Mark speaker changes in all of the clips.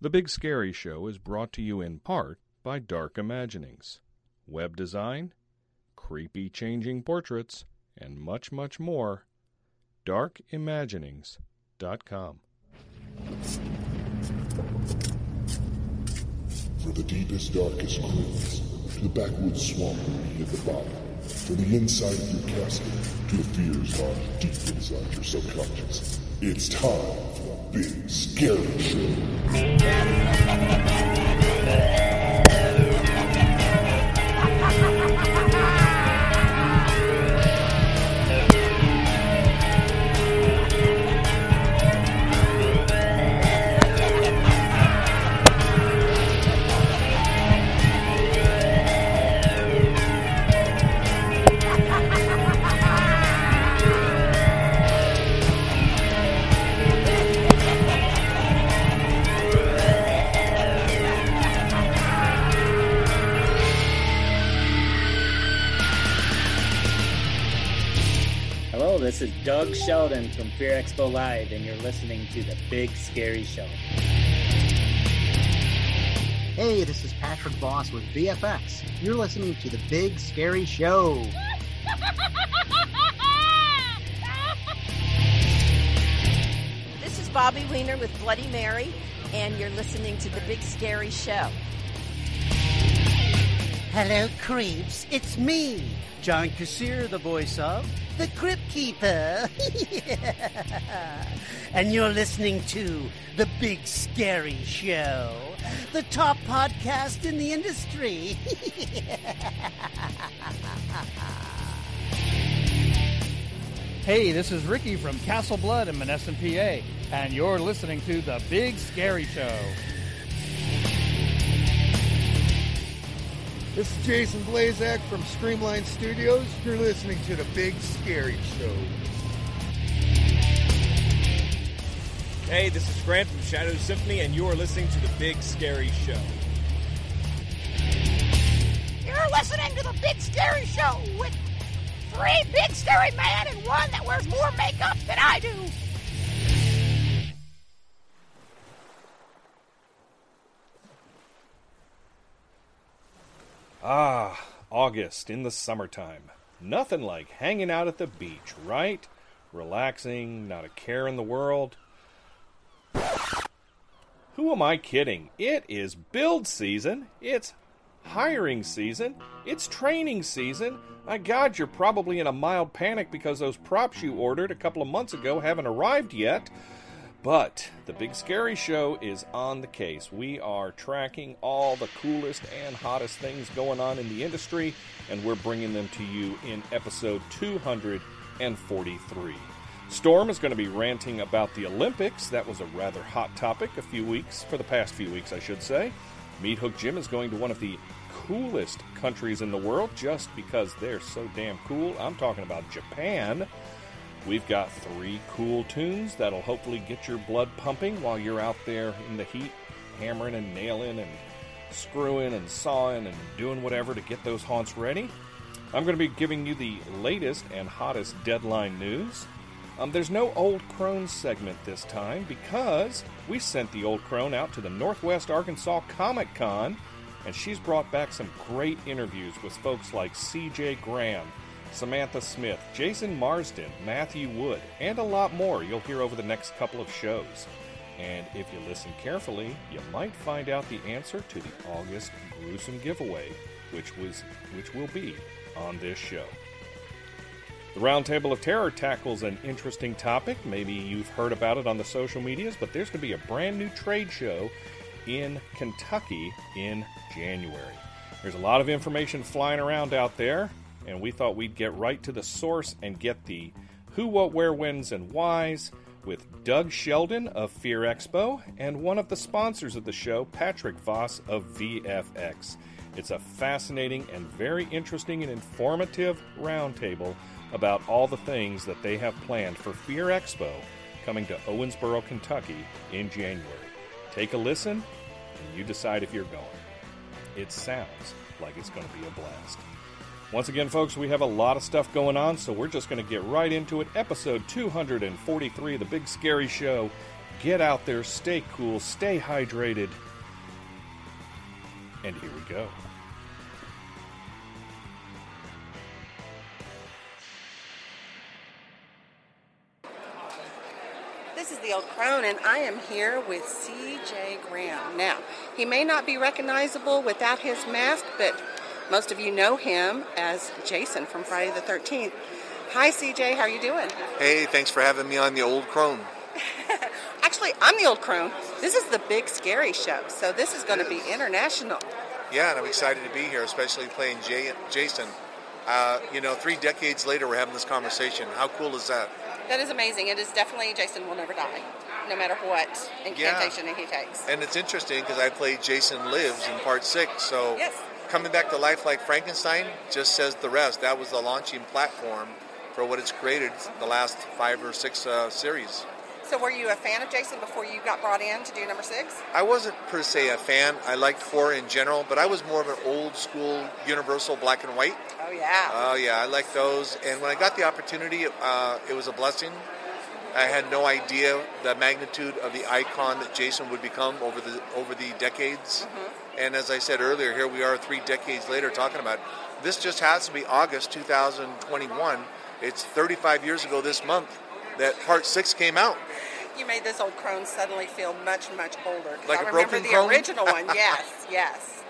Speaker 1: The Big Scary Show is brought to you in part by Dark Imaginings, web design, creepy changing portraits, and much, much more. darkimaginings.com.
Speaker 2: For the deepest, darkest crypts, to the backwoods swamp beneath the bottom, from the inside of your casket to the fears lodged deep inside your subconscious, it's time for Big Scary Show.
Speaker 3: Sheldon from Fear Expo Live, and you're listening to The Big Scary Show.
Speaker 4: Hey, this is Patrick Voss with VFX. You're listening to The Big Scary Show.
Speaker 5: This is Bobby Weiner with Bloody Mary, and you're listening to The Big Scary Show.
Speaker 6: Hello, creeps. It's me, John Kassir, the voice of the Crypt Keeper. and you're listening to The Big Scary Show, the top podcast in the industry.
Speaker 7: Hey, this is Ricky from Castle Blood in Monessen, PA, and you're listening to The Big Scary Show.
Speaker 8: This is Jason Blazak from Screamline Studios. You're listening to The Big Scary Show.
Speaker 9: Hey, this is Grant from Shadow Symphony, and you're listening to The Big Scary Show.
Speaker 10: You're listening to the Big Scary Show with three big scary men and one that wears more makeup than I do.
Speaker 1: Ah, August in the summertime. Nothing like hanging out at the beach, right? Relaxing, not a care in the world. Who am I kidding? It is build season. It's hiring season. It's training season. My God, you're probably in a mild panic because those props you ordered a couple of months ago haven't arrived yet. But the Big Scary Show is on the case. We are tracking all the coolest and hottest things going on in the industry, and we're bringing them to you in episode 243. Storm is going to be ranting about the Olympics. That was a rather hot topic a few weeks, for the past few weeks, I should say. Meat Hook Jim is going to one of the coolest countries in the world just because they're so damn cool. I'm talking about Japan. We've got three cool tunes that'll hopefully get your blood pumping while you're out there in the heat, hammering and nailing and screwing and sawing and doing whatever to get those haunts ready. I'm going to be giving you the latest and hottest deadline news. Um, there's no Old Crone segment this time because we sent the Old Crone out to the Northwest Arkansas Comic Con, and she's brought back some great interviews with folks like C.J. Graham, Samantha Smith, Jason Marsden, Matthew Wood, and a lot more you'll hear over the next couple of shows. And if you listen carefully, you might find out the answer to the August gruesome giveaway, which was which will be on this show. The Roundtable of Terror tackles an interesting topic. Maybe you've heard about it on the social medias, but there's going to be a brand new trade show in Kentucky in January. There's a lot of information flying around out there, and we thought we'd get right to the source and get the who, what, where, whens, and whys with Doug Sheldon of Fear Expo and one of the sponsors of the show, Patrick Voss of VFX. It's a fascinating and very interesting and informative roundtable about all the things that they have planned for Fear Expo coming to Owensboro, Kentucky in January. Take a listen and you decide if you're going. It sounds like it's going to be a blast. Once again, folks, we have a lot of stuff going on, so we're just going to get right into it. Episode 243 of The Big Scary Show get out there, stay cool, stay hydrated. And here we go.
Speaker 11: This is the old crone, and I am here with C.J. Graham. Now, he may not be recognizable without his mask, but most of you know him as Jason from Friday the 13th. Hi, CJ, how are you doing?
Speaker 12: Hey, thanks for having me on the old crone.
Speaker 11: Actually, I'm the old crone. This is the big scary show, so this is going to be international.
Speaker 12: Yeah, and I'm excited to be here, especially playing Jay- Jason. Uh, you know, three decades later, we're having this conversation. How cool is that?
Speaker 11: That is amazing. It is definitely Jason will never die, no matter what incantation he takes.
Speaker 12: And it's interesting because I played Jason Lives in part six, so
Speaker 11: Yes.
Speaker 12: Coming back to life like Frankenstein just says the rest. That was the launching platform for what it's created the last five or six uh, series.
Speaker 11: So, were you a fan of Jason before you got brought in to do number six?
Speaker 12: I wasn't per se a fan. I liked horror in general, but I was more of an old school Universal black and white.
Speaker 11: Oh yeah.
Speaker 12: Oh yeah, I like those. And when I got the opportunity, uh, it was a blessing. I had no idea the magnitude of the icon that Jason would become over the over the decades. Mm-hmm. And as I said earlier, here we are three decades later talking about it. this. Just has to be August 2021. It's 35 years ago this month that Part Six came out.
Speaker 11: You made this old crone suddenly feel much, much older.
Speaker 12: Like
Speaker 11: I remember the
Speaker 12: crone?
Speaker 11: original one. Yes, yes.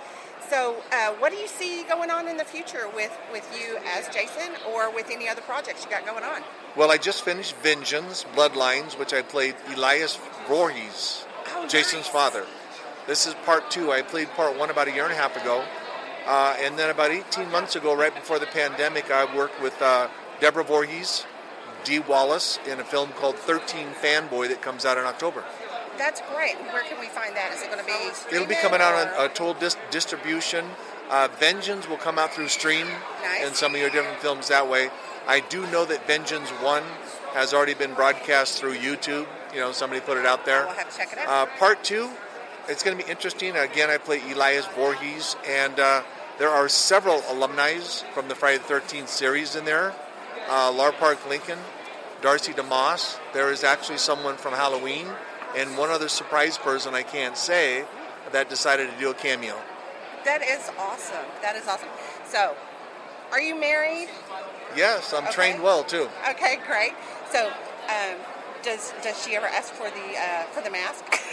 Speaker 11: So, uh, what do you see going on in the future with, with you as Jason or with any other projects you got going on?
Speaker 12: Well, I just finished Vengeance Bloodlines, which I played Elias Voorhees, Jason's father. This is part two. I played part one about a year and a half ago. Uh, and then about 18 months ago, right before the pandemic, I worked with uh, Deborah Voorhees, Dee Wallace, in a film called 13 Fanboy that comes out in October.
Speaker 11: That's great. Where can we find that? Is it going to be?
Speaker 12: It'll be coming out
Speaker 11: or-
Speaker 12: on a total dis- distribution. Uh, Vengeance will come out through Stream
Speaker 11: Nice.
Speaker 12: and some of your different films that way. I do know that Vengeance 1 has already been broadcast through YouTube. You know, somebody put it out there.
Speaker 11: We'll have to check it out.
Speaker 12: Uh, part 2, it's going to be interesting. Again, I play Elias Voorhees, and uh, there are several alumni from the Friday the 13th series in there. Uh, Lar Park Lincoln, Darcy DeMoss. There is actually someone from Halloween, and one other surprise person I can't say that decided to do a cameo.
Speaker 11: that is awesome. That is awesome. So, are you married?
Speaker 12: Yes, I'm
Speaker 11: Okay.
Speaker 12: trained well too.
Speaker 11: Okay, great. So, um, does does she ever ask for the uh, for the mask?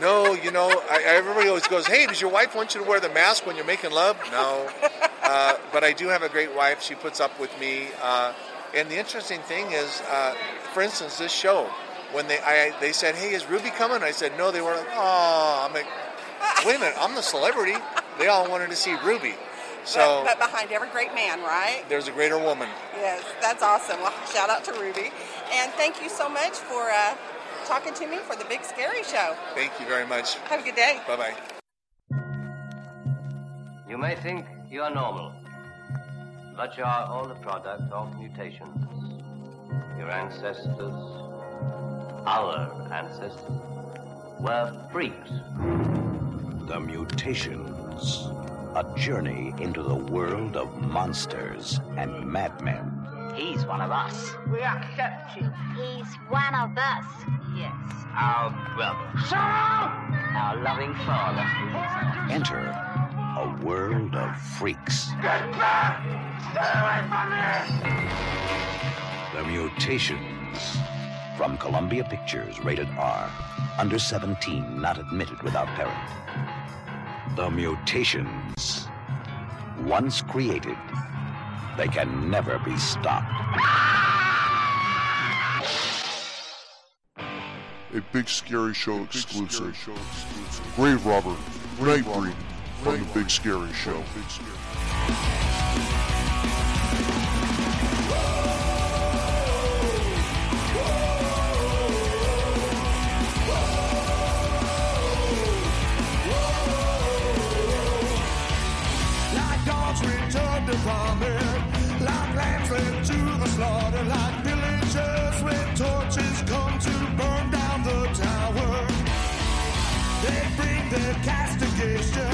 Speaker 12: No, you know, I, everybody always goes, "Hey, does your wife want you to wear the mask when you're making love?" No, uh, but I do have a great wife. She puts up with me. Uh, and the interesting thing is, uh, for instance, this show, when they I, they said, "Hey, is Ruby coming?" I said, "No." They were like, "Oh," I'm like, "Wait a minute, I'm the celebrity." They all wanted to see Ruby, so
Speaker 11: but, but behind every great man, right?
Speaker 12: there's a greater woman.
Speaker 11: Yes, that's awesome. Well, shout out to Ruby, and thank you so much for uh, talking to me for the Big Scary Show.
Speaker 12: Thank you very much.
Speaker 11: Have a good day.
Speaker 12: Bye bye.
Speaker 13: You may think you are normal, but you are all the product of mutations. Your ancestors, our ancestors, were freaks.
Speaker 14: The Mutations. A journey into the world of monsters and madmen.
Speaker 15: He's one of us.
Speaker 10: We accept you. He's one of us. Yes.
Speaker 15: Our brother. Our loving father.
Speaker 14: Enter a world of freaks.
Speaker 10: Get back! Stay away from me!
Speaker 14: The Mutations. From Columbia Pictures, rated R. Under 17, not admitted without parent. The Mutations. Once created, they can never be stopped.
Speaker 2: A big scary show exclusive. Grave Robber, Nightbreed, from the Big Scary Show.
Speaker 16: Like lambs led to the slaughter, like villagers with torches come to burn down the tower. They bring castigation,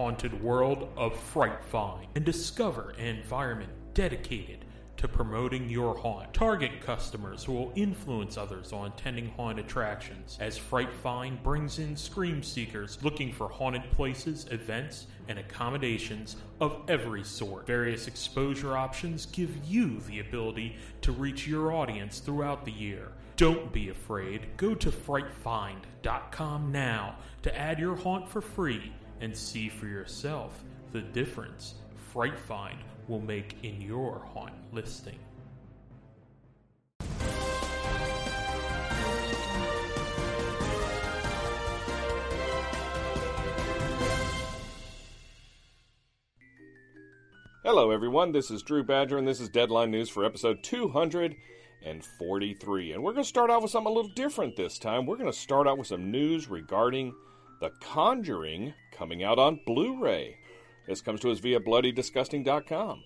Speaker 17: haunted world of Fright Find and discover an environment dedicated to promoting your haunt. Target customers who will influence others on attending haunt attractions, as Fright Find brings in scream seekers looking for haunted places, events, and accommodations of every sort. Various exposure options give you the ability to reach your audience throughout the year. Don't be afraid. Go to frightfind.com now to add your haunt for free and see for yourself the difference Fright Find will make in your haunt listing.
Speaker 1: Hello, everyone. This is Drew Badger, and this is Deadline News for episode 243. And we're going to start out with something a little different this time. We're going to start out with some news regarding The Conjuring coming out on Blu ray. This comes to us via BloodyDisgusting.com.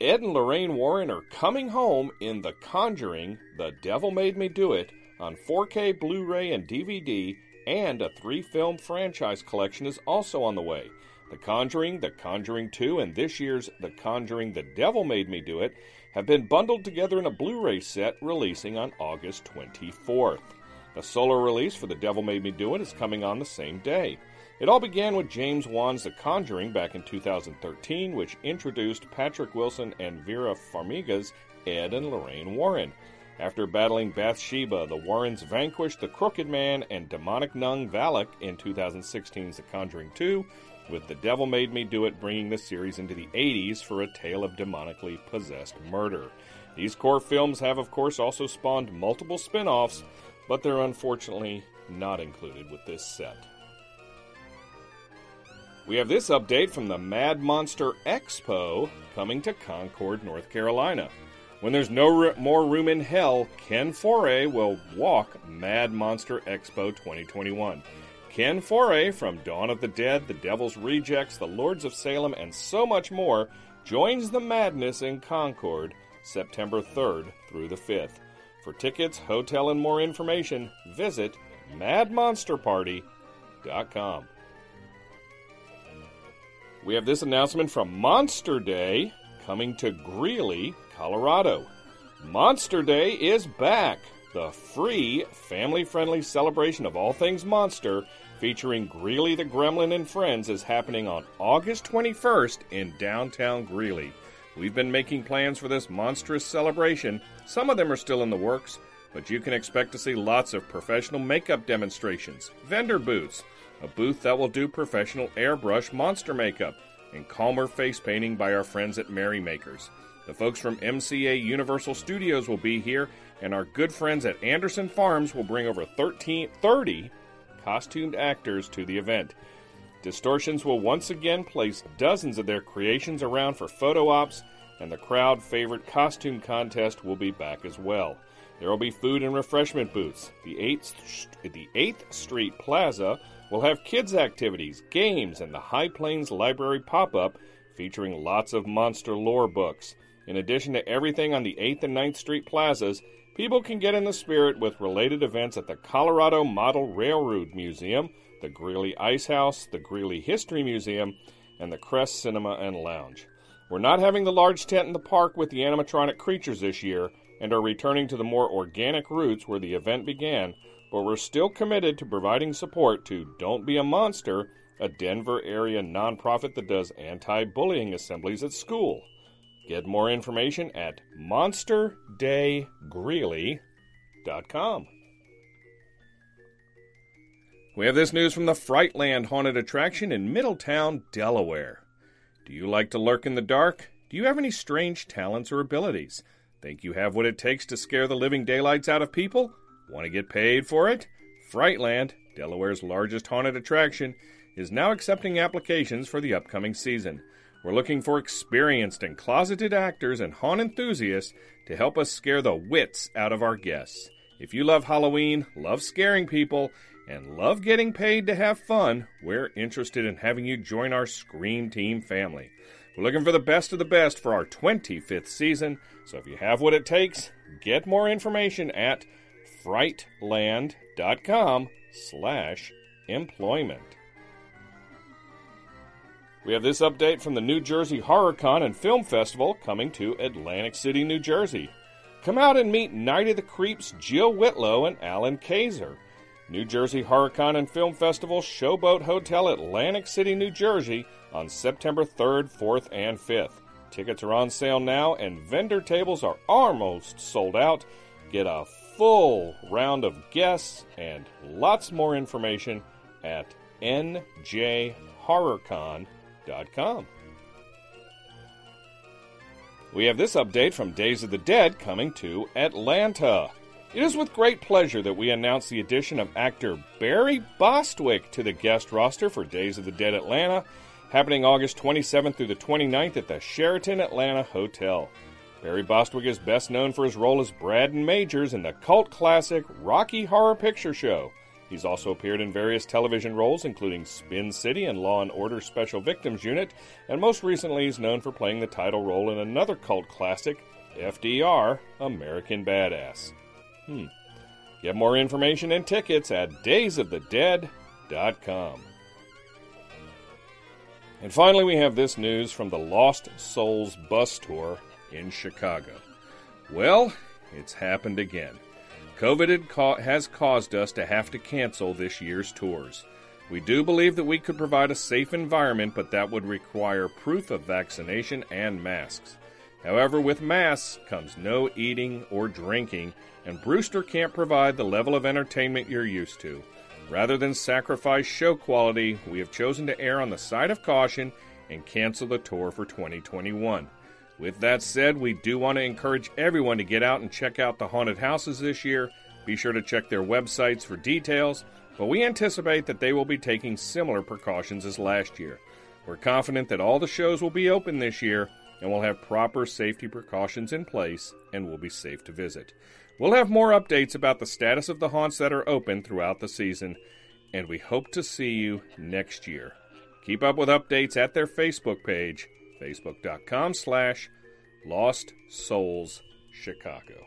Speaker 1: Ed and Lorraine Warren are coming home in The Conjuring The Devil Made Me Do It on 4K Blu ray and DVD, and a three film franchise collection is also on the way. The Conjuring, The Conjuring 2, and this year's The Conjuring The Devil Made Me Do It have been bundled together in a Blu ray set releasing on August 24th. The solo release for The Devil Made Me Do It is coming on the same day. It all began with James Wan's The Conjuring back in 2013, which introduced Patrick Wilson and Vera Farmiga's Ed and Lorraine Warren. After battling Bathsheba, the Warrens vanquished the Crooked Man and demonic nun Valak in 2016's The Conjuring 2, with The Devil Made Me Do It bringing the series into the 80s for a tale of demonically possessed murder. These core films have, of course, also spawned multiple spin offs, but they're unfortunately not included with this set. We have this update from the Mad Monster Expo coming to Concord, North Carolina. When there's no more room in hell, Ken Foree will walk Mad Monster Expo 2021. Ken Foree from Dawn of the Dead, The Devil's Rejects, The Lords of Salem, and so much more joins the madness in Concord September 3rd through the 5th. For tickets, hotel, and more information, visit madmonsterparty.com. We have this announcement from Monster Day coming to Greeley, Colorado. Monster Day is back! The free, family friendly celebration of all things monster featuring Greeley the Gremlin and friends is happening on August 21st in downtown Greeley. We've been making plans for this monstrous celebration. Some of them are still in the works, but you can expect to see lots of professional makeup demonstrations, vendor booths, a booth that will do professional airbrush monster makeup, and calmer face painting by our friends at Merrymakers. The folks from MCA Universal Studios will be here, and our good friends at Anderson Farms will bring over 13, 30 costumed actors to the event. Distortions will once again place dozens of their creations around for photo ops, and the crowd favorite costume contest will be back as well. There will be food and refreshment booths. The 8th, the 8th Street Plaza will have kids' activities, games, and the High Plains Library pop up featuring lots of monster lore books. In addition to everything on the 8th and 9th Street plazas, people can get in the spirit with related events at the Colorado Model Railroad Museum, the Greeley Ice House, the Greeley History Museum, and the Crest Cinema and Lounge. We're not having the large tent in the park with the animatronic creatures this year and are returning to the more organic roots where the event began, but we're still committed to providing support to Don't Be a Monster, a Denver area nonprofit that does anti bullying assemblies at school. Get more information at monsterdaygreeley.com. We have this news from the Frightland Haunted Attraction in Middletown, Delaware. Do you like to lurk in the dark? Do you have any strange talents or abilities? Think you have what it takes to scare the living daylights out of people? Want to get paid for it? Frightland, Delaware's largest haunted attraction, is now accepting applications for the upcoming season. We're looking for experienced and closeted actors and haunt enthusiasts to help us scare the wits out of our guests. If you love Halloween, love scaring people, and love getting paid to have fun, we're interested in having you join our Scream Team family. We're looking for the best of the best for our 25th season, so if you have what it takes, get more information at frightland.com slash employment. We have this update from the New Jersey HorrorCon and Film Festival coming to Atlantic City, New Jersey. Come out and meet Night of the Creeps Jill Whitlow and Allan Kayser. New Jersey HorrorCon and Film Festival Showboat Hotel, Atlantic City, New Jersey on September 3rd, 4th, and 5th. Tickets are on sale now, and vendor tables are almost sold out. Get a full round of guests and lots more information at njhorrorcon.com. We have this update from Days of the Dead coming to Atlanta. It is with great pleasure that we announce the addition of actor Barry Bostwick to the guest roster for Days of the Dead Atlanta, happening August 27th through the 29th at the Sheraton Atlanta Hotel. Barry Bostwick is best known for his role as Brad Majors in the cult classic Rocky Horror Picture Show. He's also appeared in various television roles, including Spin City and Law and Order Special Victims Unit, and most recently he's known for playing the title role in another cult classic, FDR American Badass. Hmm. Get more information and tickets at daysofthedead.com. And finally, we have this news from the Lost Souls bus tour in Chicago. Well, it's happened again. COVID has caused us to have to cancel this year's tours. We do believe that we could provide a safe environment, but that would require proof of vaccination and masks. However, with masks comes no eating or drinking, and Brewster can't provide the level of entertainment you're used to. Rather than sacrifice show quality, we have chosen to err on the side of caution and cancel the tour for 2021. With that said, we do want to encourage everyone to get out and check out the haunted houses this year. Be sure to check their websites for details, but we anticipate that they will be taking similar precautions as last year. We're confident that all the shows will be open this year and will have proper safety precautions in place and will be safe to visit. We'll have more updates about the status of the haunts that are open throughout the season, and we hope to see you next year. Keep up with updates at their Facebook page, facebook.com slash Lost Souls Chicago.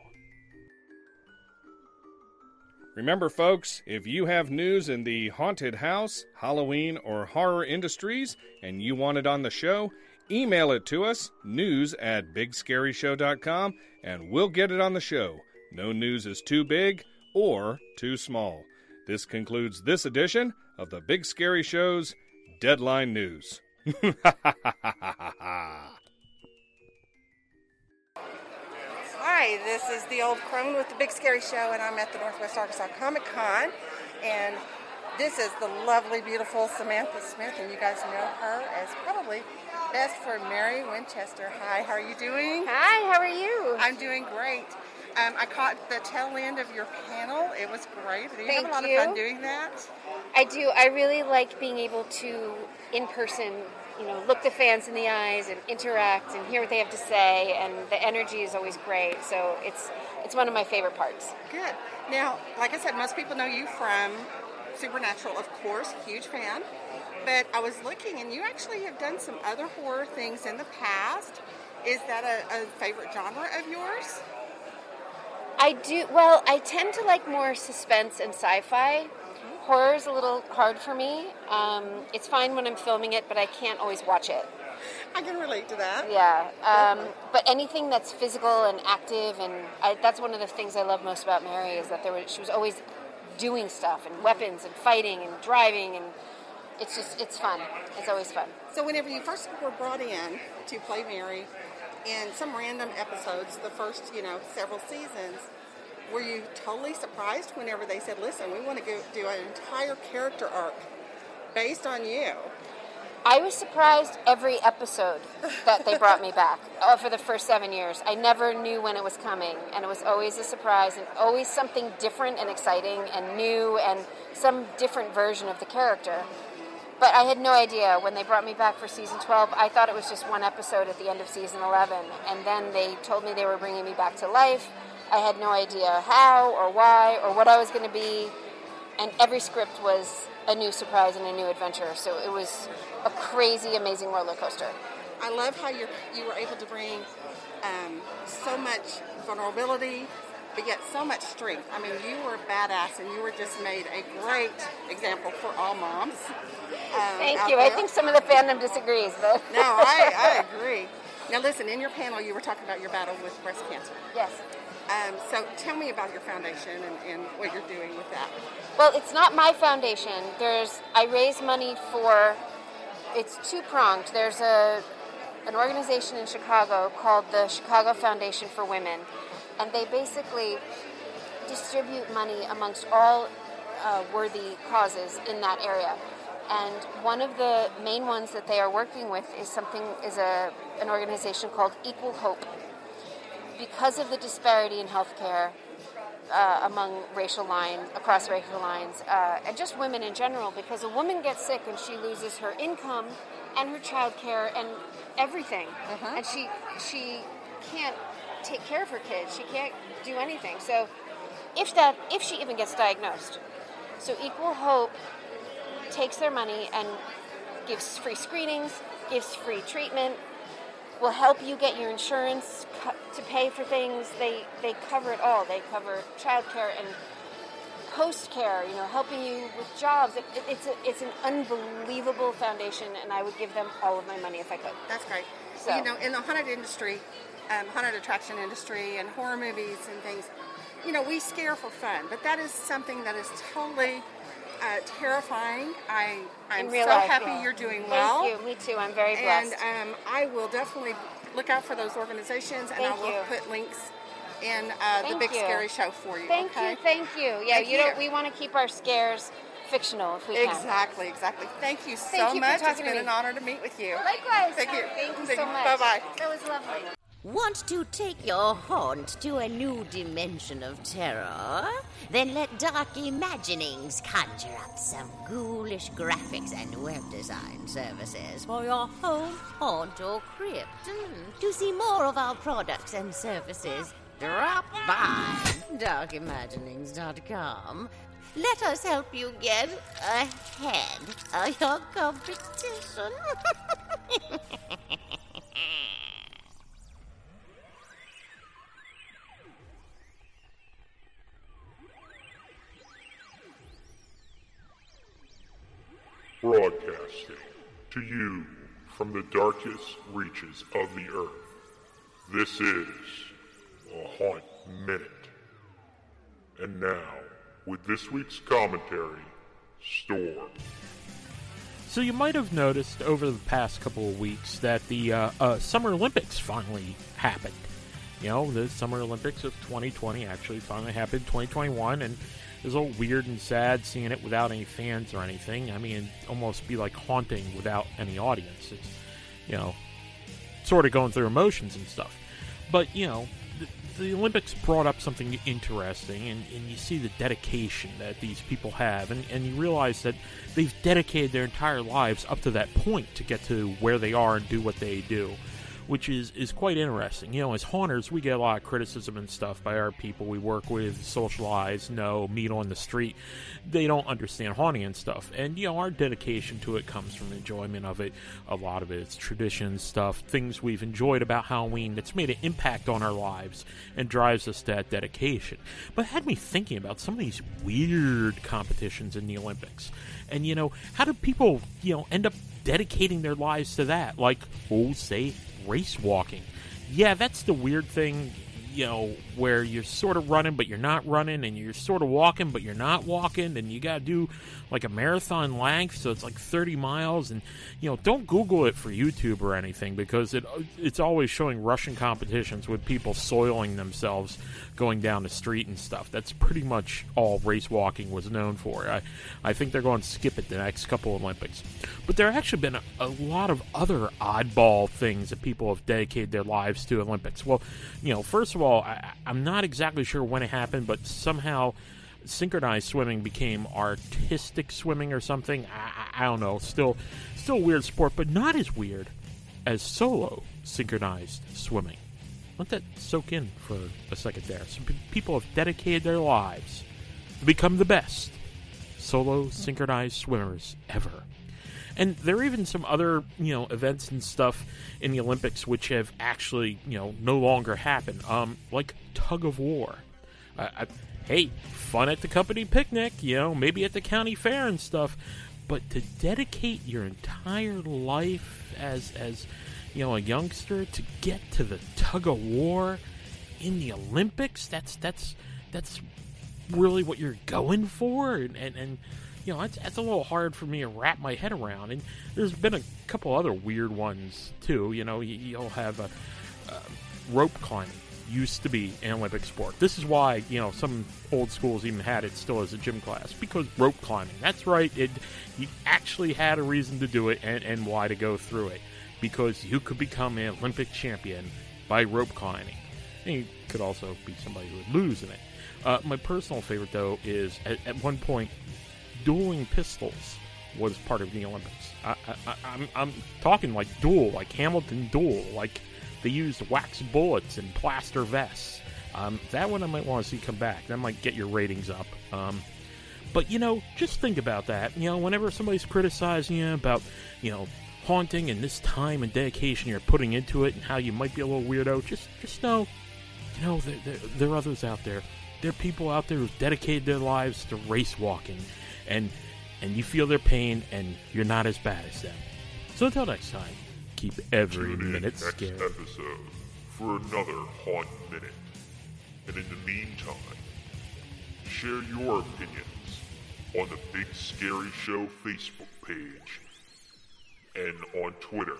Speaker 1: Remember, folks, if you have news in the haunted house, Halloween, or horror industries and you want it on the show, email it to us, news at bigscaryshow.com, and we'll get it on the show. No news is too big or too small. This concludes this edition of the Big Scary Show's Deadline News.
Speaker 11: Hi, this is the old crone with the Big Scary Show, and I'm at the Northwest Arkansas Comic Con. And this is the lovely, beautiful Samantha Smith, and you guys know her as probably best for Mary Winchester. Hi, how are you doing?
Speaker 18: Hi, how are you?
Speaker 11: I'm doing great. Um, I caught the tail end of your panel. It was great. Did you
Speaker 18: Thank
Speaker 11: have a lot
Speaker 18: you.
Speaker 11: of fun doing that?
Speaker 18: I do. I really like being able to, in person, you know, look the fans in the eyes and interact and hear what they have to say. And the energy is always great. So it's it's one of my favorite parts.
Speaker 11: Good. Now, like I said, most people know you from Supernatural, of course, huge fan. But I was looking, and you actually have done some other horror things in the past. Is that a, a favorite genre of yours?
Speaker 18: I do. Well, I tend to like more suspense and sci-fi. Horror is a little hard for me. Um, it's fine when I'm filming it, but I can't always watch it.
Speaker 11: I can relate to that.
Speaker 18: Yeah, um, but anything that's physical and active, and I, that's one of the things I love most about Mary is that there was, she was always doing stuff and weapons and fighting and driving, and it's just it's fun. It's always fun.
Speaker 11: So, whenever you first were brought in to play Mary in some random episodes, the first, you know, several seasons, were you totally surprised whenever they said, listen, we want to go do an entire character arc based on you?
Speaker 18: I was surprised every episode that they brought me back uh, for the first seven years. I never knew when it was coming, and it was always a surprise and always something different and exciting and new and some different version of the character. But I had no idea when they brought me back for season 12. I thought it was just one episode at the end of season 11, and then they told me they were bringing me back to life. I had no idea how or why or what I was going to be, and every script was a new surprise and a new adventure. So it was a crazy, amazing roller coaster.
Speaker 11: I love how you you were able to bring um, so much vulnerability but yet so much strength. I mean, you were badass, and you were just made a great example for all moms. um,
Speaker 18: Thank you. I think some of the fandom disagrees, but
Speaker 11: No, I, I agree. Now, listen, in your panel, you were talking about your battle with breast cancer.
Speaker 18: Yes.
Speaker 11: Um, so, tell me about your foundation and, and what you're doing with that.
Speaker 18: Well, it's not my foundation. There's I raise money for it's two pronged. There's a an organization in Chicago called the Chicago Foundation for Women, and they basically distribute money amongst all uh, worthy causes in that area. And one of the main ones that they are working with is something is a an organization called Equal Hope. Because of the disparity in healthcare, uh, among racial lines, across racial lines, uh, and just women in general, because a woman gets sick and she loses her income and her child care and everything, and she she can't take care of her kids. She can't do anything. So if that if she even gets diagnosed, so Equal Hope takes their money and gives free screenings, gives free treatment, will help you get your insurance co- to pay for things. They they cover it all. They cover childcare and post care. You know, helping you with jobs. It, it, it's a, it's an unbelievable foundation, and I would give them all of my money if I could.
Speaker 11: That's great.
Speaker 18: So-
Speaker 11: You know, in the haunted industry, um, haunted attraction industry, and horror movies and things, you know, we scare for fun, but that is something that is totally uh, terrifying. I I'm so
Speaker 18: life,
Speaker 11: happy
Speaker 18: yeah.
Speaker 11: you're doing
Speaker 18: Thank
Speaker 11: well.
Speaker 18: Thank you. Me too. I'm very
Speaker 11: and
Speaker 18: blessed.
Speaker 11: um, I will definitely look out for those organizations, and I will
Speaker 18: you.
Speaker 11: put links in uh, the Big
Speaker 18: you.
Speaker 11: Scary Show for you.
Speaker 18: Thank
Speaker 11: okay?
Speaker 18: you. Thank you. Yeah,
Speaker 11: Thank
Speaker 18: you don't. We want to keep our scares fictional if we can.
Speaker 11: Exactly, exactly. Thank you so
Speaker 18: Thank you
Speaker 11: much. It's been an honor to meet with you.
Speaker 18: Likewise.
Speaker 11: Thank you.
Speaker 18: Thank you so much.
Speaker 11: Bye-bye.
Speaker 18: That was lovely.
Speaker 19: Want to take your haunt to a new dimension of terror? Then let Dark Imaginings conjure up some ghoulish graphics and web design services for your home, haunt, or crypt. Hmm. To see more of our products and services, drop by darkimaginings.com. Let us help you get ahead of your competition.
Speaker 2: Broadcasting to you from the darkest reaches of the earth. This is a Haunt Minute. And now, with this week's commentary, Storm.
Speaker 17: So you might have noticed over the past couple of weeks that the uh, uh, Summer Olympics finally happened. You know, the Summer Olympics of 2020 actually finally happened 2021, and it was all weird and sad seeing it without any fans or anything. I mean, almost be like haunting without any audience. It's, you know, sort of going through emotions and stuff. But, you know, the, the Olympics brought up something interesting, and, and you see the dedication that these people have, and, and you realize that they've dedicated their entire lives up to that point to get to where they are and do what they do. Which is, is quite interesting. You know, as haunters, we get a lot of criticism and stuff by our people we work with, socialize, know, meet on the street. They don't understand haunting and stuff. And, you know, our dedication to it comes from enjoyment of it. A lot of it, it's tradition stuff, things we've enjoyed about Halloween that's made an impact on our lives and drives us to that dedication. But had me thinking about some of these weird competitions in the Olympics. And, you know, how do people, you know, end up dedicating their lives to that? Like, oh, say, race walking. Yeah, that's the weird thing, you know, where you're sort of running, but you're not running, and you're sort of walking, but you're not walking, and you got to do like a marathon length, so it's like 30 miles. And, you know, don't Google it for YouTube or anything because it it's always showing Russian competitions with people soiling themselves going down the street and stuff. That's pretty much all race walking was known for. I, I think they're going to skip it the next couple Olympics. But there have actually been a, a lot of other oddball things that people have dedicated their lives to Olympics. Well, you know, first of all, I, I'm not exactly sure when it happened, but somehow synchronized swimming became artistic swimming or something. I, I, don't know. Still, still a weird sport, but not as weird as solo synchronized swimming. Let that soak in for a second there. Some pe- people have dedicated their lives to become the best solo synchronized swimmers ever. And there are even some other, you know, events and stuff in the Olympics which have actually, you know, no longer happened. Um, like tug of war. I, I, hey, fun at the company picnic, you know, maybe at the county fair and stuff. But to dedicate your entire life as as you know a youngster to get to the tug of war in the Olympics, that's that's that's really what you're going for, and and, and you know that's, that's a little hard for me to wrap my head around. And there's been a couple other weird ones too. You know, you, you'll have a, rope climbing used to be an Olympic sport. This is why you know some old schools even had it still as a gym class because rope climbing. That's right. It you actually had a reason to do it and, and why to go through it because you could become an Olympic champion by rope climbing. And you could also be somebody who would lose in it. Uh, my personal favorite though is at, at one point dueling pistols was part of the Olympics. I, I'm talking like duel, like Hamilton duel, like they used wax bullets and plaster vests. Um, that one I might want to see come back. That might get your ratings up. Um, but you know, just think about that. You know, whenever somebody's criticizing you about, you know, haunting and this time and dedication you're putting into it and how you might be a little weirdo, just just know, you know, there, there, there are others out there. There are people out there who've dedicated their lives to race walking, and and you feel their pain, and you're not as bad as them. So until next time, keep every
Speaker 2: Tune in
Speaker 17: minute
Speaker 2: next
Speaker 17: scared.
Speaker 2: episode for another Haunt Minute. And in the meantime, share your opinions on the Big Scary Show Facebook page and on Twitter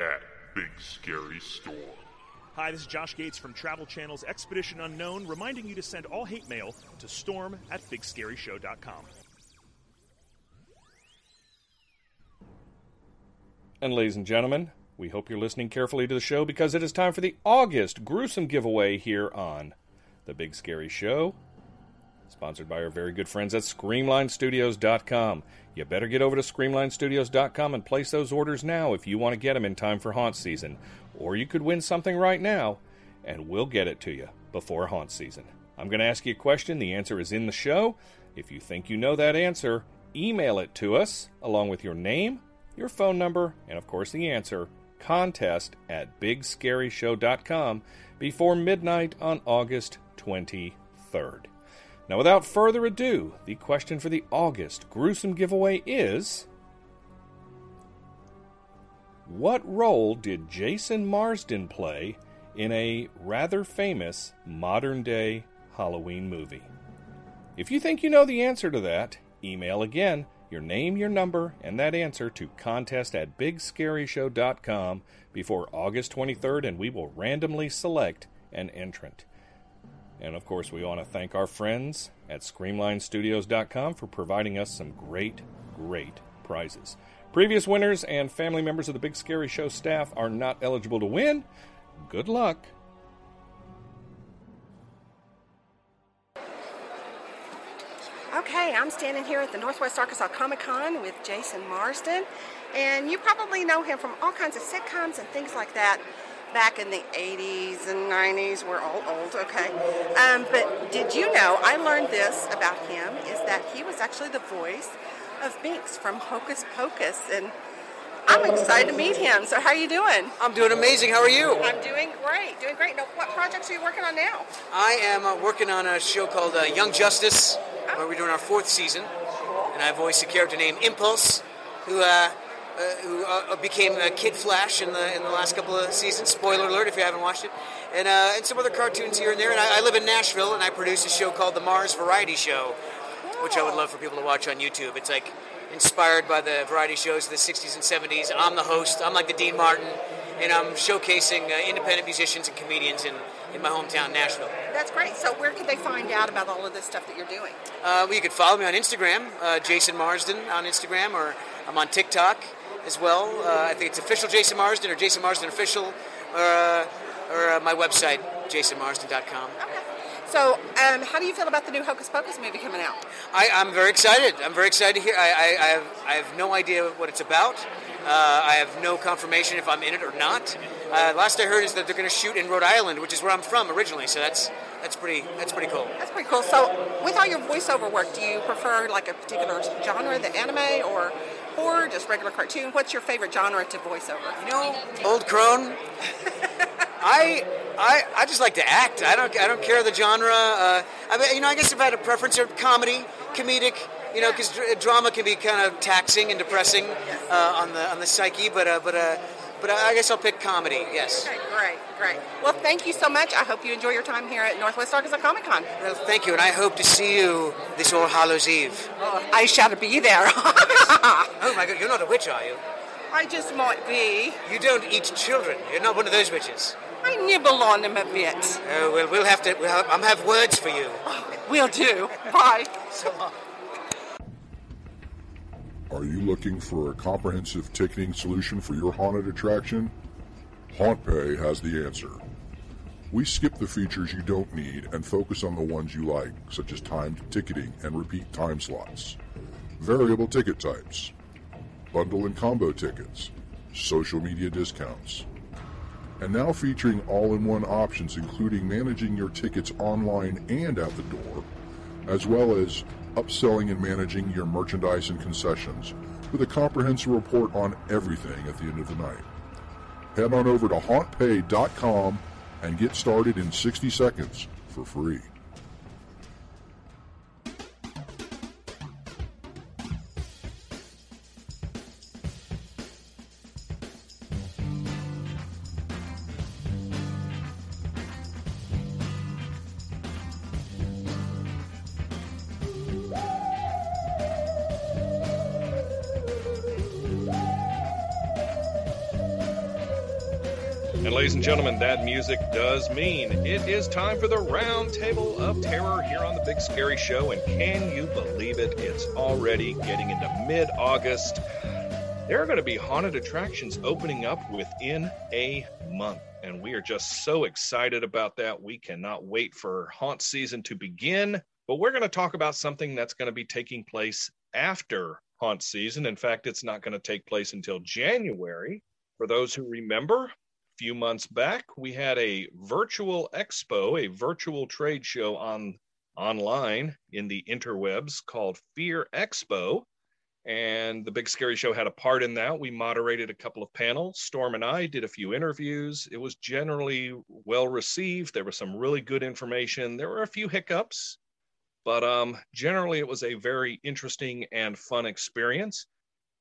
Speaker 2: at Big Scary Storm.
Speaker 20: Hi, this is Josh Gates from Travel Channel's Expedition Unknown, reminding you to send all hate mail to storm at bigscaryshow.com.
Speaker 1: And ladies and gentlemen, we hope you're listening carefully to the show because it is time for the August gruesome giveaway here on The Big Scary Show, sponsored by our very good friends at ScreamlineStudios.com. You better get over to ScreamlineStudios.com and place those orders now if you want to get them in time for haunt season. Or you could win something right now, and we'll get it to you before haunt season. I'm going to ask you a question. The answer is in the show. If you think you know that answer, email it to us along with your name, your phone number, and of course the answer contest at bigscaryshow.com before midnight on August 23rd. Now, without further ado, the question for the August gruesome giveaway is What role did Jason Marsden play in a rather famous modern day Halloween movie? If you think you know the answer to that, email again your name, your number, and that answer to contest at bigscaryshow.com before August 23rd, and we will randomly select an entrant. And of course, we want to thank our friends at ScreamlineStudios.com for providing us some great, great prizes. Previous winners and family members of the Big Scary Show staff are not eligible to win. Good luck.
Speaker 11: Okay, I'm standing here at the Northwest Arkansas Comic Con with Jason Marsden, and you probably know him from all kinds of sitcoms and things like that back in the 80s and 90s. We're all old, okay? Um, but did you know, I learned this about him, is that he was actually the voice of Binx from Hocus Pocus, and I'm excited to meet him. So how are you doing?
Speaker 21: I'm doing amazing. How are you?
Speaker 11: I'm doing great, doing great. Now, what projects are you working on now?
Speaker 21: I am uh, working on a show called uh, Young Justice, where we're doing our fourth season, and I voiced a character named Impulse, who uh, uh, who uh, became uh, Kid Flash in the in the last couple of seasons. Spoiler alert if you haven't watched it, and uh, and some other cartoons here and there. And I, I live in Nashville, and I produce a show called the Mars Variety Show, which I would love for people to watch on YouTube. It's like inspired by the variety shows of the 60s and 70s. I'm the host. I'm like the Dean Martin, and I'm showcasing uh, independent musicians and comedians in, in my hometown, Nashville.
Speaker 11: That's great. So where can they find out about all of this stuff that you're doing?
Speaker 21: Uh, well, you can follow me on Instagram, uh, Jason Marsden on Instagram, or I'm on TikTok as well. Uh, I think it's official Jason Marsden or Jason Marsden official, or, uh, or uh, my website, jasonmarsden.com.
Speaker 11: So, um, how do you feel about the new Hocus Pocus movie coming out?
Speaker 21: I, I'm very excited. I'm very excited to hear. I, I, I, have, I have no idea what it's about. Uh, I have no confirmation if I'm in it or not. Uh, last I heard is that they're going to shoot in Rhode Island, which is where I'm from originally. So that's that's pretty that's pretty cool.
Speaker 11: That's pretty cool. So, with all your voiceover work, do you prefer like a particular genre, the anime, or horror, just regular cartoon? What's your favorite genre to voiceover?
Speaker 21: You know, old crone. I I, I just like to act. I don't I don't care the genre. Uh, I mean, you know, I guess if I had a preference, of comedy, comedic. You know, because dr- drama can be kind of taxing and depressing uh, on the on the psyche. But uh, but uh, but I guess I'll pick comedy. Yes.
Speaker 11: Okay, great, great. Well, thank you so much. I hope you enjoy your time here at Northwest Arkansas Comic Con.
Speaker 21: Well, thank you, and I hope to see you this All Hallows Eve.
Speaker 11: Oh, I shall be there.
Speaker 21: oh my God, you're not a witch, are you?
Speaker 11: I just might be.
Speaker 21: You don't eat children. You're not one of those witches.
Speaker 11: I nibble on them a bit.
Speaker 21: Oh well, we'll have to. We'll have, I'm have words for you.
Speaker 11: We'll do. Bye.
Speaker 21: So long.
Speaker 2: Are you looking for a comprehensive ticketing solution for your haunted attraction? HauntPay has the answer. We skip the features you don't need and focus on the ones you like, such as timed ticketing and repeat time slots, variable ticket types, bundle and combo tickets, social media discounts, and now featuring all-in-one options including managing your tickets online and at the door, as well as upselling and managing your merchandise and concessions with a comprehensive report on everything at the end of the night. Head on over to hauntpay.com and get started in 60 seconds for free.
Speaker 1: Ladies and gentlemen, that music does mean it is time for the round table of terror here on the Big Scary Show. And can you believe it? It's already getting into mid August. There are going to be haunted attractions opening up within a month. And we are just so excited about that. We cannot wait for haunt season to begin. But we're going to talk about something that's going to be taking place after haunt season. In fact, it's not going to take place until January. For those who remember, few months back we had a virtual expo a virtual trade show on online in the interwebs called fear expo. And the big scary show had a part in that. We moderated a couple of panels. Storm and i did a few interviews. It was generally well received. There was some really good information. There were a few hiccups but um, generally it was a very interesting and fun experience.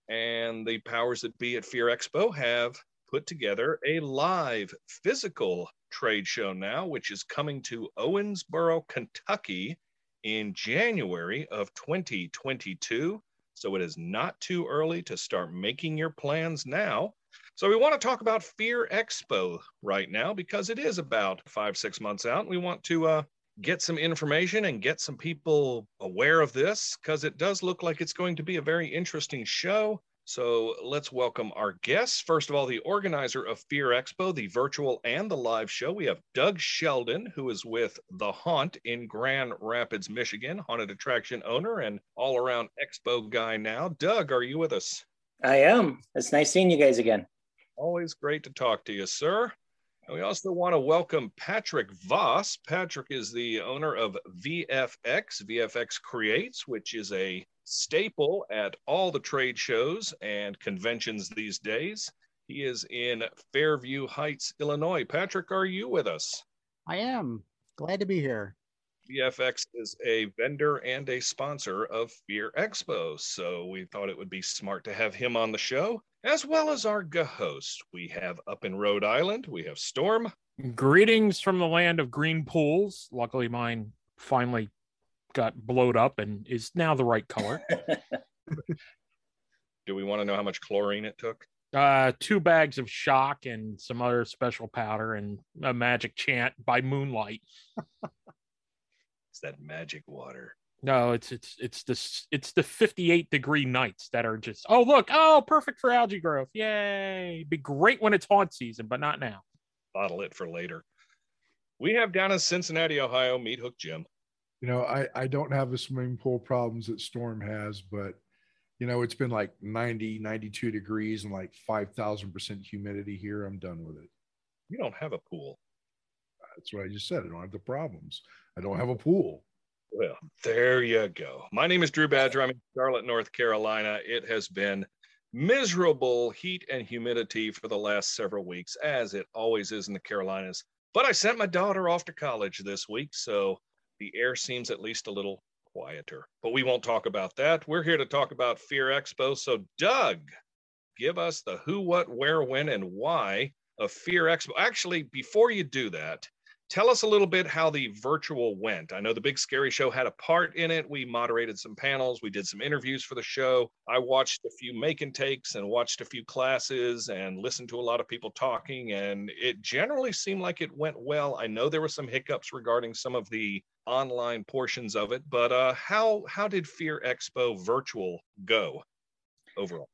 Speaker 1: And the powers that be at fear expo have put together a live physical trade show now, which is coming to Owensboro, Kentucky in January of 2022. So it is not too early to start making your plans now. So we want to talk about Fear Expo right now because it is about five, six months out. We want to uh, get some information and get some people aware of this because it does look like it's going to be a very interesting show. So let's welcome our guests. First of all, the organizer of Fear Expo, the virtual and the live show. We have Doug Sheldon, who is with The Haunt in Grand Rapids, Michigan, haunted attraction owner and all around expo guy now. Doug, are you with us?
Speaker 22: I am. It's nice seeing you guys again.
Speaker 1: Always great to talk to you, sir. And we also want to welcome Patrick Voss. Patrick is the owner of VFX, VFX Creates, which is a staple at all the trade shows and conventions these days. He is in Fairview Heights, Illinois. Patrick, are you with us?
Speaker 4: I am. Glad to be here.
Speaker 1: VFX is a vendor and a sponsor of Fear Expo, so we thought it would be smart to have him on the show, as well as our host. We have up in Rhode Island, we have Storm.
Speaker 17: Greetings from the land of green pools. Luckily, mine finally got blowed up and is now the right color.
Speaker 1: Do we want to know how much chlorine it took?
Speaker 17: uh, two bags of shock and some other special powder and a magic chant by moonlight.
Speaker 1: It's that magic water.
Speaker 17: No, it's it's it's this it's the 58 degree nights that are just oh look oh perfect for algae growth yay be great when it's haunt season but not now.
Speaker 1: Bottle it for later. We have down in Cincinnati, Ohio, Meat Hook Jim.
Speaker 23: You know, I, I don't have the swimming pool problems that Storm has, but you know, it's been like 90, 92 degrees and like 5,000% humidity here. I'm done with it.
Speaker 1: You don't have a pool.
Speaker 23: That's what I just said. I don't have the problems. I don't have a pool.
Speaker 1: Well, there you go. My name is Drew Badger. I'm in Charlotte, North Carolina. It has been miserable heat and humidity for the last several weeks, as it always is in the Carolinas. But I sent my daughter off to college this week, so the air seems at least a little quieter. But we won't talk about that. We're here to talk about Fear Expo. So, Doug, give us the who, what, where, when, and why of Fear Expo. Actually, before you do that, tell us a little bit how the virtual went. I know the Big Scary Show had a part in it. We moderated some panels, we did some interviews for the show. I watched a few make and takes and watched a few classes and listened to a lot of people talking, and it generally seemed like it went well. I know there were some hiccups regarding some of the online portions of it, but uh, how how did Fear Expo virtual go overall?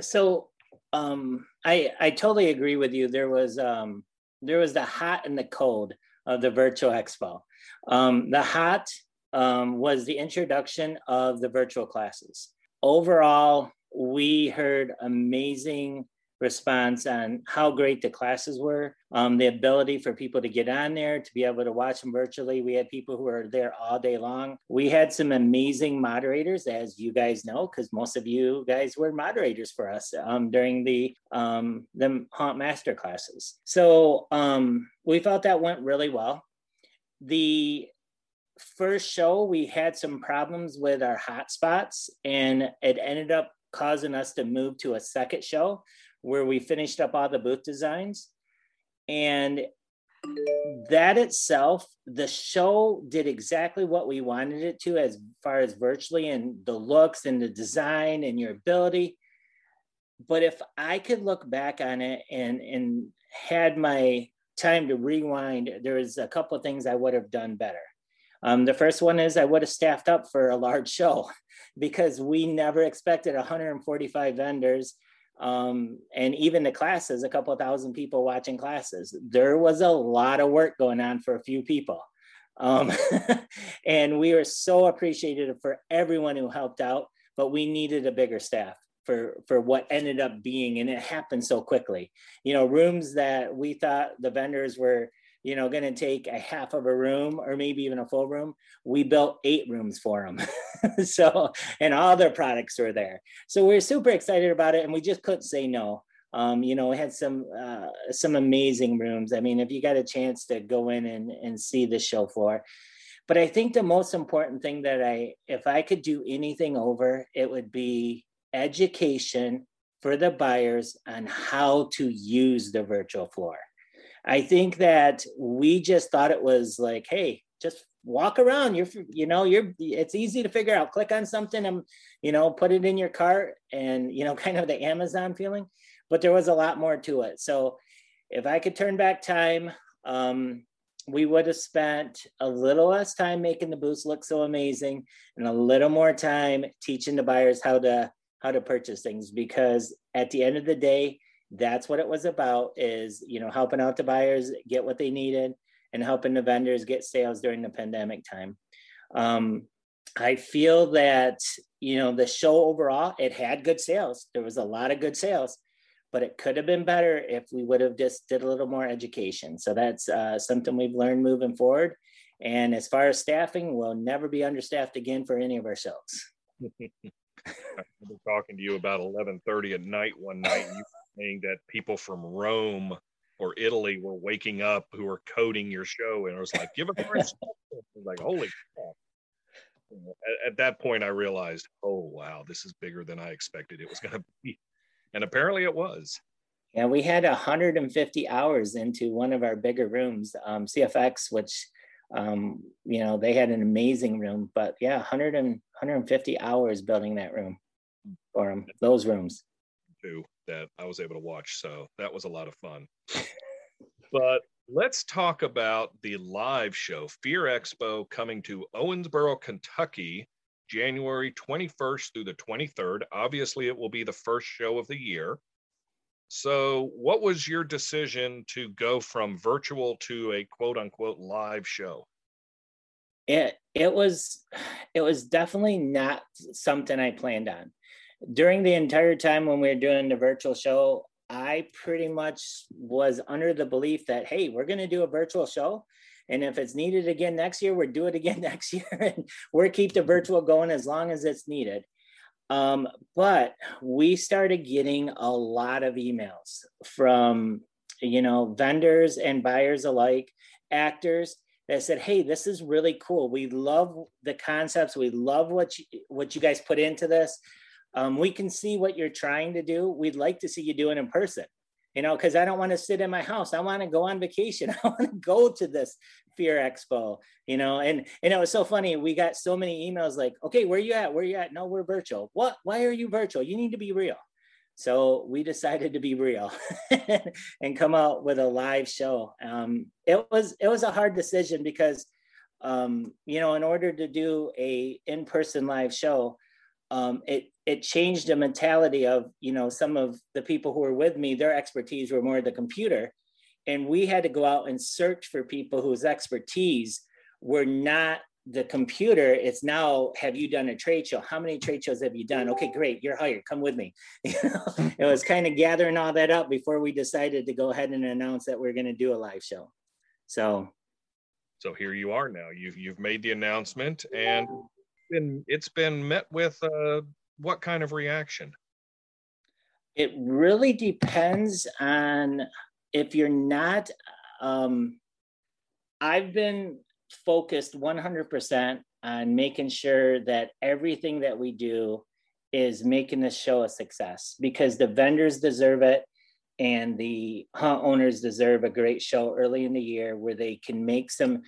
Speaker 22: So um, I I totally agree with you. There was um, there was the hot and the cold of the virtual expo. Um, the hot um, was the introduction of the virtual classes. Overall, we heard amazing response on how great the classes were, um, the ability for people to get on there, to be able to watch them virtually. We had people who were there all day long. We had some amazing moderators, as you guys know, because most of you guys were moderators for us um, during the um, the Haunt Master classes. So um, we felt that went really well. The first show, we had some problems with our hotspots, and it ended up causing us to move to a second show where we finished up all the booth designs. And that itself, the show did exactly what we wanted it to as far as virtually and the looks and the design and your ability. But if I could look back on it and and had my time to rewind, there was a couple of things I would have done better. Um, the first one is I would have staffed up for a large show because we never expected 145 vendors um, and even the classes, a couple thousand people watching classes. There was a lot of work going on for a few people. Um, and we were so appreciative for everyone who helped out, but we needed a bigger staff for for what ended up being and it happened so quickly you know rooms that we thought the vendors were you know going to take a half of a room or maybe even a full room. We built eight rooms for them so and all their products were there. So we are super excited about it and we just couldn't say no. Um, you know we had some uh, some amazing rooms. I mean if you got a chance to go in and, and see the show floor. But i think the most important thing that i if i could do anything over it would be education for the buyers on how to use the virtual floor I think that we just thought it was like, hey, just walk around. You're, you know, you're. It's easy to figure out. Click on something and, you know, put it in your cart, and you know, kind of the Amazon feeling. But there was a lot more to it. So, if I could turn back time, um, we would have spent a little less time making the booths look so amazing, and a little more time teaching the buyers how to how to purchase things. Because at the end of the day, that's what it was about is you know helping out the buyers get what they needed and helping the vendors get sales during the pandemic time. Um, i feel that you know the show overall it had good sales. There was a lot of good sales but it could have been better if we would have just did a little more education. So that's uh, something we've learned moving forward. And as far as staffing we'll never be understaffed again for any of our shows
Speaker 1: I remember talking to you about 11:30 at night one night. You saying that people from Rome or Italy were waking up who were coding your show, and I was like, "Give more like, "Holy crap!" At, at that point, I realized, "Oh wow, this is bigger than I expected it was going to be," and apparently, it was.
Speaker 22: Yeah, we had 150 hours into one of our bigger rooms, um, CFX, which um, you know they had an amazing room. But yeah, 100 and 150 hours building that room for them, those rooms.
Speaker 1: That I was able to watch. So that was a lot of fun. but let's talk about the live show, Fear Expo, coming to Owensboro, Kentucky, January 21st through the 23rd. Obviously, it will be the first show of the year. So, what was your decision to go from virtual to a quote unquote live show?
Speaker 22: It it was it was definitely not something I planned on during the entire time when we were doing the virtual show, I pretty much was under the belief that, hey, we're going to do a virtual show. And if it's needed again next year, we'll do it again next year. and we'll keep the virtual going as long as it's needed. Um, but we started getting a lot of emails from you know, vendors and buyers alike, actors that said, "Hey, this is really cool. We love the concepts. We love what you, what you guys put into this. Um, we can see what you're trying to do. We'd like to see you do it in person." You know, because I don't want to sit in my house. I want to go on vacation. I want to go to this Fear Expo. You know, and and it was so funny. We got so many emails like, "Okay, where you at? Where you at? No, we're virtual. What? Why are you virtual? You need to be real." So we decided to be real and come out with a live show. Um, it was it was a hard decision because um, you know in order to do a in person live show, um, it it changed the mentality of you know some of the people who were with me. Their expertise were more the computer, and we had to go out and search for people whose expertise were not the computer. It's now have you done a trade show? How many trade shows have you done? Okay great you're hired come with me. You know it was kind of gathering all that up before we decided to go ahead and announce that we're going to do a live show. So.
Speaker 1: So here you are now. You've you've made the announcement and been it's been met with uh, what kind of reaction?
Speaker 22: It really depends on if you're not um i've been focused 100% on making sure that everything that we do is making this show a success because the vendors deserve it and the haunt owners deserve a great show early in the year where they can make some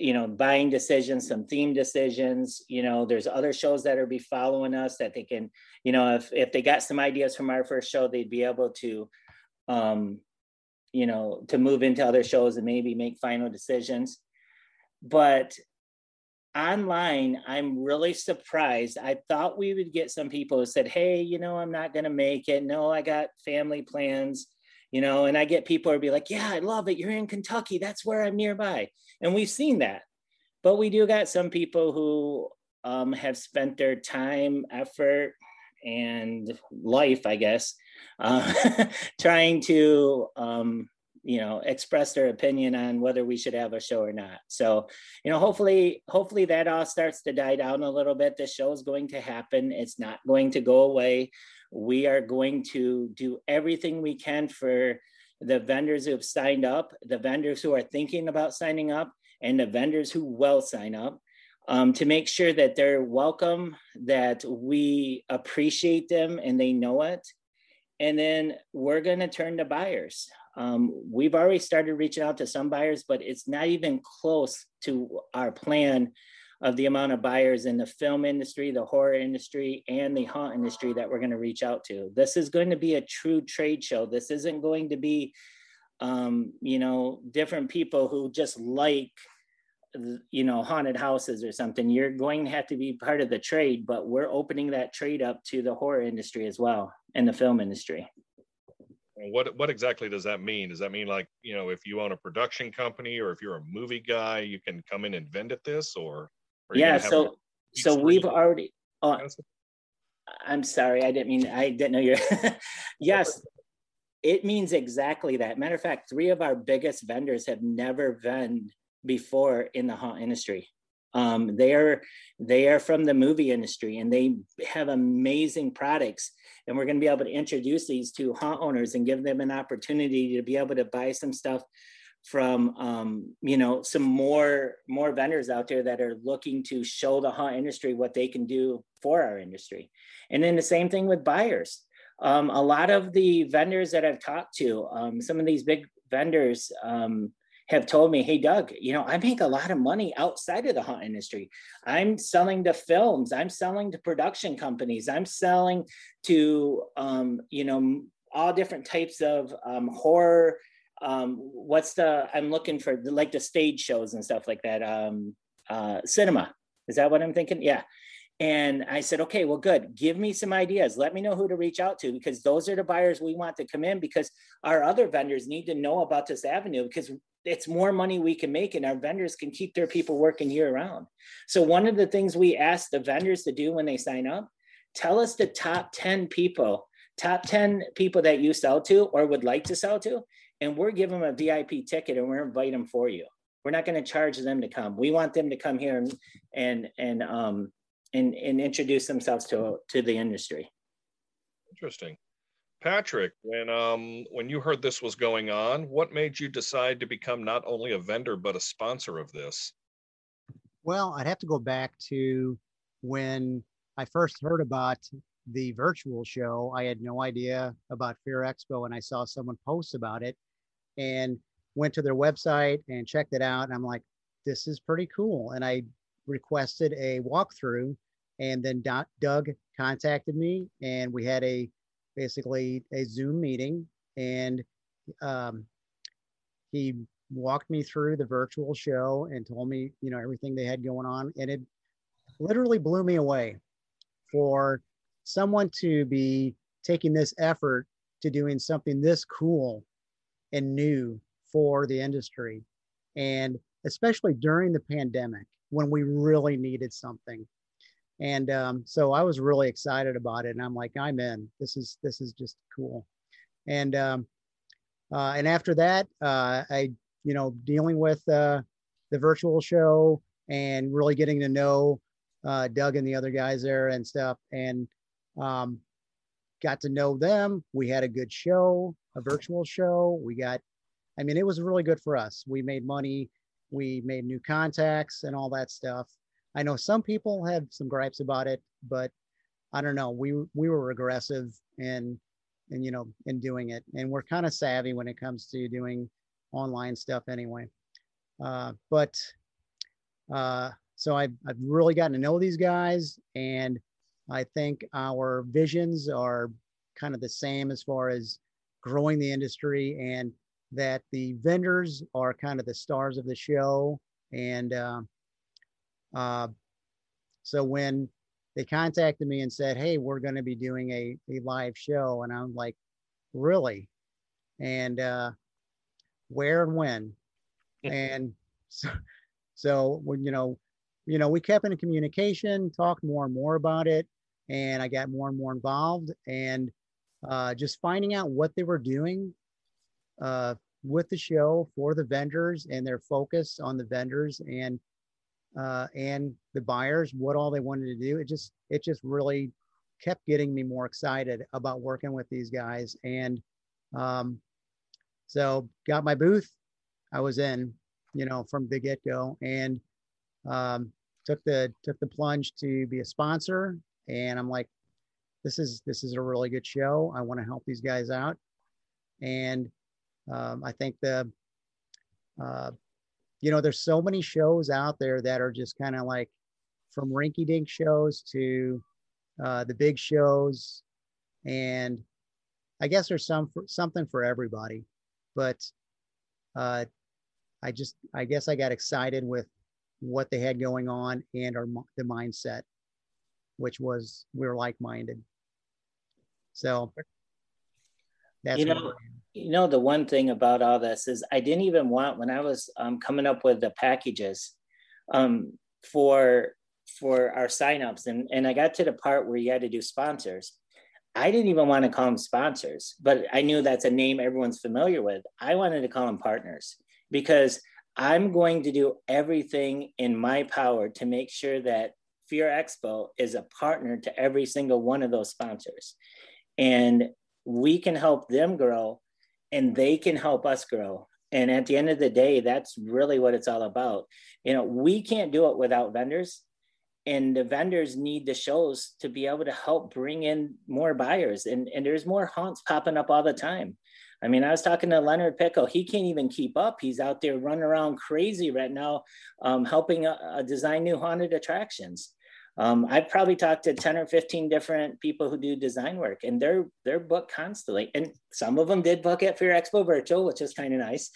Speaker 22: you know buying decisions some theme decisions you know there's other shows that are be following us that they can you know if if they got some ideas from our first show they'd be able to um you know to move into other shows and maybe make final decisions. But online i'm really surprised. I thought we would get some people who said hey you know i'm not going to make it. No i got family plans you know and i get people who be like yeah i love it. You're in kentucky. That's where i'm nearby. And we've seen that. But we do got some people who um, have spent their time effort and life i guess uh, trying to um, you know express their opinion on whether we should have a show or not. So you know hopefully hopefully that all starts to die down a little bit. The show is going to happen. It's not going to go away we are going to do everything we can for the vendors who have signed up the vendors who are thinking about signing up and the vendors who will sign up um, to make sure that they're welcome that we appreciate them and they know it. And then we're going to turn to buyers. Um, we've already started reaching out to some buyers, but it's not even close to our plan of the amount of buyers in the film industry, the horror industry, and the haunt industry that we're going to reach out to. This is going to be a true trade show. This isn't going to be, um, you know, different people who just like, you know, haunted houses or something. You're going to have to be part of the trade, but we're opening that trade up to the horror industry as well and the film industry
Speaker 1: what what exactly does that mean? Does that mean like you know if you own a production company or if you're a movie guy, you can come in and vend at this, or, or
Speaker 22: yeah? So so we've already. Oh, I'm sorry, I didn't mean I didn't know you're. yes, it means exactly that. Matter of fact, three of our biggest vendors have never vended before in the haunt industry. Um, they are they are from the movie industry and they have amazing products. And we're going to be able to introduce these to haunt owners and give them an opportunity to be able to buy some stuff from um, you know some more more vendors out there that are looking to show the haunt industry what they can do for our industry. And then the same thing with buyers. Um, a lot of the vendors that I've talked to, um, some of these big vendors, um, have told me, hey, Doug, you know, I make a lot of money outside of the haunt industry. I'm selling to films, I'm selling to production companies, I'm selling to, um, you know, all different types of um, horror. Um, what's the, I'm looking for the, like the stage shows and stuff like that. Um, uh, cinema. Is that what I'm thinking? Yeah. And I said, okay, well, good. Give me some ideas. Let me know who to reach out to because those are the buyers we want to come in because our other vendors need to know about this avenue because it's more money we can make and our vendors can keep their people working year round. So one of the things we ask the vendors to do when they sign up, tell us the top 10 people, top 10 people that you sell to or would like to sell to, and we're giving them a VIP ticket and we're inviting them for you. We're not going to charge them to come. We want them to come here and and and um and, and introduce themselves to to the industry.
Speaker 1: Interesting. Patrick, when um when you heard this was going on, what made you decide to become not only a vendor but a sponsor of this?
Speaker 4: Well, I'd have to go back to when I first heard about the virtual show. I had no idea about Fear Expo, and I saw someone post about it, and went to their website and checked it out. And I'm like, this is pretty cool. And I requested a walkthrough, and then Doug contacted me, and we had a basically a Zoom meeting, and um, he walked me through the virtual show and told me, you know, everything they had going on, and it literally blew me away for someone to be taking this effort to doing something this cool and new for the industry. And especially during the pandemic when we really needed something. And um, so i was really excited about it and i'm like i'm in. This is this is just cool. And um, uh, and after that uh, i you know dealing with uh, the virtual show and really getting to know uh, doug and the other guys there and stuff and um, got to know them. We had a good show a virtual show. We got i mean it was really good for us. We made money. We made new contacts and all that stuff. I know some people have some gripes about it, but I don't know. We we were aggressive and and you know in doing it, and we're kind of savvy when it comes to doing online stuff anyway. Uh, but uh, so I've I've really gotten to know these guys, and I think our visions are kind of the same as far as growing the industry and that the vendors are kind of the stars of the show and uh, uh, so when they contacted me and said, "Hey, we're going to be doing a, a live show," and I'm like, "Really?" And uh, where and when? and so, so when you know, you know, we kept in communication, talked more and more about it, and I got more and more involved, and uh, just finding out what they were doing uh, with the show for the vendors and their focus on the vendors and uh, and the buyers what all they wanted to do. It just it just really kept getting me more excited about working with these guys and um, so got my booth. I was in you know from the get-go and um, took the took the plunge to be a sponsor and i'm like this is this is a really good show. I want to help these guys out. And um, i think the uh, you know, there's so many shows out there that are just kind of like from rinky dink shows to uh, the big shows. And I guess there's some for, something for everybody, but uh, I just, I guess I got excited with what they had going on and our the mindset, which was we were like minded. So
Speaker 22: that's you know, you know the one thing about all this is i didn't even want when i was um, coming up with the packages um, for for our signups and and i got to the part where you had to do sponsors. I didn't even want to call them sponsors but i knew that's a name everyone's familiar with. I wanted to call them partners because i'm going to do everything in my power to make sure that fear expo is a partner to every single one of those sponsors. And we can help them grow and they can help us grow. And at the end of the day that's really what it's all about. You know we can't do it without vendors. And the vendors need the shows to be able to help bring in more buyers. And, and there's more haunts popping up all the time. I mean i was talking to Leonard Pickel he can't even keep up. He's out there running around crazy right now um, helping uh, design new haunted attractions um, I've probably talked to 10 or 15 different people who do design work and they're they're booked constantly. And some of them did book at Fear Expo Virtual, which is kind of nice.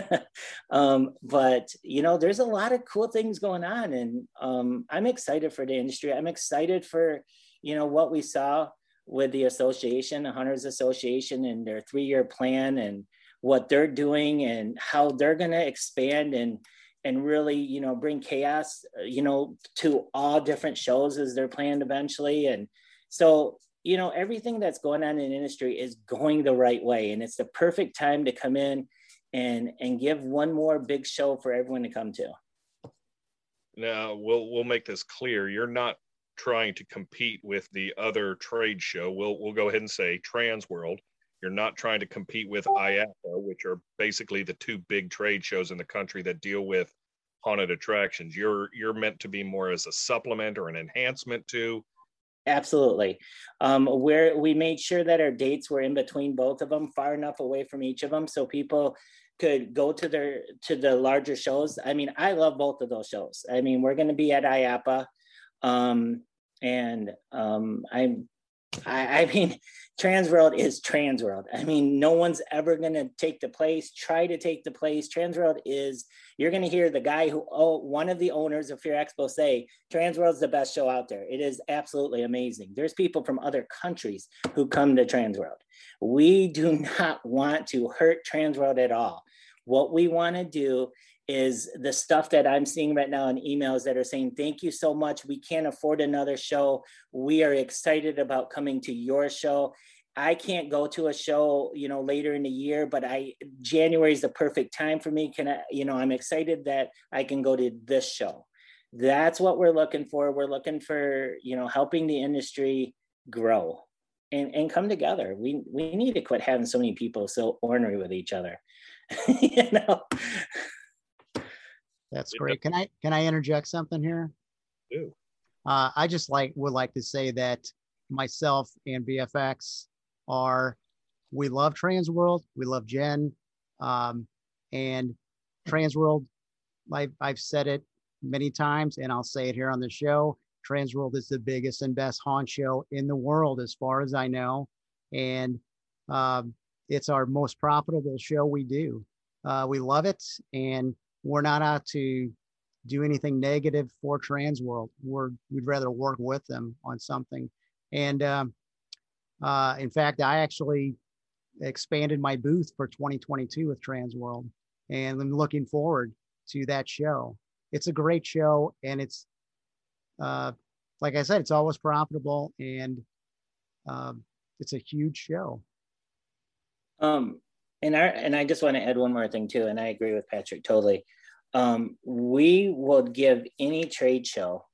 Speaker 22: um, but you know, there's a lot of cool things going on. And um, I'm excited for the industry. I'm excited for, you know, what we saw with the association, the Hunters Association and their three-year plan and what they're doing and how they're going to expand and and really you know bring chaos uh, you know to all different shows as they're planned eventually and so you know everything that's going on in industry is going the right way and it's the perfect time to come in and and give one more big show for everyone to come to
Speaker 1: now we'll we'll make this clear you're not trying to compete with the other trade show. We'll we'll go ahead and say Transworld. You're not trying to compete with IAAPA, which are basically the two big trade shows in the country that deal with haunted attractions. You're you're meant to be more as a supplement or an enhancement to.
Speaker 22: Absolutely. Um, where we made sure that our dates were in between both of them, far enough away from each of them, so people could go to their to the larger shows. I mean, I love both of those shows. I mean, we're going to be at IAAPA, um, and um, I'm I, I mean, Transworld is Transworld. I mean, no one's ever going to take the place, try to take the place. Transworld is, you're going to hear the guy who, oh, one of the owners of Fear Expo say, Transworld's the best show out there. It is absolutely amazing. There's people from other countries who come to Transworld. We do not want to hurt Transworld at all. What we want to do is the stuff that I'm seeing right now in emails that are saying, Thank you so much. We can't afford another show. We are excited about coming to your show. I can't go to a show, you know, later in the year, but I January is the perfect time for me. Can I, you know, I'm excited that I can go to this show. That's what we're looking for. We're looking for, you know, helping the industry grow and, and come together. We we need to quit having so many people so ornery with each other. you know.
Speaker 4: That's great. Can I can I interject something here?
Speaker 1: Do.
Speaker 4: Uh, I just like would like to say that myself and VFX are we love Transworld, we love Jen, um, and Transworld. I've, I've said it many times, and I'll say it here on the show. Transworld is the biggest and best haunt show in the world, as far as I know, and um, it's our most profitable show we do. Uh, we love it, and we're not out to do anything negative for Transworld. We're we'd rather work with them on something. And um, uh, in fact i actually expanded my booth for 2022 with Transworld and i'm looking forward to that show. It's a great show and it's uh, like i said it's always profitable and um, it's a huge show.
Speaker 22: Um, and I and I just want to add one more thing too, and I agree with Patrick totally. Um, we would give any trade show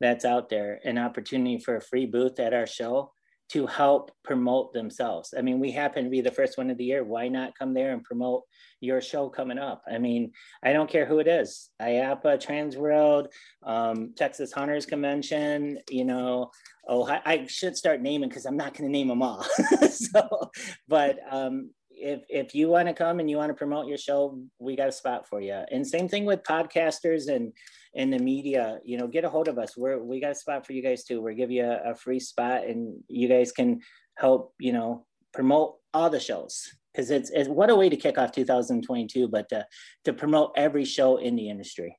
Speaker 22: that's out there an opportunity for a free booth at our show to help promote themselves. I mean, we happen to be the first one of the year. Why not come there and promote your show coming up? I mean, I don't care who it is IAAPA, Transworld, um, Texas Haunters Convention, you know. Oh, I, I should start naming because I'm not going to name them all. so, but um, if if you want to come and you want to promote your show, we got a spot for you. And same thing with podcasters and and the media. You know, get a hold of us. We're we got a spot for you guys too. We'll give you a, a free spot, and you guys can help. You know, promote all the shows because it's, it's what a way to kick off 2022, but to, to promote every show in the industry.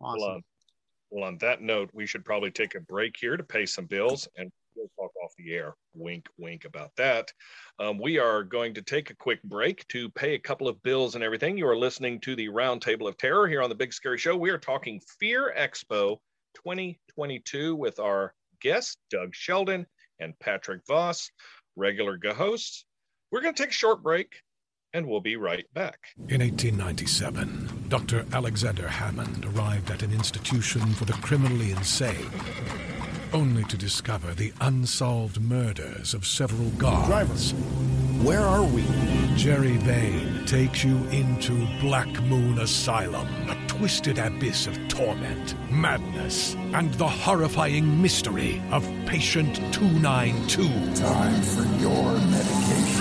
Speaker 1: Awesome. Well, uh, well, on that note, we should probably take a break here to pay some bills and we'll talk off the air. Wink, wink about that. Um, we are going to take a quick break to pay a couple of bills and everything. You are listening to the Roundtable of Terror here on the Big Scary Show. We are talking Fear Expo 2022 with our guests, Doug Sheldon and Patrick Voss, regular hosts. We're going to take a short break and we'll be right back.
Speaker 24: In 1897, Dr. Alexander Hammond arrived at an institution for the criminally insane only to discover the unsolved murders of several guards.
Speaker 25: Drivers, where are we?
Speaker 24: Jerry Vane takes you into Black Moon Asylum, a twisted abyss of torment, madness, and the horrifying mystery of Patient 292.
Speaker 25: Time for your medication.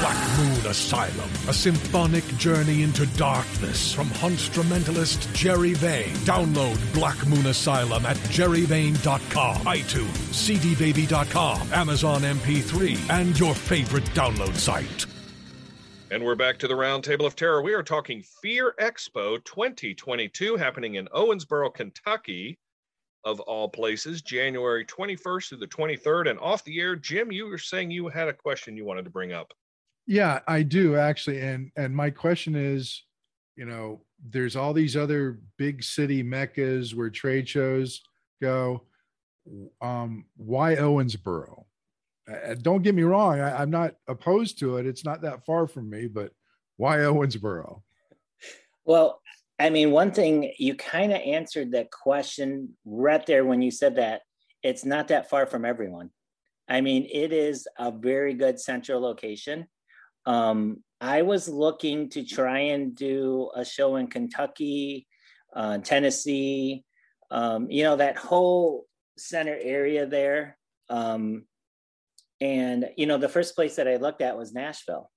Speaker 24: Black Moon Asylum, a symphonic journey into darkness from instrumentalist Jerry Vane. Download Black Moon Asylum at jerryvane.com, iTunes, cdbaby.com, Amazon MP3, and your favorite download site.
Speaker 1: And we're back to the Roundtable of Terror. We are talking Fear Expo 2022 happening in Owensboro, Kentucky, of all places, January 21st through the 23rd. And off the air, Jim, you were saying you had a question you wanted to bring up.
Speaker 23: Yeah, I do actually. And and my question is, you know, there's all these other big city meccas where trade shows go. Um, why Owensboro? Uh, don't get me wrong, I, I'm not opposed to it. It's not that far from me, but why Owensboro?
Speaker 22: Well, I mean, one thing you kind of answered that question right there when you said that it's not that far from everyone. I mean, it is a very good central location. Um, I was looking to try and do a show in Kentucky, uh, Tennessee, um, you know, that whole center area there. Um, and, you know, the first place that I looked at was Nashville.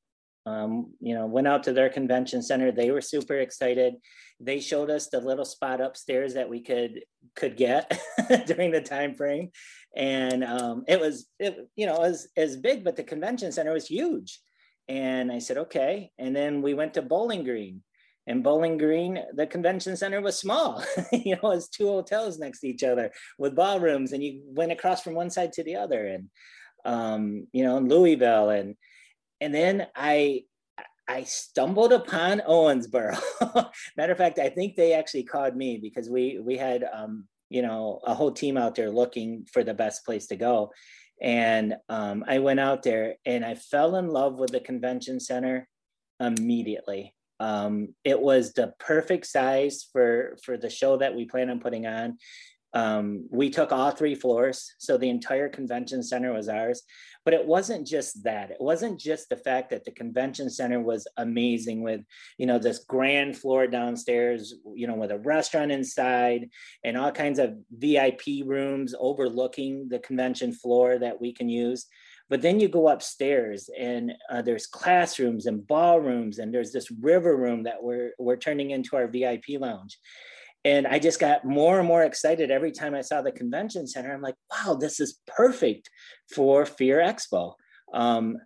Speaker 22: Um, you know, went out to their convention center. They were super excited. They showed us the little spot upstairs that we could could get during the time frame, and um, it was it, you know as as big, but the convention center was huge. And I said, okay. And then we went to Bowling Green, and Bowling Green, the convention center was small. you know, it was two hotels next to each other with ballrooms, and you went across from one side to the other. And um, you know, in Louisville, and and then I I stumbled upon Owensboro. Matter of fact, I think they actually called me because we we had um, you know a whole team out there looking for the best place to go, and um, I went out there and I fell in love with the convention center immediately. Um, it was the perfect size for for the show that we plan on putting on. Um, we took all three floors, so the entire convention center was ours. But it wasn't just that. It wasn't just the fact that the convention center was amazing with, you know, this grand floor downstairs, you know, with a restaurant inside and all kinds of VIP rooms overlooking the convention floor that we can use. But then you go upstairs and uh, there's classrooms and ballrooms and there's this river room that we're we're turning into our VIP lounge and I just got more and more excited every time I saw the convention center. I'm like, wow, this is perfect for Fear Expo. Um,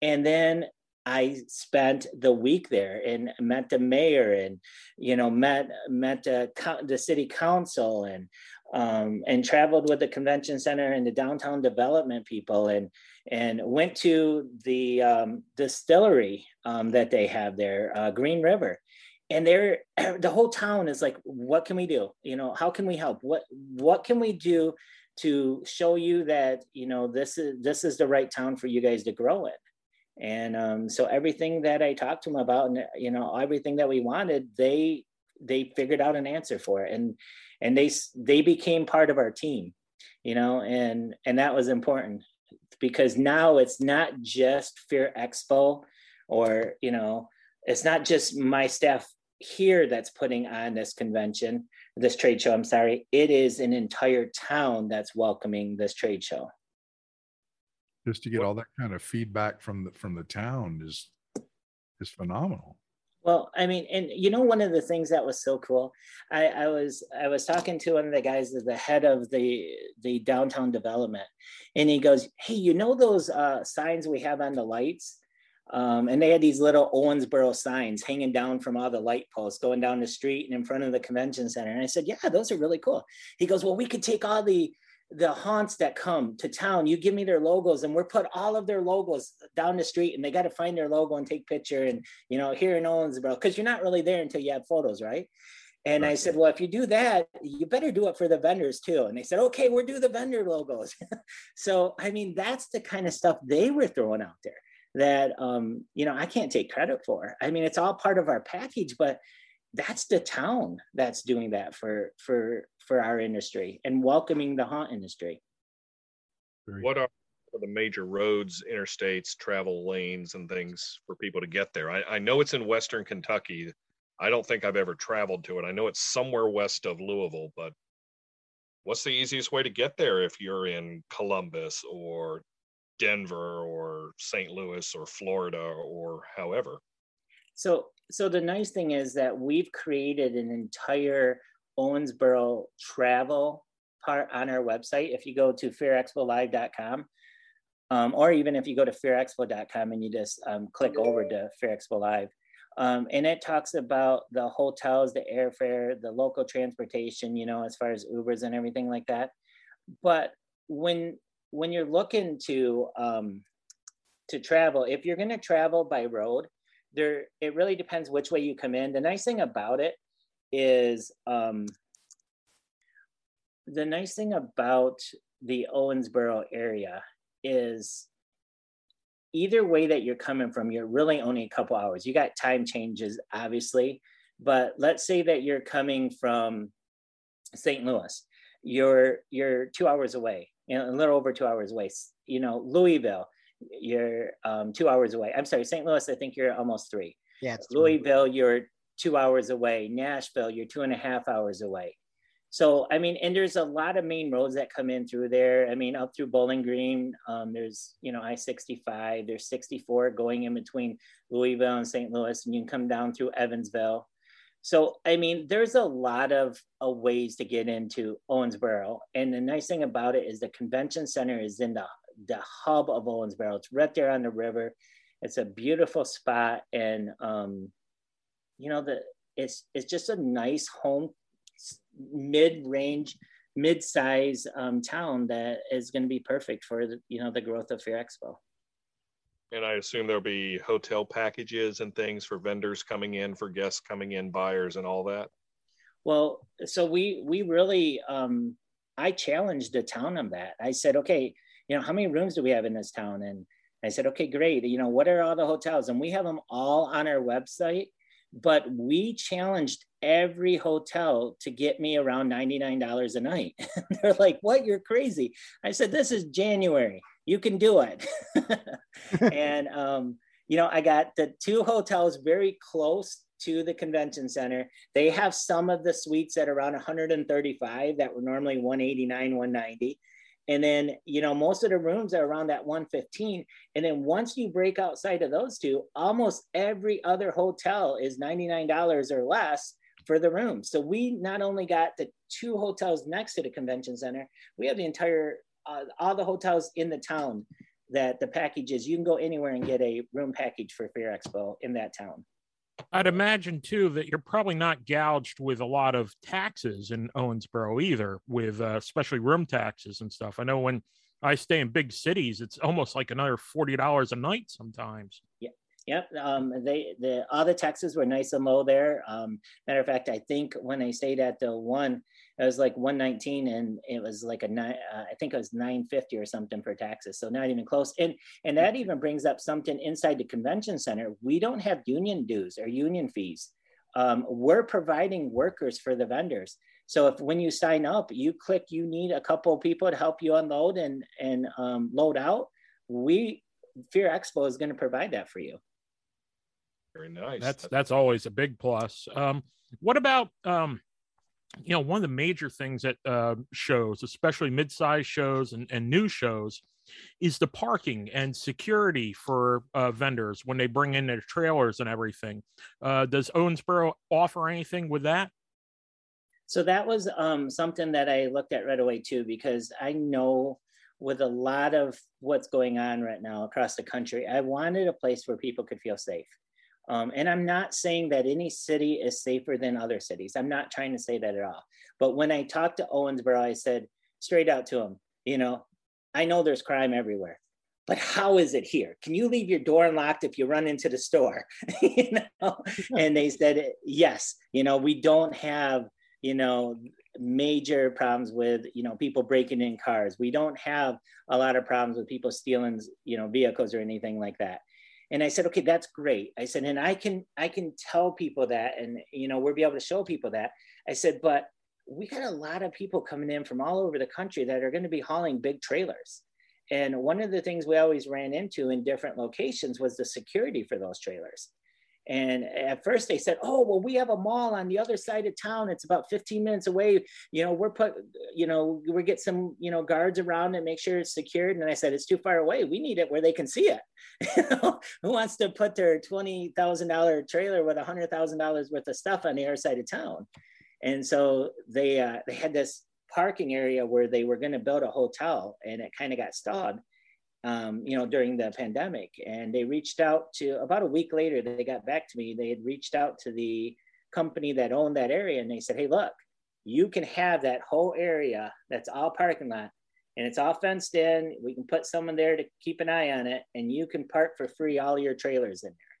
Speaker 22: and then I spent the week there and met the mayor and you know met met the, the city council and um, and traveled with the convention center and the downtown development people and and went to the um, distillery um, that they have there, uh, Green River, and they're the whole town is like what can we do? You know how can we help? What what can we do to show you that you know this is this is the right town for you guys to grow in? And um, so everything that i talked to them about and you know everything that we wanted they they figured out an answer for it. And and they they became part of our team you know and and that was important because now it's not just fear expo or you know it's not just my staff here that's putting on this convention, this trade show, I'm sorry, it is an entire town that's welcoming this trade show.
Speaker 23: Just to get all that kind of feedback from the from the town is is phenomenal.
Speaker 22: Well, I mean, and you know, one of the things that was so cool, I, I was I was talking to one of the guys, the head of the the downtown development, and he goes, "Hey, you know those uh, signs we have on the lights? Um, and they had these little Owensboro signs hanging down from all the light posts going down the street and in front of the convention center. And I said, Yeah, those are really cool. He goes, Well, we could take all the the haunts that come to town, you give me their logos and we're put all of their logos down the street and they got to find their logo and take picture and you know here in Owensboro because you're not really there until you have photos, right? And. I said, well, if you do that, you better do it for the vendors too. And they said, okay, we'll do the vendor logos. so, I mean, that's the kind of stuff they were throwing out there that um, you know I can't take credit for. I mean, it's all part of our package, but that's the town that's doing that for for for our industry and welcoming the haunt industry.
Speaker 1: What are the major roads, interstates, travel lanes, and things for people to get there? I, I know it's in Western Kentucky. I don't think I've ever traveled to it. I know it's somewhere west of Louisville, but what's the easiest way to get there if you're in Columbus or Denver or St. Louis or Florida or however.
Speaker 22: So, so the nice thing is that we've created an entire Owensboro travel part on our website. If you go to fearexpolive.com, um, or even if you go to fearexpo.com and you just um, click over to Fear Expo Live, um, and it talks about the hotels, the airfare, the local transportation, you know, as far as Ubers and everything like that. But when when you're looking to um, to travel, if you're going to travel by road, there it really depends which way you come in. The nice thing about it is um, the nice thing about the Owensboro area is either way that you're coming from, you're really only a couple hours. You got time changes, obviously, But let's say that you're coming from St. Louis, you're you're two hours away, you know, a little over two hours away. You know, Louisville, you're um, two hours away. I'm sorry, St. Louis, I think you're almost three.
Speaker 4: Yeah,
Speaker 22: Louisville, you're two hours away. Nashville, you're two and a half hours away. So, I mean, and there's a lot of main roads that come in through there. I mean, up through Bowling Green, um, there's, you know, I 65, there's 64 going in between Louisville and St. Louis, and you can come down through Evansville. So, I mean, there's a lot of uh, ways to get into Owensboro. And the nice thing about it is the convention center is in the, the hub of Owensboro. It's right there on the river. It's a beautiful spot. And, um, you know, the, it's, it's just a nice home mid-range, mid-size um, town that is going to be perfect for the, you know the growth of Fear Expo.
Speaker 1: And I assume there'll be hotel packages and things for vendors coming in, for guests coming in, buyers, and all that.
Speaker 22: Well, so we we really um, I challenged the town on that. I said, okay, you know, how many rooms do we have in this town? And I said, okay, great. You know, what are all the hotels? And we have them all on our website but we challenged every hotel to get me around $99 a night. They're like, what? You're crazy. I said, this is January. You can do it. and, um, you know, I got the two hotels very close to the convention center. They have some of the suites at around 135 that were normally 189, 190 and then you know most of the rooms are around that 115 and then once you break outside of those two almost every other hotel is $99 or less for the room so we not only got the two hotels next to the convention center we have the entire uh, all the hotels in the town that the packages you can go anywhere and get a room package for Fear Expo in that town
Speaker 26: I'd imagine too that you're probably not gouged with a lot of taxes in Owensboro either, with uh, especially room taxes and stuff. I know when I stay in big cities, it's almost like another forty dollars a night sometimes.
Speaker 22: Yeah, Yep. Um, they the all the taxes were nice and low there. Um, matter of fact, I think when I stayed at the one, it was like 119 and it was like a nine, uh, I think it was 950 or something for taxes. So not even close. And and that even brings up something inside the convention center. We don't have union dues or union fees. Um, we're providing workers for the vendors. So if when you sign up, you click you need a couple of people to help you unload and and um, load out. We Fear Expo is going to provide that for you.
Speaker 1: Very nice.
Speaker 26: That's that's always a big plus. Um, what about um, you know one of the major things that uh, shows, especially mid-sized shows and, and new shows, is the parking and security for uh, vendors when they bring in their trailers and everything. Uh, does Owensboro offer anything with that?
Speaker 22: So that was um, something that I looked at right away too, because I know with a lot of what's going on right now across the country, I wanted a place where people could feel safe. Um, and I'm not saying that any city is safer than other cities. I'm not trying to say that at all. But when I talked to Owensboro, I said straight out to him, you know, I know there's crime everywhere, but how is it here? Can you leave your door unlocked if you run into the store? you know? And they said, yes, you know, we don't have, you know, major problems with, you know, people breaking in cars. We don't have a lot of problems with people stealing, you know, vehicles or anything like that and i said okay that's great. I said and i can i can tell people that and you know we'll be able to show people that. I said but we got a lot of people coming in from all over the country that are going to be hauling big trailers. And one of the things we always ran into in different locations was the security for those trailers and at first they said, oh, well, we have a mall on the other side of town. It's about 15 minutes away. You know, we're put, you know, we get some, you know, guards around and make sure it's secured. And I said, it's too far away. We need it where they can see it. Who wants to put their $20,000 trailer with a $100,000 worth of stuff on the other side of town? And so they, uh, they had this parking area where they were going to build a hotel and it kind of got stalled um, you know, during the pandemic. And they reached out to about a week later, they got back to me. They had reached out to the company that owned that area and they said, Hey, look, you can have that whole area that's all parking lot and it's all fenced in. We can put someone there to keep an eye on it and you can park for free all your trailers in there.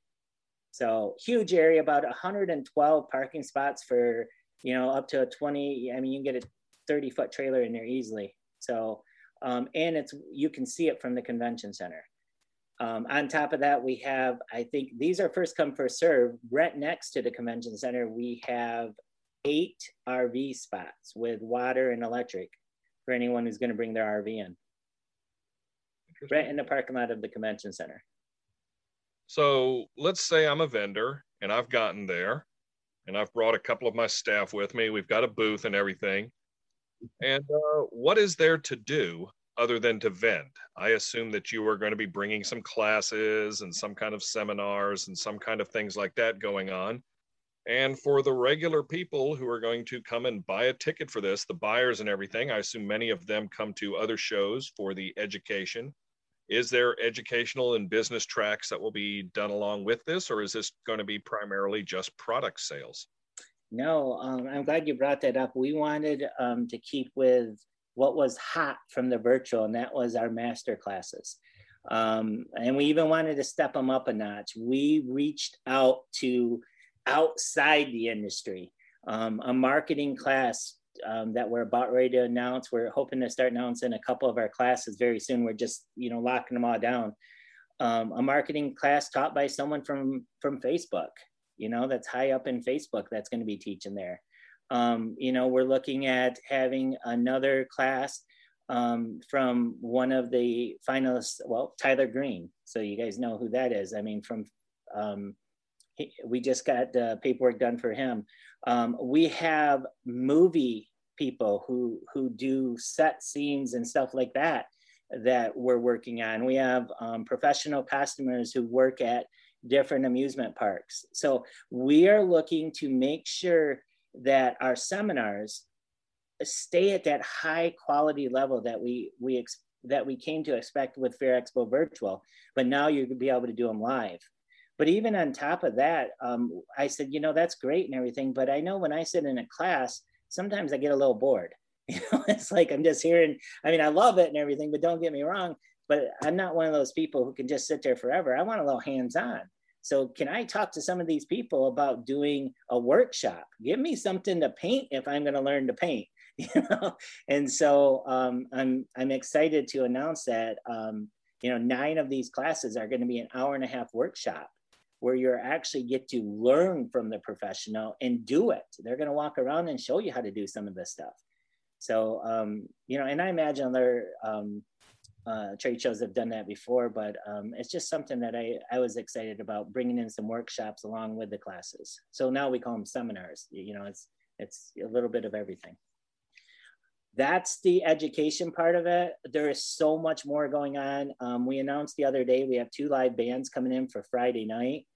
Speaker 22: So huge area, about 112 parking spots for, you know, up to a 20. I mean, you can get a 30 foot trailer in there easily. So um, and it's you can see it from the convention center. Um, on top of that, we have, I think these are first come, first serve. Right next to the convention center, we have eight RV spots with water and electric for anyone who's going to bring their RV in. Right in the parking lot of the convention center.
Speaker 1: So let's say I'm a vendor and I've gotten there and I've brought a couple of my staff with me. We've got a booth and everything. And uh, what is there to do other than to vend? I assume that you are going to be bringing some classes and some kind of seminars and some kind of things like that going on. And for the regular people who are going to come and buy a ticket for this, the buyers and everything, I assume many of them come to other shows for the education. Is there educational and business tracks that will be done along with this, or is this going to be primarily just product sales?
Speaker 22: No, um, I'm glad you brought that up. We wanted um, to keep with what was hot from the virtual, and that was our master classes. Um, and we even wanted to step them up a notch. We reached out to outside the industry. Um, a marketing class um, that we're about ready to announce. We're hoping to start announcing a couple of our classes very soon. We're just, you know, locking them all down. Um, a marketing class taught by someone from from Facebook, you know, that's high up in Facebook that's going to be teaching there. Um, you know, we're looking at having another class um, from one of the finalists, well, Tyler Green. So you guys know who that is. I mean, from um, he, we just got the paperwork done for him. Um, we have movie people who who do set scenes and stuff like that that we're working on. We have um, professional customers who work at different amusement parks. So we are looking to make sure that our seminars stay at that high quality level that we we ex- that we came to expect with Fear Expo Virtual, but now you'll be able to do them live. But even on top of that, um, I said, you know, that's great and everything. But I know when I sit in a class, sometimes I get a little bored. You know, it's like I'm just hearing, I mean, I love it and everything, but don't get me wrong. But I'm not one of those people who can just sit there forever. I want a little hands on. So, can I talk to some of these people about doing a workshop? Give me something to paint if I'm going to learn to paint. You know, and so um, I'm I'm excited to announce that um, you know nine of these classes are going to be an hour and a half workshop where you actually get to learn from the professional and do it. They're going to walk around and show you how to do some of this stuff. So, um, you know, and I imagine other um, uh, trade shows have done that before, but um, it's just something that I, I was excited about bringing in some workshops along with the classes. So now we call them seminars. You know, it's it's a little bit of everything. That's the education part of it. There is so much more going on. Um, we announced the other day we have two live bands coming in for Friday night.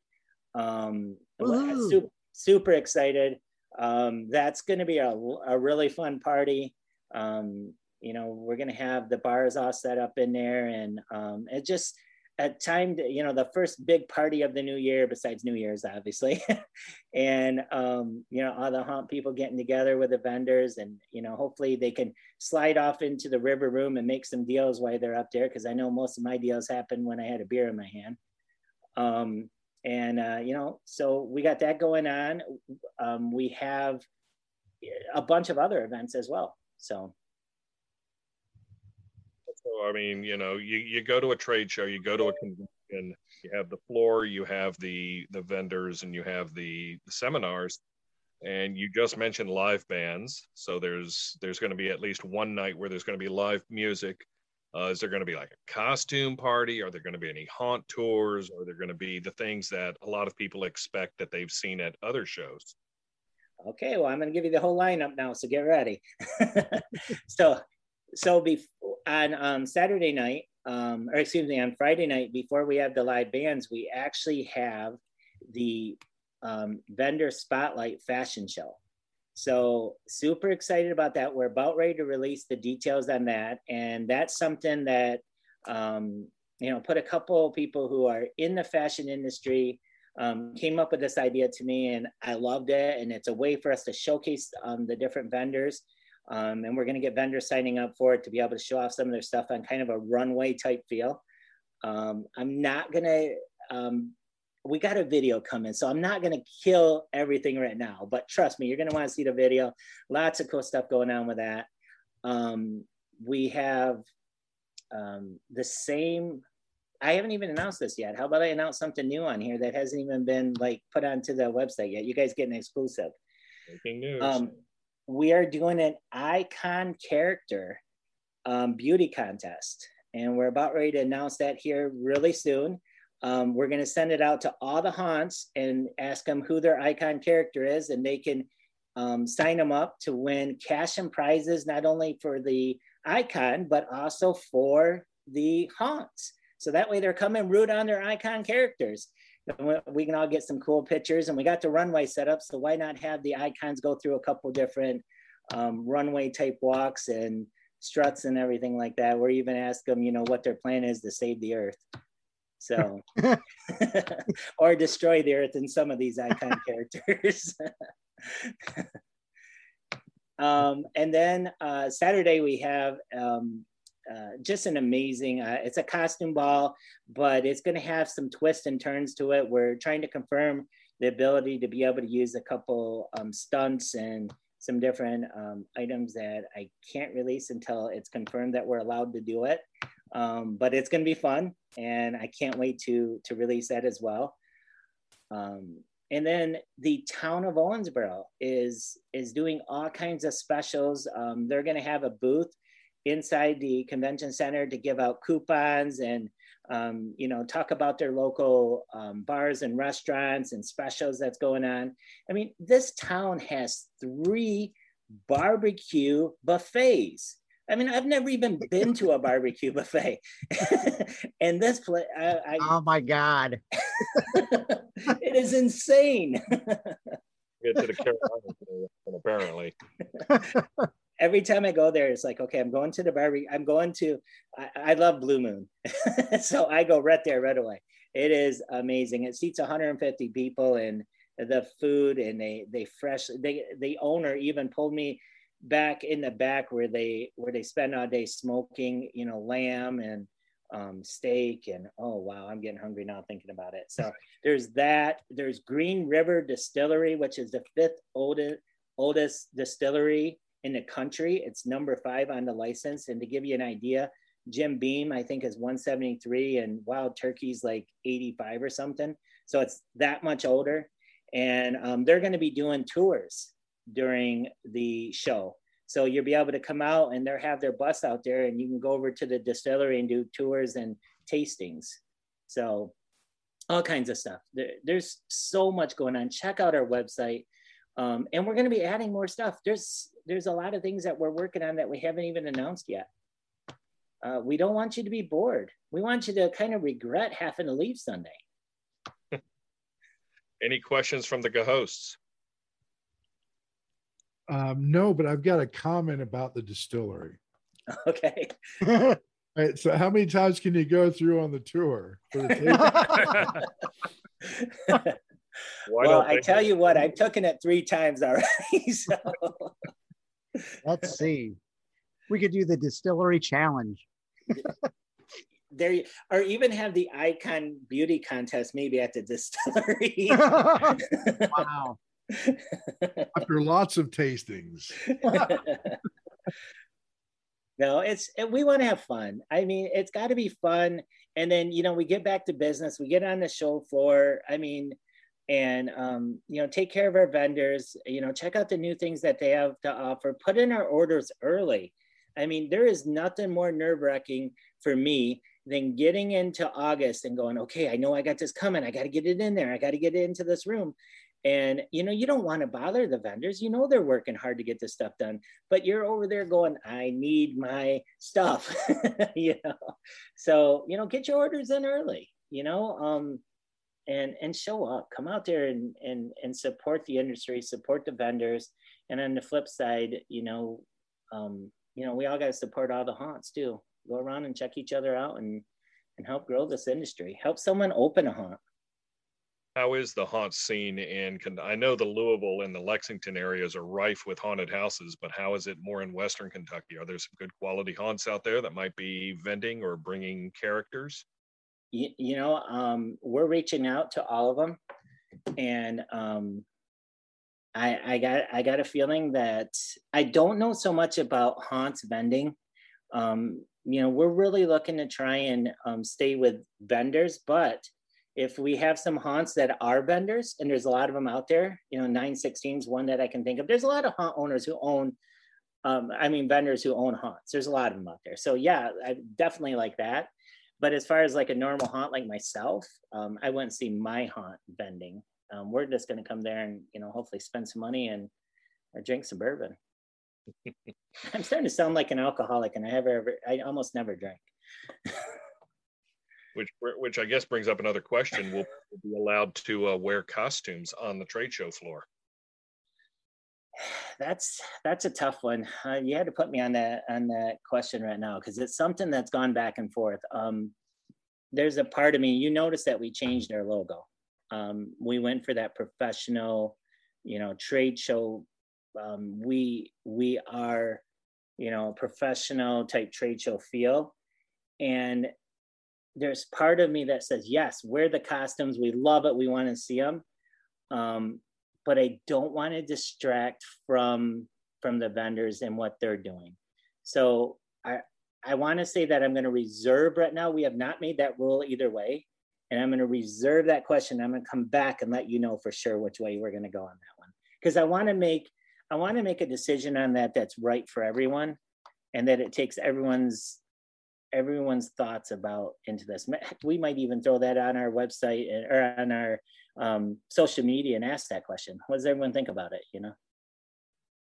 Speaker 22: Um, super, super excited. Um, that's going to be a, a really fun party. Um, you know, we're going to have the bars all set up in there, and um, it just at time to, you know, the first big party of the new year, besides New Year's, obviously. and, um, you know, all the haunt people getting together with the vendors and, you know, hopefully they can slide off into the river room and make some deals while they're up there. Cause I know most of my deals happen when I had a beer in my hand. Um, and, uh, you know, so we got that going on. Um, we have a bunch of other events as well. So,
Speaker 1: so, I mean, you know, you, you go to a trade show, you go to a convention, you have the floor, you have the the vendors, and you have the, the seminars. And you just mentioned live bands, so there's there's going to be at least one night where there's going to be live music. Uh, is there going to be like a costume party? Are there going to be any haunt tours? Are there going to be the things that a lot of people expect that they've seen at other shows?
Speaker 22: Okay, well, I'm going to give you the whole lineup now, so get ready. so so before on um, Saturday night, um, or excuse me, on Friday night, before we have the live bands, we actually have the um, vendor spotlight fashion show. So super excited about that. We're about ready to release the details on that, and that's something that um, you know put a couple of people who are in the fashion industry um, came up with this idea to me, and I loved it. And it's a way for us to showcase um, the different vendors um, and we're going to get vendors signing up for it to be able to show off some of their stuff on kind of a runway type feel. Um, I'm not going to, um, we got a video coming, so I'm not going to kill everything right now, but trust me, you're going to want to see the video. Lots of cool stuff going on with that. Um, we have um, the same I haven't even announced this yet. How about I announce something new on here that hasn't even been like put onto the website yet? You guys get an exclusive.
Speaker 1: Breaking news.
Speaker 22: We are doing an icon character um, beauty contest, and we're about ready to announce that here really soon. Um, we're going to send it out to all the haunts and ask them who their icon character is, and they can um, sign them up to win cash and prizes, not only for the icon, but also for the haunts. So that way they're coming root on their icon characters. And we- we can all get some cool pictures and we got the runway set up. So why not have the icons go through a couple different um, runway type walks and struts and everything like that. Or even ask them, you know, what their plan is to save the earth. So, or destroy the earth in some of these icon characters. um, and then uh, Saturday we have um, uh, just an amazing. Uh, it's a costume ball, but it's going to have some twists and turns to it. We're trying to confirm the ability to be able to use a couple um, stunts and some different um, items that I can't release until it's confirmed that we're allowed to do it. Um, but it's going to be fun, and I can't wait to to release that as well. Um, and then the town of Owensboro is is doing all kinds of specials. Um, they're going to have a booth inside the convention center to give out coupons and um, you know talk about their local um, bars and restaurants and specials that's going on. I mean, this town has three barbecue buffets. I mean, I've never even been to a barbecue buffet, and this place, I, I,
Speaker 4: Oh my God.
Speaker 22: it is insane.
Speaker 1: Get to the Carolinas, and apparently.
Speaker 22: Every time I go there, it's like, okay, I'm going to the barbecue. I'm going to. I, I love Blue Moon, so I go right there right away. It is amazing. It seats 150 people, and the food, and they they fresh. They the owner even pulled me back in the back where they where they spend all day smoking, you know, lamb and um, steak and oh wow, I'm getting hungry now thinking about it. So there's that. There's Green River Distillery, which is the fifth oldest oldest distillery in the country. It's number five on the license. And to give you an idea, Jim Beam I think is 173, and Wild Turkey's like 85 or something. So it's that much older. And um, they're going to be doing tours during the show. So you'll be able to come out and they'll have their bus out there and you can go over to the distillery and do tours and tastings. So all kinds of stuff. There, there's so much going on. Check out our website. Um, and we're going to be adding more stuff. There's there's a lot of things that we're working on that we haven't even announced yet. Uh, we don't want you to be bored. We want you to kind of regret having to leave Sunday.
Speaker 1: Any questions from the hosts?
Speaker 23: Um, no, but I've got a comment about the distillery.
Speaker 22: Okay.
Speaker 23: All right, so how many times can you go through on the tour? For the tasting?
Speaker 1: Why
Speaker 22: well,
Speaker 1: don't
Speaker 22: I tell you what, I've taken it three times already. So
Speaker 4: Let's see. We could do the distillery challenge.
Speaker 22: there, you- or even have the icon beauty contest maybe at the distillery.
Speaker 4: wow.
Speaker 23: After lots of tastings.
Speaker 22: no, it's we want to have fun. I mean, it's got to be fun. And then you know, we get back to business. We get on the show floor. I mean, and um, you know, take care of our vendors. You know, check out the new things that they have to offer. Put in our orders early. I mean, there is nothing more nerve wracking for me than getting into August and going, okay, I know I got this coming. I got to get it in there. I got to get it into this room. And you know, you don't want to bother the vendors. You know they're working hard to get this stuff done, but you're over there going, I need my stuff. you know. So, you know, get your orders in early, you know, um, and and show up. Come out there and and and support the industry, support the vendors. And on the flip side, you know, um, you know, we all got to support all the haunts too. Go around and check each other out and and help grow this industry. Help someone open a haunt.
Speaker 1: How is the haunt scene in? I know the Louisville and the Lexington areas are rife with haunted houses, but how is it more in Western Kentucky? Are there some good quality haunts out there that might be vending or bringing characters?
Speaker 22: You, you know um, we're reaching out to all of them and um, I, I got i got a feeling that i don't know so much about haunts vending um, you know, we're really looking to try and um, stay with vendors, but if we have some haunts that are vendors, and there's a lot of them out there, you know, 916 is one that I can think of. There's a lot of haunt owners who own, um, I mean, vendors who own haunts. There's a lot of them out there. So yeah, I definitely like that. But as far as like a normal haunt like myself, um, I wouldn't see my haunt vending. Um, we're just going to come there and you know hopefully spend some money and drink some bourbon. I'm starting to sound like an alcoholic, and I have ever I almost never drink.
Speaker 1: which which I guess brings up another question: Will be allowed to uh, wear costumes on the trade show floor?
Speaker 22: That's that's a tough one. Uh, you had to put me on that on that question right now because it's something that's gone back and forth. Um, there's a part of me. You notice that we changed our logo. Um, we went for that professional, you know, trade show. Um, we we are, you know, professional type trade show feel, and there's part of me that says yes, wear the costumes. We love it. We want to see them. Um, but I don't want to distract from from the vendors and what they're doing. So I I want to say that I'm going to reserve right now. We have not made that rule either way, and I'm going to reserve that question. I'm going to come back and let you know for sure which way we're going to go on that one because I want to make I want to make a decision on that that's right for everyone, and that it takes everyone's everyone's thoughts about into this. We might even throw that on our website or on our um, social media and ask that question. What does everyone think about it? You know,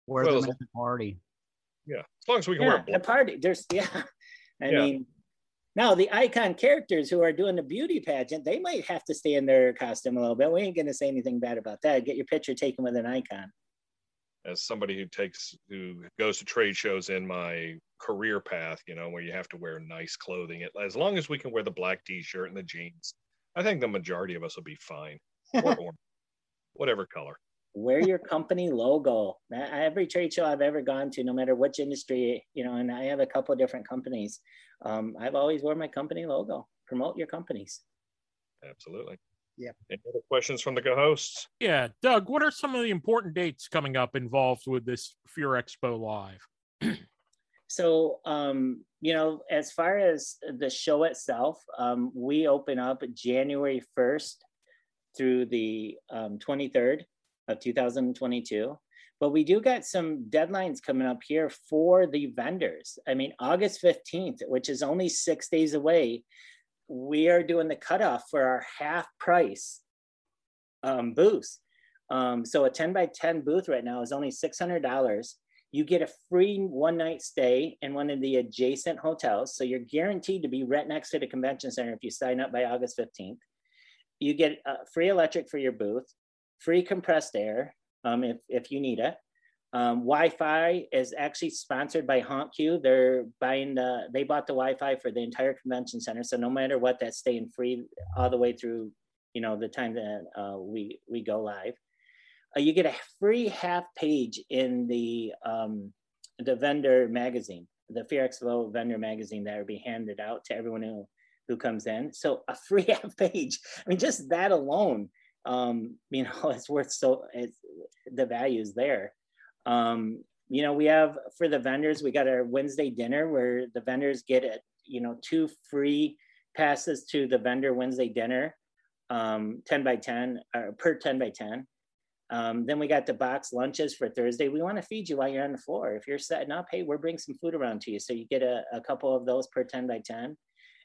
Speaker 4: where's well, the party?
Speaker 1: Yeah, as long as we can
Speaker 22: yeah,
Speaker 1: wear
Speaker 22: the party. There's yeah. I
Speaker 1: Yeah.
Speaker 22: mean, now the icon characters who are doing the beauty pageant, they might have to stay in their costume a little bit. We ain't gonna say anything bad about that. Get your picture taken with an icon.
Speaker 1: As somebody who takes who goes to trade shows in my career path, you know, where you have to wear nice clothing. As long as we can wear the black t-shirt and the jeans, I think the majority of us will be fine. Or, or whatever color.
Speaker 22: Wear your company logo. Every trade show I've ever gone to, no matter which industry, you know, and I have a couple of different companies. Um, I've always worn my company logo. Promote your companies.
Speaker 1: Absolutely.
Speaker 22: Yeah.
Speaker 1: Any other questions from the co-hosts?
Speaker 26: Yeah, Doug, what are some of the important dates coming up involved with this Fear Expo Live?
Speaker 22: So, um, you know, as far as the show itself, um, we open up January 1st through the um, 23rd of 2022. But we do got some deadlines coming up here for the vendors. I mean, August 15th, which is only six days away, we are doing the cutoff for our half price um, booths. Um, so a 10 by 10 booth right now is only $600. You get a free one night stay in one of the adjacent hotels. So you're guaranteed to be right next to the convention center if you sign up by August 15th. You get uh, free electric for your booth, free compressed air um, if, if you need it. Um, Wi-Fi is actually sponsored by HauntQ. They're buying the, they bought the Wi-Fi for the entire convention center. So no matter what, that's staying free all the way through, you know, the time that uh, we we go live. Uh, you get a free half page in the um, the vendor magazine, the Fear Expo vendor magazine that will be handed out to everyone who who comes in. So a free half page. I mean, just that alone, um, you know, it's worth so it's the value is there. Um, you know, we have for the vendors, we got our Wednesday dinner where the vendors get it, you know, two free passes to the vendor Wednesday dinner, um, 10 by 10, or per 10 by 10. Um, then we got the box lunches for Thursday. We want to feed you while you're on the floor. If you're setting up, hey, we're bringing some food around to you. So you get a, a couple of those per 10 by 10.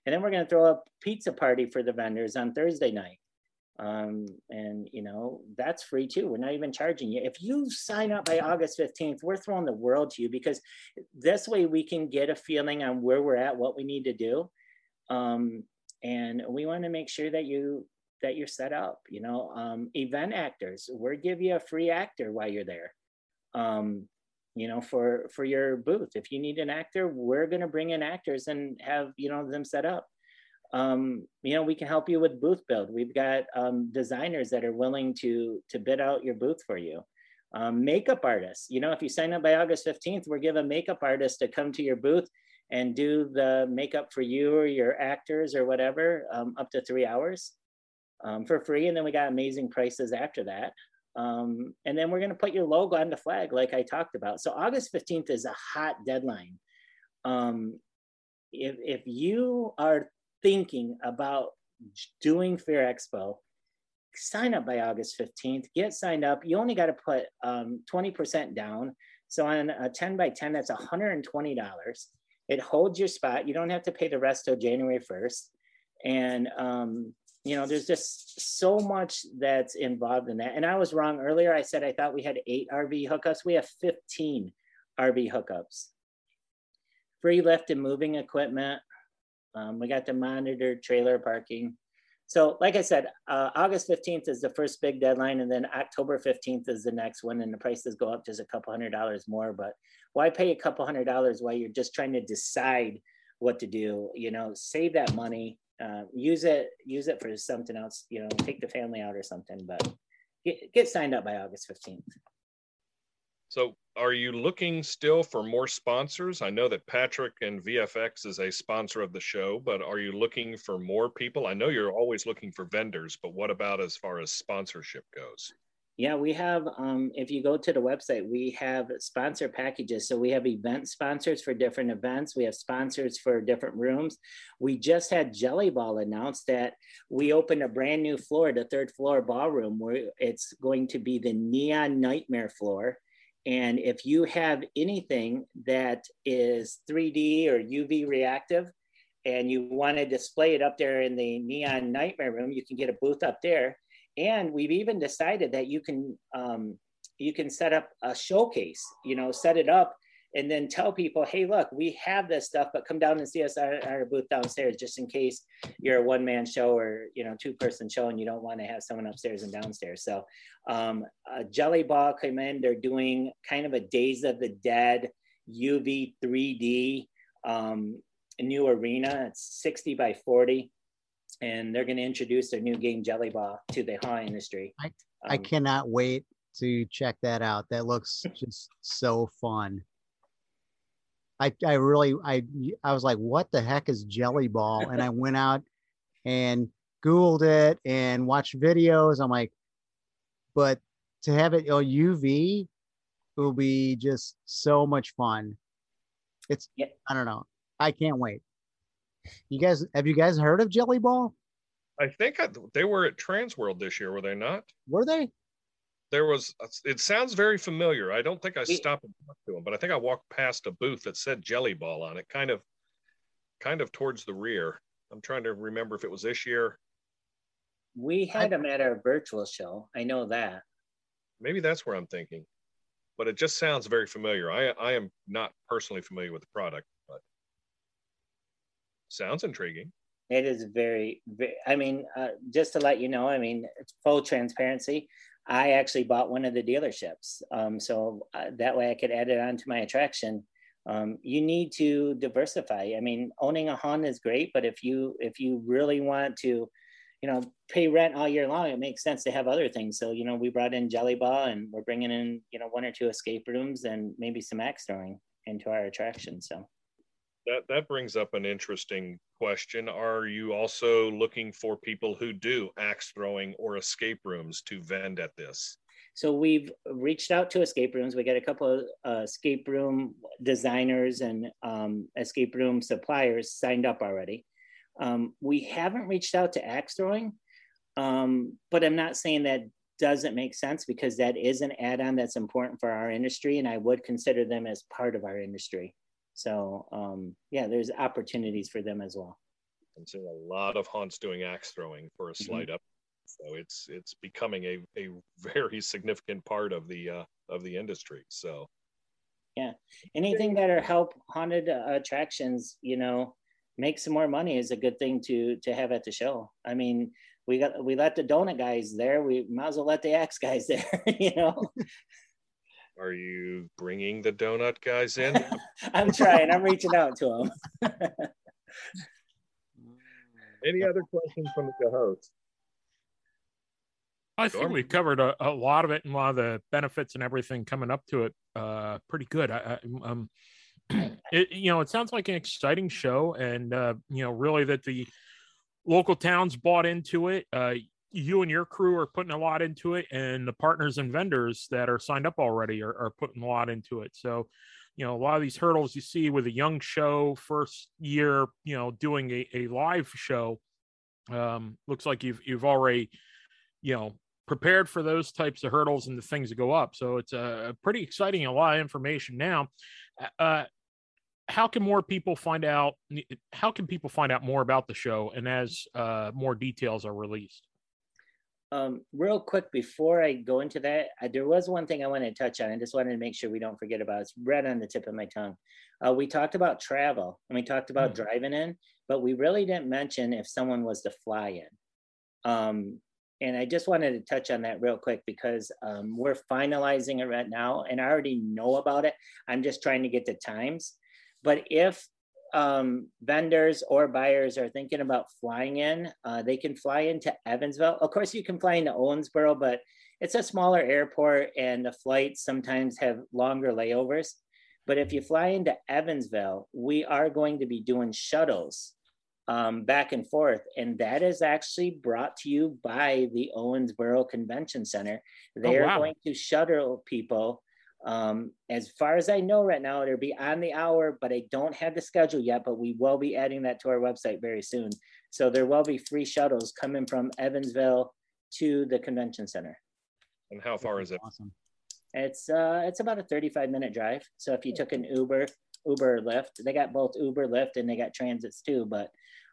Speaker 22: And then we're going to throw a pizza party for the vendors on Thursday night. Um, and you know, that's free too. We're not even charging you. If you sign up by August 15th, we're throwing the world to you because this way we can get a feeling on where we're at, what we need to do. Um, and we want to make sure that you that you're set up. You know, um, event actors, we'll give you a free actor while you're there. Um, you know, for for your booth. If you need an actor, we're going to bring in actors and have you know them set up. Um, you know, we can help you with booth build. We've got um, designers that are willing to to bid out your booth for you. Um, makeup artists. You know, if you sign up by August 15th, we'll give a makeup artist to come to your booth and do the makeup for you or your actors or whatever um, up to three hours um, for free. And then we got amazing prices after that. Um, and then we're going to put your logo on the flag, like I talked about. So August 15th is a hot deadline. Um, if if you are thinking about doing Fear Expo, sign up by August 15th. Get signed up. You only got to put um, 20% down. So on a 10 by 10, that's $120. It holds your spot. You don't have to pay the rest till January 1st. And um, you know, there's just so much that's involved in that. And I was wrong earlier. I said I thought we had eight RV hookups. We have 15 RV hookups. Free lift and moving equipment. Um, we got to monitor trailer parking. So, like I said, uh, August 15th is the first big deadline, and then October 15th is the next one, and the prices go up just a couple hundred dollars more. But why pay a couple hundred dollars while you're just trying to decide what to do? You know, save that money, uh, use it, use it for something else. You know, take the family out or something. But get, get signed up by August 15th.
Speaker 1: So, are you looking still for more sponsors? I know that Patrick and VFX is a sponsor of the show, but are you looking for more people? I know you're always looking for vendors, but what about as far as sponsorship goes?
Speaker 22: Yeah, we have, um, if you go to the website, we have sponsor packages. So we have event sponsors for different events. We have sponsors for different rooms. We just had Jelly Ball announce that we opened a brand new floor, the third floor ballroom, where it's going to be the Neon Nightmare floor. And if you have anything that is 3D or UV reactive and you want to display it up there in the Neon Nightmare room, you can get a booth up there. And we've even decided that you can um, you can set up a showcase, you know, set it up and then tell people, hey, look, we have this stuff, but come down and see us at our booth downstairs, just in case you're a one man show or you know two person show and you don't want to have someone upstairs and downstairs. So, um, Jelly Ball came in. They're doing kind of a Days of the Dead UV 3D um, new arena. It's 60 by 40. And they're going to introduce their new game Jelly Ball to the haunt industry.
Speaker 4: I, I
Speaker 22: Um,
Speaker 4: cannot wait to check that out. That looks just so fun. I, I really I I was like, what the heck is jelly ball? And I went out and Googled it and watched videos. I'm like, but to have it on UV will be just so much fun. It's I don't know. I can't wait. You guys have you guys heard of Jelly Ball?
Speaker 1: I think I, they were at Transworld this year, were they not?
Speaker 4: Were they?
Speaker 1: There was. It sounds very familiar. I don't think I stopped and talked to him but I think I walked past a booth that said Jelly Ball on it, kind of, kind of towards the rear. I'm trying to remember if it was this year.
Speaker 22: We had them at our virtual show. I know that.
Speaker 1: Maybe that's where I'm thinking, but it just sounds very familiar. I I am not personally familiar with the product, but sounds intriguing.
Speaker 22: It is very, very I mean, uh, just to let you know, I mean, it's full transparency. I actually bought one of the dealerships. Um, so uh, that way I could add it onto my attraction. Um, you need to diversify. I mean, owning a Honda is great, but if you if you really want to, you know, pay rent all year long, it makes sense to have other things. So you know, we brought in Jelly Ball, and we're bringing in you know one or two escape rooms and maybe some axe throwing into our attraction. So
Speaker 1: That that brings up an interesting question. Are you also looking for people who do axe throwing or escape rooms to vend at this?
Speaker 22: So we've reached out to escape rooms. We got a couple of uh, escape room designers and um, escape room suppliers signed up already. Um, we haven't reached out to axe throwing, um, but I'm not saying that doesn't make sense because that is an add-on that's important for our industry, and I would consider them as part of our industry. So um, yeah, there's opportunities for them as well.
Speaker 1: I'm seeing a lot of haunts doing axe throwing for a slight up. So it's it's becoming a, a very significant part of the uh, of the industry. So
Speaker 22: Yeah, anything that are help haunted uh, attractions, you know, make some more money is a good thing to to have at the show. I mean, we got we let the donut guys there. We might as well let the axe guys there. You know,
Speaker 1: are you bringing the donut guys in?
Speaker 22: I'm trying. I'm reaching out to them.
Speaker 1: Any other questions from the host?
Speaker 26: I think we covered a, a lot of it and a lot of the benefits and everything coming up to it. Uh, pretty good. I, I, um, it, you know, it sounds like an exciting show, and uh, you know, really that the local towns bought into it. Uh, you and your crew are putting a lot into it, and the partners and vendors that are signed up already are, are putting a lot into it. So, you know, a lot of these hurdles you see with a young show, first year, you know, doing a, a live show. Um, looks like you've you've already, you know, prepared for those types of hurdles and the things that go up. So it's a, a pretty exciting, a lot of information now. Uh, how can more people find out? How can people find out more about the show and as uh, more details are released?
Speaker 22: Um, real quick before I go into that, I, there was one thing I wanted to touch on. I just wanted to make sure we don't forget about. It's right on the tip of my tongue. Uh, we talked about travel and we talked about mm. driving in, but we really didn't mention if someone was to fly in. Um, and I just wanted to touch on that real quick because um, we're finalizing it right now, and I already know about it. I'm just trying to get the times. But if um, vendors or buyers are thinking about flying in, uh, they can fly into Evansville. Of course, you can fly into Owensboro, but it's a smaller airport and the flights sometimes have longer layovers. But if you fly into Evansville, we are going to be doing shuttles um, back and forth. And that is actually brought to you by the Owensboro Convention Center. They oh, wow. are going to shuttle people um, as far as I know right now, it'll be on the hour, but I don't have the schedule yet, but we will be adding that to our website very soon. So there will be free shuttles coming from Evansville to the convention center.
Speaker 1: And how far is it?
Speaker 22: Awesome. It's uh it's about a 35 minute drive. So if you took an Uber, Uber Lyft, they got both Uber, Lyft, and they got transits too. But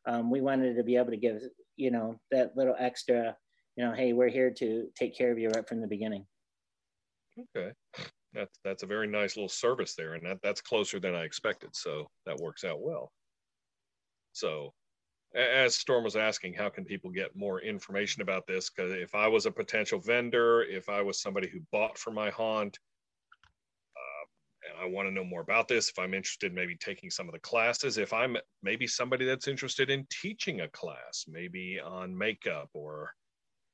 Speaker 22: um, we wanted to be able to give, you know, that little extra, you know, hey, we're here to take care of you right from the beginning.
Speaker 1: Okay that's that's a very nice little service there, and that that's closer than I expected. So that works out well. So, as Storm was asking, how can people get more information about this? Because if I was a potential vendor, if I was somebody who bought for my haunt, uh, and I want to know more about this, if I'm interested, maybe taking some of the classes, if I'm maybe somebody that's interested in teaching a class, maybe on makeup or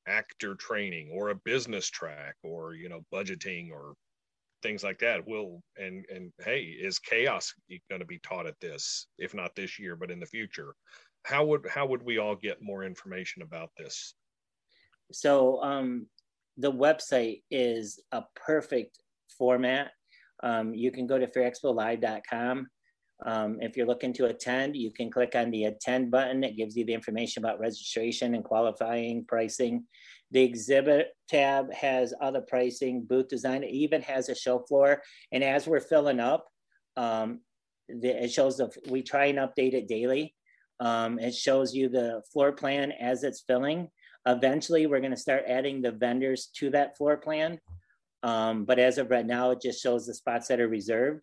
Speaker 1: actor training or a business track or you know budgeting or things like that will and and hey is chaos going to be taught at this if not this year but in the future how would how would we all get more information about this
Speaker 22: so um the website is a perfect format um, you can go to fearexpolive.com um, if you're looking to attend, you can click on the attend button. It gives you the information about registration and qualifying pricing. The exhibit tab has other pricing, booth design, it even has a show floor. And as we're filling up, um, the, it shows the, we try and update it daily. Um, it shows you the floor plan as it's filling. Eventually, we're going to start adding the vendors to that floor plan. Um, but as of right now, it just shows the spots that are reserved.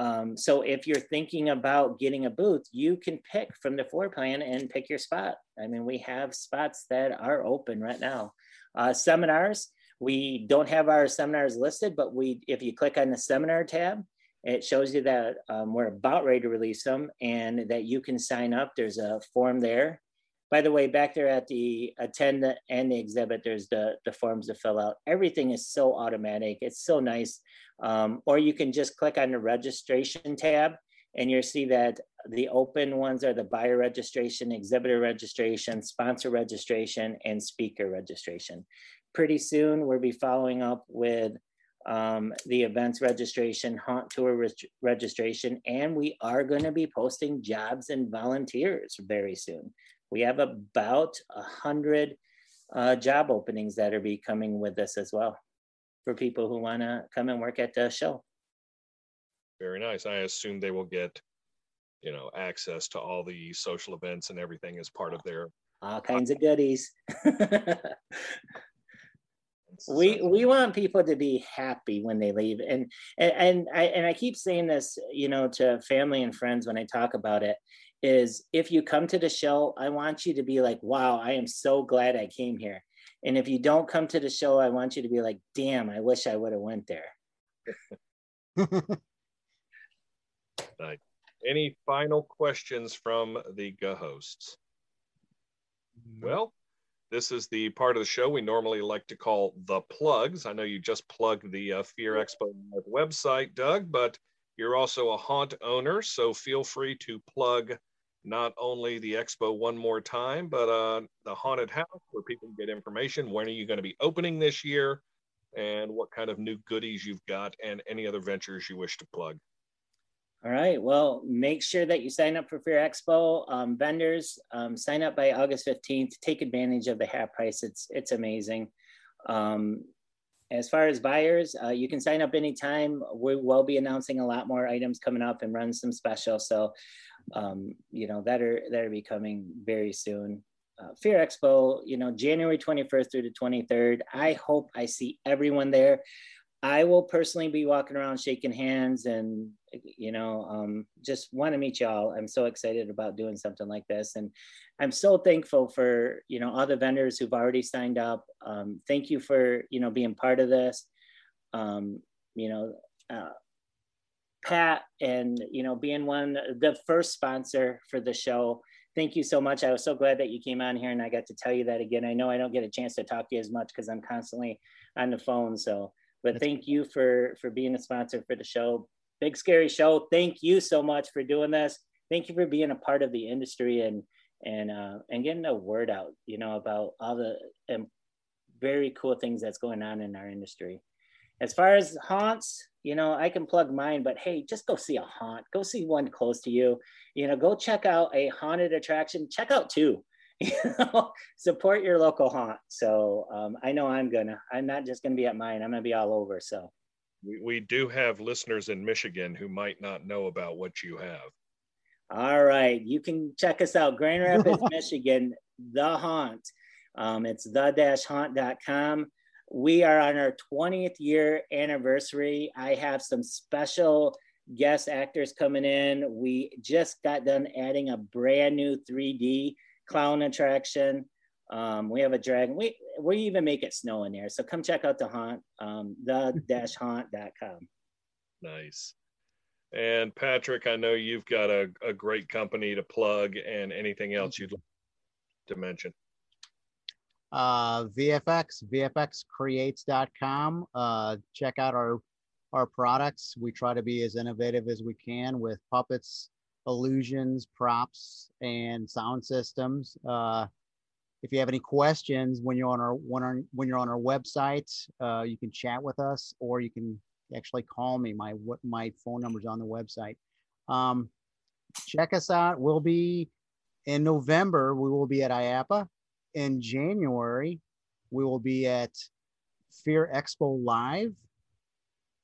Speaker 22: Um, so if you're thinking about getting a booth, you can pick from the floor plan and pick your spot. I mean, we have spots that are open right now. Uh, seminars, we don't have our seminars listed, but we, if you click on the seminar tab, it shows you that um, we're about ready to release them and that you can sign up. There's a form there. By the way, back there at the attend and the exhibit, there's the, the forms to fill out. Everything is so automatic. It's so nice. Um, or you can just click on the registration tab and you'll see that the open ones are the buyer registration, exhibitor registration, sponsor registration, and speaker registration. Pretty soon, we'll be following up with um, the events registration, haunt tour re registration, and we are going to be posting jobs and volunteers very soon. We have about a hundred uh, job openings that are be coming with us as well for people who want to come and work at the show.
Speaker 1: Very nice. I assume they will get, you know, access to all the social events and everything as part of their
Speaker 22: all kinds of goodies. we we want people to be happy when they leave, and and and I and I keep saying this, you know, to family and friends when I talk about it. Is if you come to the show, I want you to be like, "Wow, I am so glad I came here." And if you don't come to the show, I want you to be like, damn, I wish I would have went there.
Speaker 1: nice. Any final questions from the hosts? Well, this is the part of the show we normally like to call the plugs. I know you just plugged the uh, Fear Expo website, Doug, but you're also a haunt owner, so feel free to plug not only the expo one more time, but uh, the haunted house where people can get information. When are you going to be opening this year? And what kind of new goodies you've got, and any other ventures you wish to plug.
Speaker 22: All right. Well, make sure that you sign up for Fear Expo. Um, vendors, um, sign up by August 15th. Take advantage of the half price. It's it's amazing. Um, as far as buyers, uh, you can sign up anytime. We will be announcing a lot more items coming up and run some special. So, um, you know, that are that are becoming very soon. Uh, Fear Expo, you know, January 21st through the 23rd. I hope I see everyone there. I will personally be walking around shaking hands and, you know, um, just want to meet y'all. I'm so excited about doing something like this. And I'm so thankful for, you know, all the vendors who've already signed up. Um, thank you for, you know, being part of this. Um, you know, uh, Pat and, you know, being one, the first sponsor for the show. Thank you so much. I was so glad that you came on here and I got to tell you that again. I know I don't get a chance to talk to you as much because I'm constantly on the phone. So, but thank you for for being a sponsor for the show. Big Scary Show. Thank you so much for doing this. Thank you for being a part of the industry and and uh, and getting the word out. You know about all the um, very cool things that's going on in our industry. As far as haunts, you know, I can plug mine, but hey, just go see a haunt. Go see one close to you. You know, go check out a haunted attraction. Check out two you know, support your local haunt. So um, I know I'm gonna. I'm not just gonna be at mine. I'm gonna be all over. So
Speaker 1: We, we do have listeners in Michigan who might not know about what you have.
Speaker 22: all right, you can check us out, Grand Rapids, Michigan, the haunt. Um, it's the-haunt.com. We are on our 20th year anniversary. I have some special guest actors coming in. We just got done adding a brand new 3D clown attraction. Um, we have a dragon. We we even make it snow in there. So come check out the haunt, um, the-haunt.com.
Speaker 1: Nice. And Patrick, I know you've got a, a great company to plug and anything else you'd like to mention.
Speaker 4: Uh, VFX, VFXcreates.com. Uh, check out our our products. We try to be as innovative as we can with puppets, illusions, props, and sound systems. Uh, if you have any questions when you're on our when, our, when you're on our website, uh, you can chat with us, or you can actually call me. My what my phone number's on the website. Um, check us out. We'll be in November. We will be at IAPA. In January, we will be at Fear Expo Live,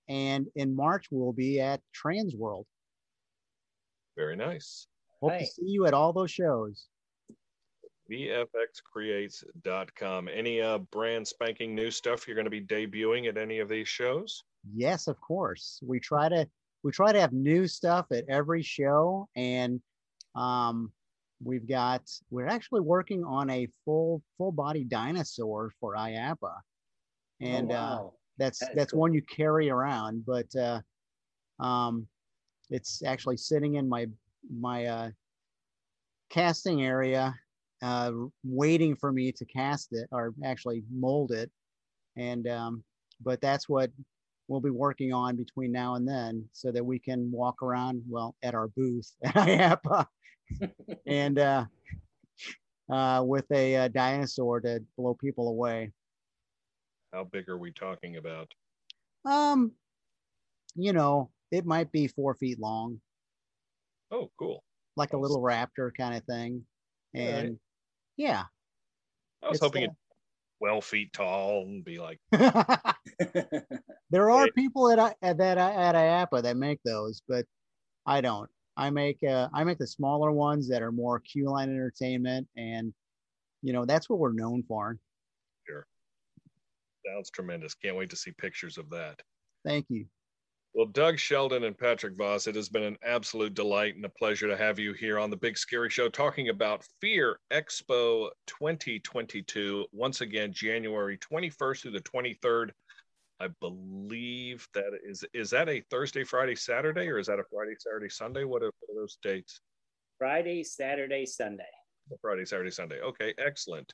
Speaker 4: and in March we'll be at Transworld.
Speaker 1: Very nice.
Speaker 4: Hope to see you at all those shows.
Speaker 1: VFXcreates.com. Any uh, brand spanking new stuff you're going to be debuting at any of these shows?
Speaker 4: Yes, of course. We try to we try to have new stuff at every show, and um, we've got we're actually working on a full full body dinosaur for IAPA, and uh,
Speaker 22: wow.
Speaker 4: that's
Speaker 22: That
Speaker 4: that's
Speaker 22: cool.
Speaker 4: one you carry around, but uh, um, it's actually sitting in my my uh, casting area, uh, waiting for me to cast it or actually mold it, and um, but that's what we'll be working on between now and then so that we can walk around well at our booth at IAPA and uh, uh, with a, uh dinosaur to blow people away.
Speaker 1: How big are we talking about?
Speaker 4: Um, you know, it might be four feet long,
Speaker 1: Oh, cool.
Speaker 4: like a little raptor kind of thing,
Speaker 1: All right.
Speaker 4: and yeah,
Speaker 1: I was hoping
Speaker 4: uh,
Speaker 1: it's 12 feet tall and be like,
Speaker 4: there are people at I- at that at IAPA that make those, but I don't. I make uh, I make the smaller ones that are more queue line entertainment, and you know that's what we're known for.
Speaker 1: sure. Sounds tremendous. Can't wait to see pictures of that.
Speaker 4: Thank you.
Speaker 1: Well, Doug Sheldon and Patrick Voss, it has been an absolute delight and a pleasure to have you here on the Big Scary Show talking about Fear Expo 2022. Once again, January 21st through the 23rd. I believe that is is that a Thursday, Friday, Saturday, or is that a Friday, Saturday, Sunday? What are, what are those dates?
Speaker 22: Friday, Saturday, Sunday.
Speaker 1: Friday, Saturday, Sunday. Okay, excellent.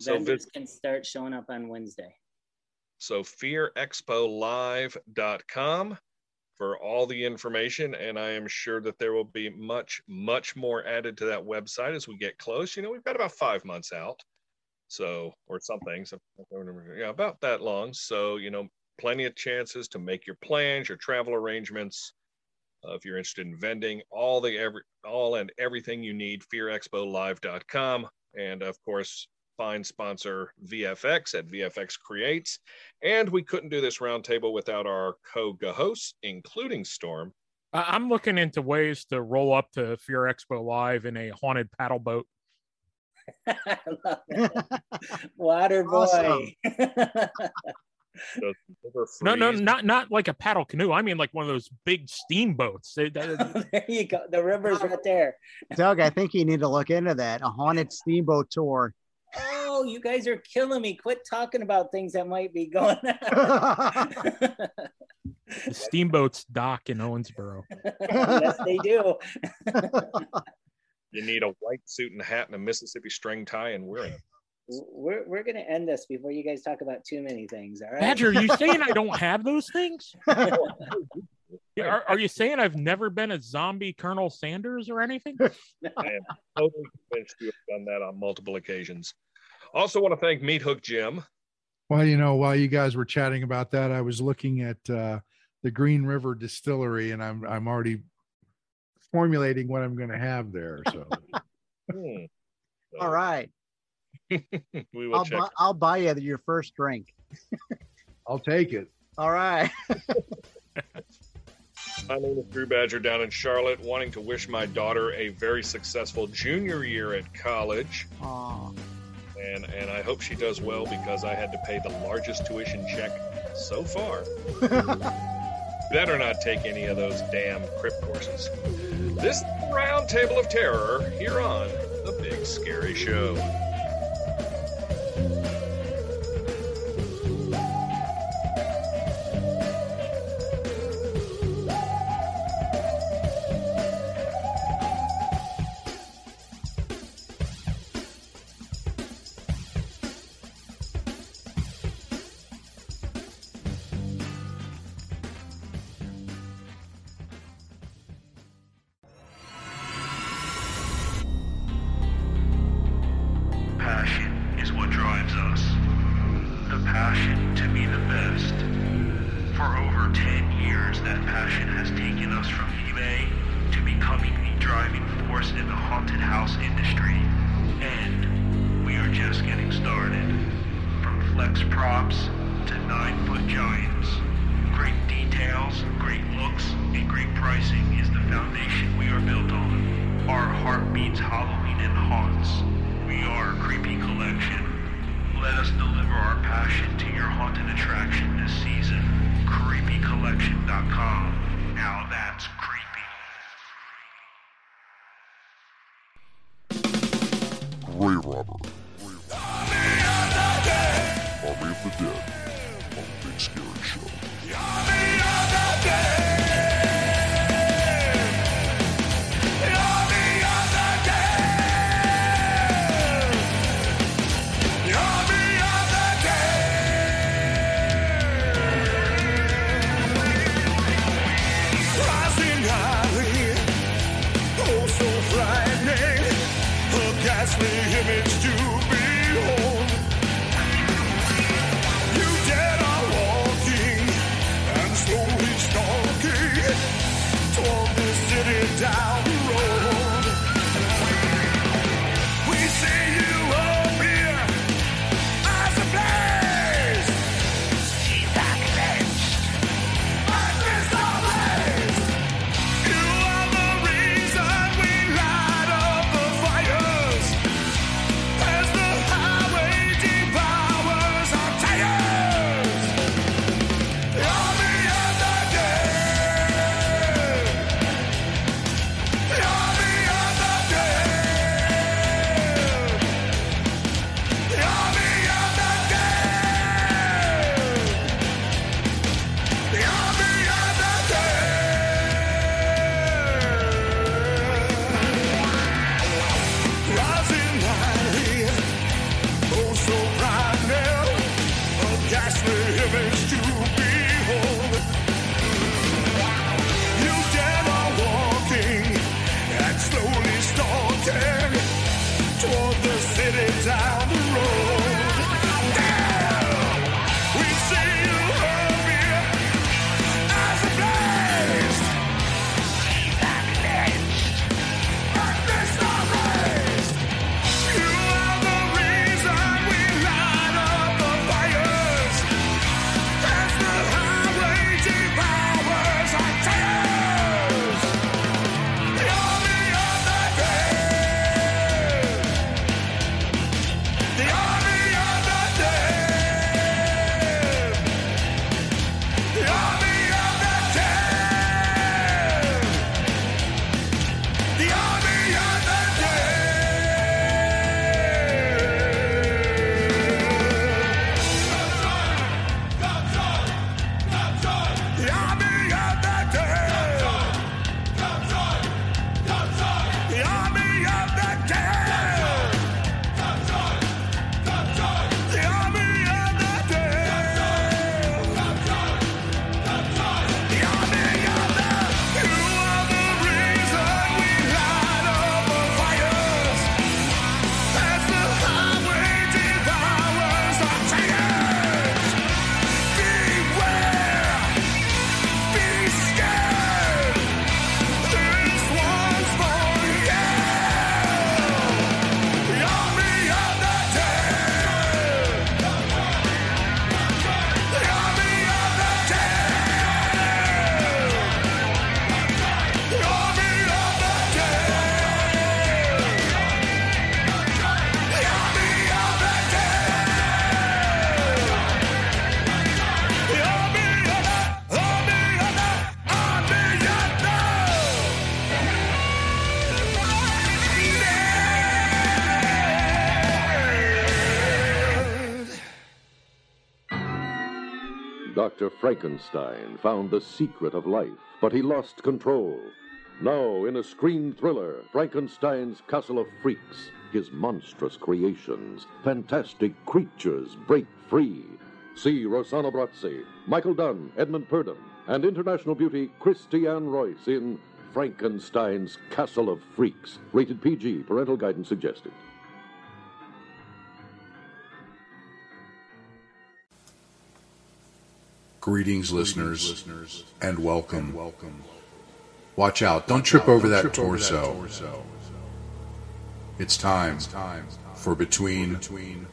Speaker 1: So
Speaker 22: Vendors
Speaker 1: vis-
Speaker 22: can start showing up on Wednesday.
Speaker 1: So fearexpolive.com for all the information. And I am sure that there will be much, much more added to that website as we get close. You know, we've got about five months out. So, or something. So, yeah, about that long. So, you know, plenty of chances to make your plans, your travel arrangements.
Speaker 16: Uh, if you're interested in vending, all the every all and everything you need, fearexpolive.com. And of course, fine sponsor VFX at VFX Creates. And we couldn't do this roundtable without our co-hosts, including Storm.
Speaker 17: I'm looking into ways to roll up to Fear Expo Live in a haunted paddle boat.
Speaker 22: Water boy.
Speaker 4: Awesome.
Speaker 16: The
Speaker 17: No, no, not not like a paddle canoe. I mean like one of those big steamboats. They- they-
Speaker 22: there you go. The river's right there.
Speaker 4: Doug, I think you need to look into that. A haunted steamboat tour.
Speaker 22: Oh, you guys are killing me. Quit talking about things that might be going on.
Speaker 17: the steamboats dock in Owensboro.
Speaker 22: yes, they do.
Speaker 16: You need a white suit and hat and a Mississippi string tie, and we're in.
Speaker 22: We're, we're going to end this before you guys talk about too many things. All right.
Speaker 17: Badger, are you saying I don't have those things? Are, are you saying I've never been a zombie Colonel Sanders or anything?
Speaker 16: I am totally convinced you have done that on multiple occasions. Also, want to thank Meat Hook Jim.
Speaker 27: Well, you know, while you guys were chatting about that, I was looking at uh, the Green River Distillery, and I'm I'm already formulating what I'm going to have there. So
Speaker 16: Hmm.
Speaker 4: All right.
Speaker 16: we will
Speaker 4: I'll,
Speaker 16: check.
Speaker 4: bu- I'll buy you your first drink.
Speaker 27: I'll take it.
Speaker 4: All right.
Speaker 16: My name is Drew Badger down in Charlotte, wanting to wish my daughter a very successful junior year at college.
Speaker 4: Aw.
Speaker 16: And, and I hope she does well because I had to pay the largest tuition check so far. Better not take any of those damn crypt courses. This Round Table of Terror here on The Big Scary Show.
Speaker 28: Frankenstein found the secret of life, but he lost control. Now, in a screen thriller, Frankenstein's Castle of Freaks, his monstrous creations, fantastic creatures break free. See Rossano Brazzi, Michael Dunn, Edmund Purdom, and international beauty Christiane Royce in Frankenstein's Castle of Freaks. Rated PG, parental guidance suggested.
Speaker 27: Greetings, listeners, and welcome. welcome Watch out, don't trip over that torso. It's time for Between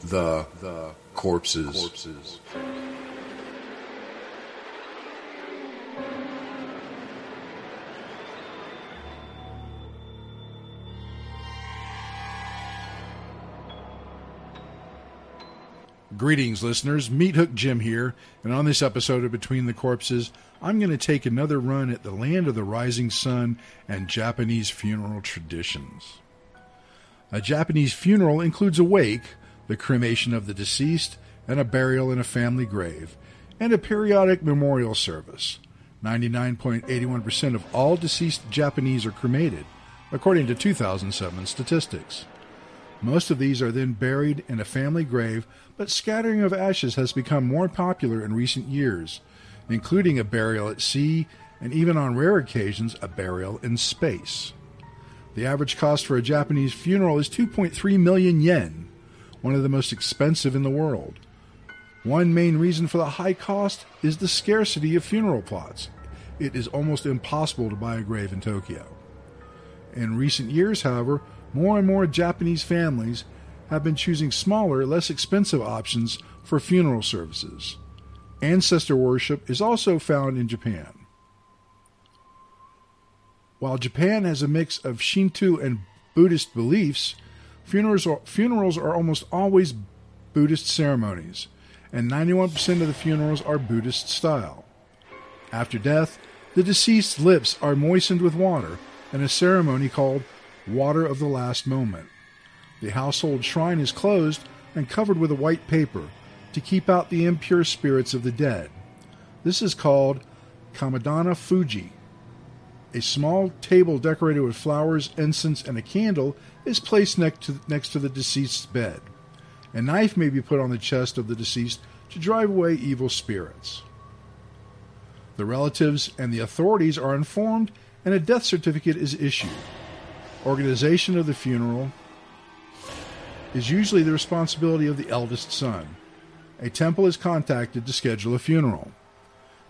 Speaker 27: the Corpses. Greetings, listeners. Meat Hook Jim here, and on this episode of Between the Corpses, I'm going to take another run at the land of the rising sun and Japanese funeral traditions. A Japanese funeral includes a wake, the cremation of the deceased, and a burial in a family grave, and a periodic memorial service. 99.81% of all deceased Japanese are cremated, according to 2007 statistics. Most of these are then buried in a family grave, but scattering of ashes has become more popular in recent years, including a burial at sea and even on rare occasions a burial in space. The average cost for a Japanese funeral is 2.3 million yen, one of the most expensive in the world. One main reason for the high cost is the scarcity of funeral plots. It is almost impossible to buy a grave in Tokyo. In recent years, however, more and more Japanese families have been choosing smaller, less expensive options for funeral services. Ancestor worship is also found in Japan. While Japan has a mix of Shinto and Buddhist beliefs, funerals are, funerals are almost always Buddhist ceremonies, and 91% of the funerals are Buddhist style. After death, the deceased's lips are moistened with water in a ceremony called Water of the Last Moment. The household shrine is closed and covered with a white paper to keep out the impure spirits of the dead. This is called Kamidana Fuji. A small table decorated with flowers, incense, and a candle is placed next to, next to the deceased's bed. A knife may be put on the chest of the deceased to drive away evil spirits. The relatives and the authorities are informed, and a death certificate is issued. Organization of the funeral is usually the responsibility of the eldest son. A temple is contacted to schedule a funeral.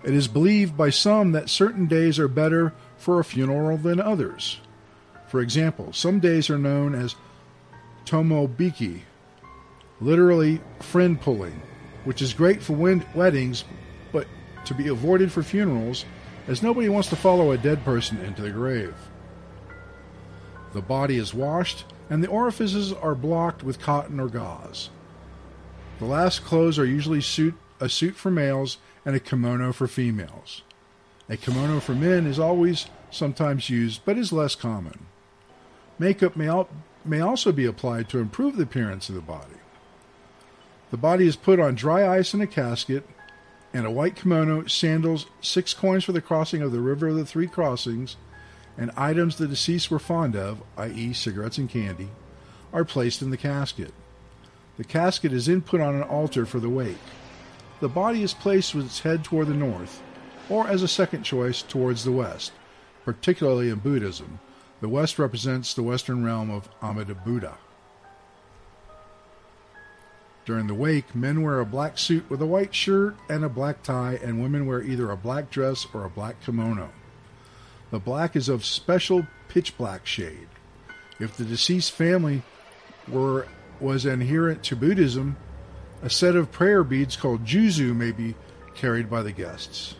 Speaker 27: It is believed by some that certain days are better for a funeral than others. For example, some days are known as tomobiki, literally friend pulling, which is great for wed- weddings, but to be avoided for funerals, as nobody wants to follow a dead person into the grave. The body is washed, and the orifices are blocked with cotton or gauze. The last clothes are usually suit, a suit for males and a kimono for females. A kimono for men is always sometimes used, but is less common. Makeup may, al- may also be applied to improve the appearance of the body. The body is put on dry ice in a casket, and a white kimono, sandals, six coins for the crossing of the River of the Three Crossings, and items the deceased were fond of, i.e., cigarettes and candy, are placed in the casket. The casket is then put on an altar for the wake. The body is placed with its head toward the north, or as a second choice towards the west, particularly in Buddhism. The west represents the western realm of Amida Buddha. During the wake, men wear a black suit with a white shirt and a black tie, and women wear either a black dress or a black kimono. The black is of special pitch black shade. If the deceased family were was adherent to Buddhism, a set of prayer beads called juzu may be carried by the guests.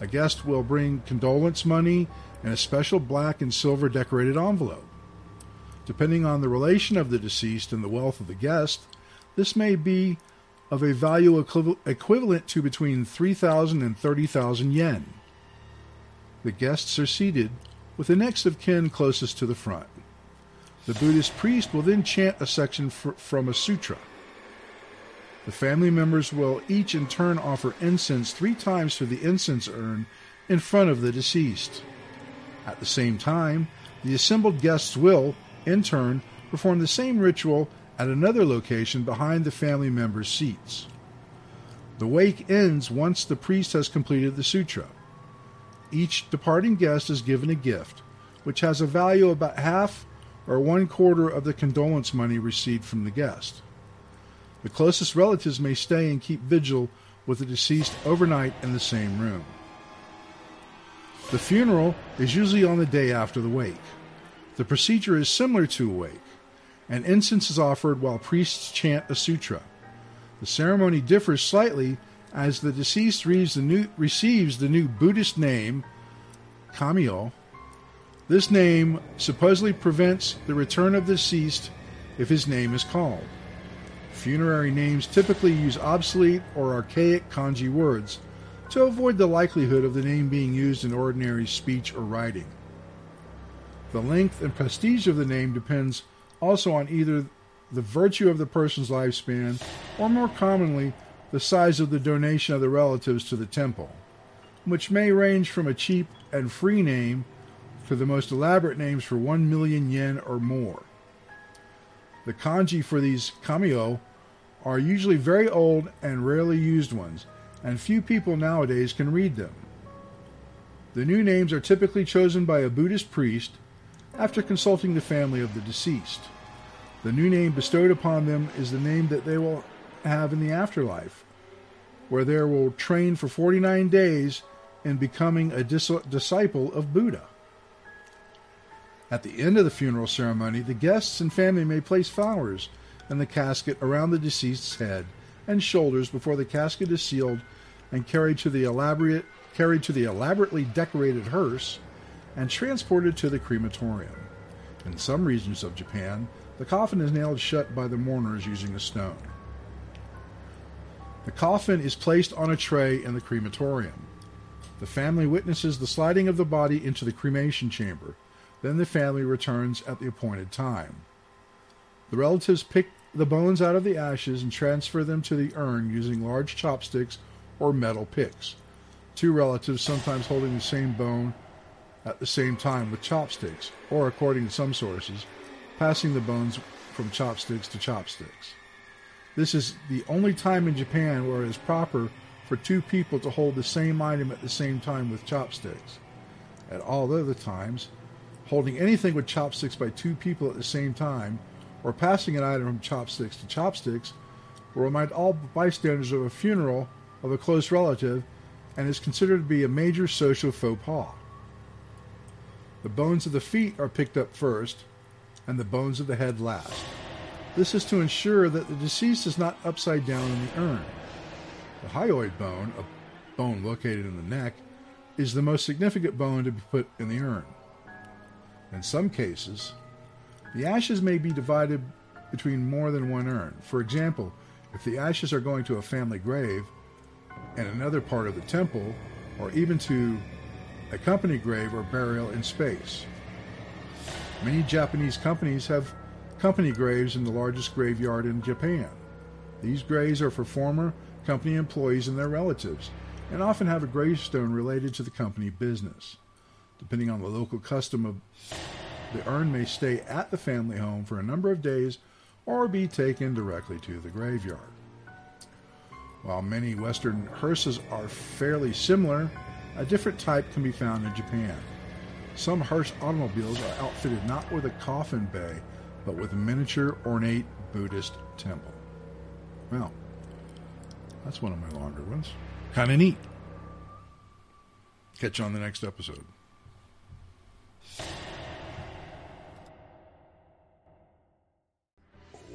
Speaker 27: A guest will bring condolence money and a special black and silver decorated envelope. Depending on the relation of the deceased and the wealth of the guest, this may be of a value equivalent to between 3,000 and 30,000 yen. The guests are seated with the next of kin closest to the front. The Buddhist priest will then chant a section fr- from a sutra. The family members will each in turn offer incense three times to the incense urn in front of the deceased. At the same time, the assembled guests will, in turn, perform the same ritual at another location behind the family members' seats. The wake ends once the priest has completed the sutra. Each departing guest is given a gift, which has a value about half or one quarter of the condolence money received from the guest. The closest relatives may stay and keep vigil with the deceased overnight in the same room. The funeral is usually on the day after the wake. The procedure is similar to a wake, and incense is offered while priests chant a sutra. The ceremony differs slightly as the deceased receives the new, receives the new Buddhist name, Kaimyo. This name supposedly prevents the return of the deceased if his name is called. Funerary names typically use obsolete or archaic kanji words to avoid the likelihood of the name being used in ordinary speech or writing. The length and prestige of the name depends also on either the virtue of the person's lifespan or more commonly the size of the donation of the relatives to the temple, which may range from a cheap and free name to the most elaborate names for 1 million yen or more. The kanji for these kaimyo are usually very old and rarely used ones, and few people nowadays can read them. The new names are typically chosen by a Buddhist priest after consulting the family of the deceased. The new name bestowed upon them is the name that they will have in the afterlife, where they will train for 49 days in becoming a dis- disciple of Buddha. At the end of the funeral ceremony, the guests and family may place flowers in the casket around the deceased's head and shoulders before the casket is sealed and carried to the elaborate carried to the elaborately decorated hearse and transported to the crematorium. In some regions of Japan, the coffin is nailed shut by the mourners using a stone. The coffin is placed on a tray in the crematorium. The family witnesses the sliding of the body into the cremation chamber. Then the family returns at the appointed time. The relatives pick the bones out of the ashes and transfer them to the urn using large chopsticks or metal picks. Two relatives sometimes holding the same bone at the same time with chopsticks, or according to some sources, passing the bones from chopsticks to chopsticks. This is the only time in Japan where it is proper for two people to hold the same item at the same time with chopsticks. At all other times, holding anything with chopsticks by two people at the same time, or passing an item from chopsticks to chopsticks, will remind all bystanders of a funeral of a close relative and is considered to be a major social faux pas. The bones of the feet are picked up first, and the bones of the head last. This is to ensure that the deceased is not upside down in the urn. The hyoid bone, a bone located in the neck, is the most significant bone to be put in the urn. In some cases, the ashes may be divided between more than one urn. For example, if the ashes are going to a family grave and another part of the temple, or even to a company grave or burial in space. Many Japanese companies have company graves in the largest graveyard in Japan. These graves are for former company employees and their relatives, and often have a gravestone related to the company business. Depending on the local custom of the urn may stay at the family home for a number of days or be taken directly to the graveyard. While many Western hearses are fairly similar, a different type can be found in Japan. Some hearse automobiles are outfitted not with a coffin bay, but with a miniature ornate Buddhist temple. Well, that's one of my longer ones. Kind of neat. Catch you on the next episode.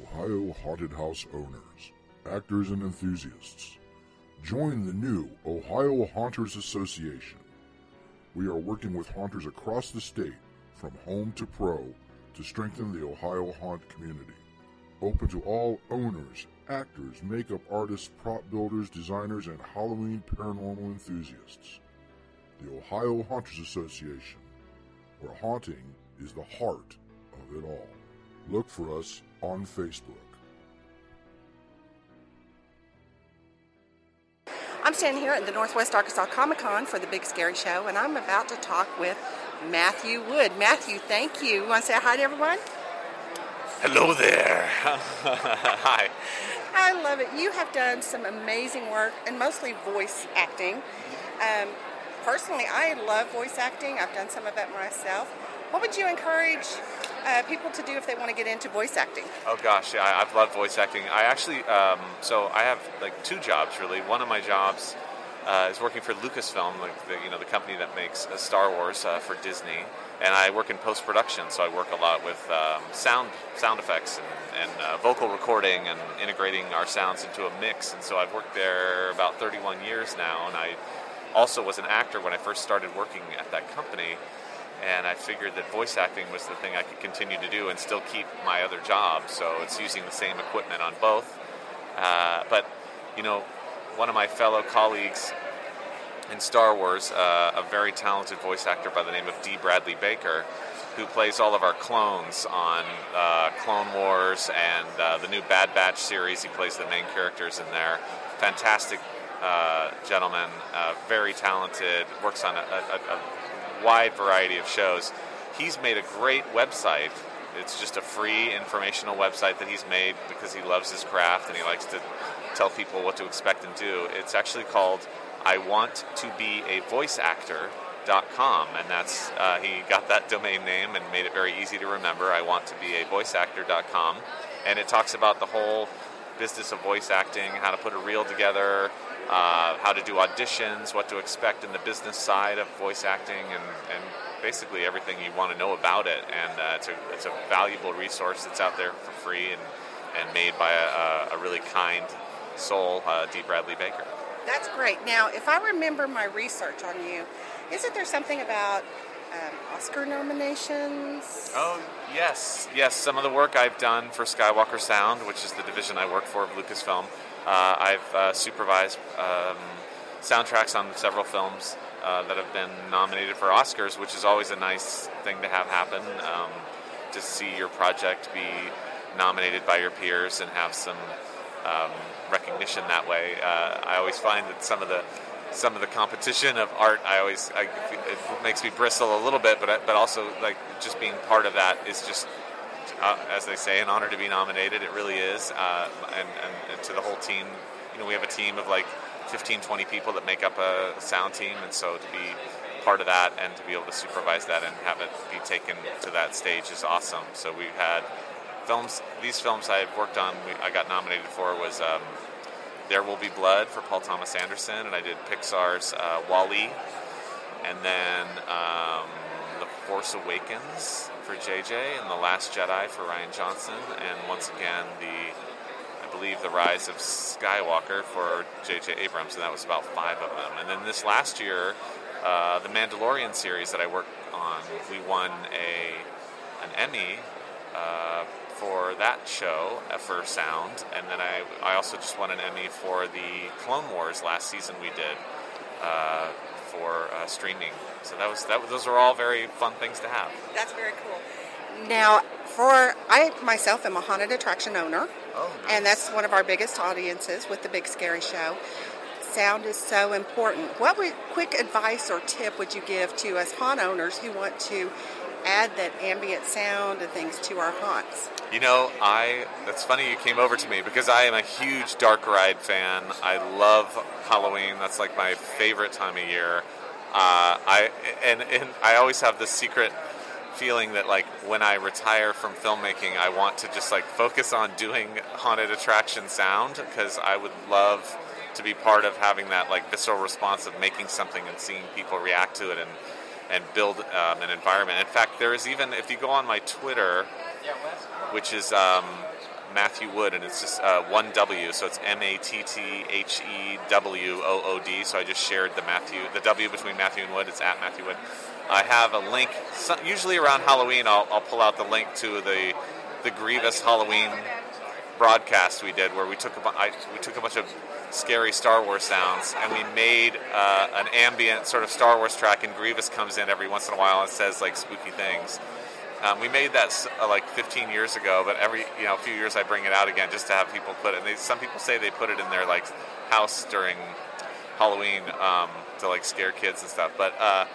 Speaker 2: Ohio Haunted House owners, actors, and enthusiasts. Join the new Ohio Haunters Association. We are working with haunters across the state, from home to pro, to strengthen the Ohio haunt community. Open to all owners, actors, makeup artists, prop builders, designers, and Halloween paranormal enthusiasts. The Ohio Haunters Association, where haunting is the heart of it all. Look for us on Facebook.
Speaker 11: I'm standing here at the Northwest Arkansas Comic Con for the Big Scary Show, and I'm about to talk with Matthew Wood. Matthew, thank you. You want to say hi to everyone?
Speaker 29: Hello there. Hi.
Speaker 11: I love it. You have done some amazing work and mostly voice acting. Um, personally, I love voice acting. I've done some of that myself. What would you encourage uh, people to do if they want to get into voice acting?
Speaker 29: Oh gosh, yeah, I- I've loved voice acting. I actually, um, so I have like two jobs really. One of my jobs uh, is working for Lucasfilm, like the, you know the company that makes uh, Star Wars uh, for Disney, and I work in post production. So I work a lot with um, sound sound effects and, and uh, vocal recording and integrating our sounds into a mix. And so I've worked there about 31 years now, and I also was an actor when I first started working at that company. And I figured that voice acting was the thing I could continue to do and still keep my other job. So it's using the same equipment on both. Uh, but, you know, one of my fellow colleagues in Star Wars, uh, a very talented voice actor by the name of D. Bradley Baker, who plays all of our clones on uh, Clone Wars and uh, the new Bad Batch series. He plays the main characters in there. Fantastic uh, gentleman, uh, very talented, works on a, a, a wide variety of shows. He's made a great website. It's just a free informational website that he's made because he loves his craft and he likes to tell people what to expect and do. It's actually called I Want to Be a Voice Actor. Dot com and that's uh, he got that domain name and made it very easy to remember i want to be a voice actor.com and it talks about the whole business of voice acting how to put a reel together uh, how to do auditions what to expect in the business side of voice acting and, and basically everything you want to know about it and uh, it's, a, it's a valuable resource that's out there for free and, and made by a, a really kind soul uh, d bradley baker
Speaker 11: That's great. Now, if I remember my research on you, isn't there something about um, Oscar nominations?
Speaker 29: Oh, yes. Yes, some of the work I've done for Skywalker Sound, which is the division I work for of Lucasfilm, uh, I've uh, supervised um, soundtracks on several films uh, that have been nominated for Oscars, which is always a nice thing to have happen. Um, to see your project be nominated by your peers and have some um, recognition that way. Uh, I always find that some of the some of the competition of art, I always I, it makes me bristle a little bit, but I- but also like just being part of that is just. Uh, as they say, an honor to be nominated. It really is. Uh, and, and, and to the whole team, you know, we have a team of like 15, 20 people that make up a sound team. And so to be part of that and to be able to supervise that and have it be taken to that stage is awesome. So we've had films. These films I've worked on, I got nominated for was um, There Will Be Blood for Paul Thomas Anderson, and I did Pixar's uh, Wall-E, and then um, The Force Awakens for JJ, and The Last Jedi for Rian Johnson, and once again the I believe The Rise of Skywalker for J.J. Abrams, and that was about five of them. And then this last year, uh, the Mandalorian series that I worked on, we won a an Emmy uh, for that show uh, for sound, and then I I also just won an Emmy for the Clone Wars last season we did uh, for uh, streaming. So that was that. Those are all very fun things to have.
Speaker 11: That's very cool. Now, for I myself am a haunted attraction owner,
Speaker 29: Oh,
Speaker 11: and that's one of our biggest audiences with the Big Scary Show. Sound is so important. What would, quick advice or tip would you give to us haunt owners who want to add that ambient sound and things to our haunts?
Speaker 29: You know, I that's funny you came over to me because I am a huge dark ride fan. I love Halloween. That's like my favorite time of year. Uh, I and, and I always have this secret feeling that like when I retire from filmmaking, I want to just like focus on doing haunted attraction sound because I would love to be part of having that like visceral response of making something and seeing people react to it and and build um, an environment. In fact, there is even if you go on my Twitter, which is um, Matthew Wood, and it's just uh, one W, so it's M A T T H E W O O D. So I just shared the Matthew, the W between Matthew and Wood. It's at Matthew Wood. I have a link. Usually around Halloween, I'll, I'll pull out the link to the the Grievous Halloween broadcast we did, where we took a we took a bunch of scary Star Wars sounds, and we made uh, an ambient sort of Star Wars track. And Grievous comes in every once in a while and says like spooky things. Um, we made that uh, like 15 years ago, but every you know a few years I bring it out again just to have people put it. And they, some people say they put it in their like house during Halloween um, to like scare kids and stuff. But uh,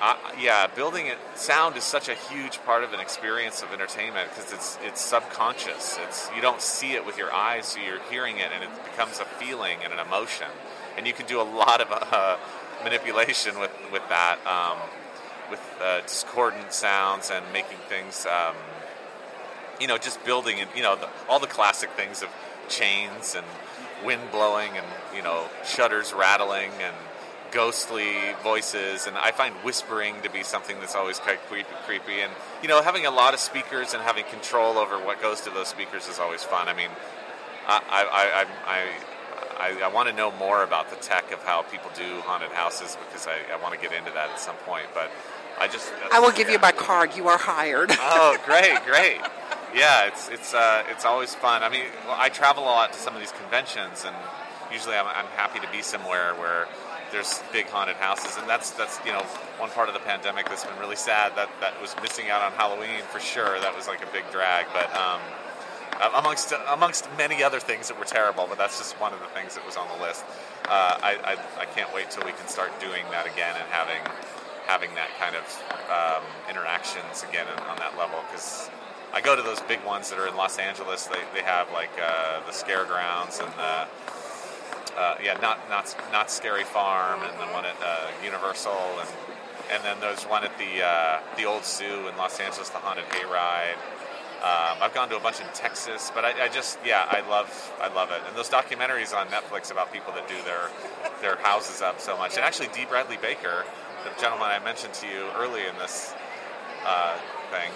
Speaker 29: I, yeah, building it sound is such a huge part of an experience of entertainment because it's it's subconscious. It's you don't see it with your eyes, so you're hearing it, and it becomes a feeling and an emotion. And you can do a lot of uh, manipulation with with that, um, with uh, discordant sounds and making things. Um, you know, just building and you know the, all the classic things of chains and wind blowing and you know shutters rattling and ghostly voices and I find whispering to be something that's always quite creepy, creepy and you know having a lot of speakers and having control over what goes to those speakers is always fun. I mean, I I I, I, I want to know more about the tech of how people do haunted houses because I, I want to get into that at some point. But I just
Speaker 11: I will give you my card. You are hired.
Speaker 29: oh, great, great. Yeah, it's it's uh, it's always fun. I mean, well, I travel a lot to some of these conventions, and usually I'm, I'm happy to be somewhere where there's big haunted houses, and that's that's you know one part of the pandemic that's been really sad that that was missing out on Halloween for sure. That was like a big drag, but um, amongst amongst many other things that were terrible, but that's just one of the things that was on the list. Uh, I, I I can't wait till we can start doing that again and having having that kind of um, interactions again on that level because I go to those big ones that are in Los Angeles. They, they have like uh, the Scare Grounds and the uh, yeah, not not not Scary Farm and the one at uh, Universal and and then there's one at the uh, the old zoo in Los Angeles, the Haunted Hayride. Um, I've gone to a bunch in Texas, but I, I, just yeah, I love I love it. And those documentaries on Netflix about people that do their their houses up so much. And actually, Dee Bradley Baker, the gentleman I mentioned to you early in this uh, thing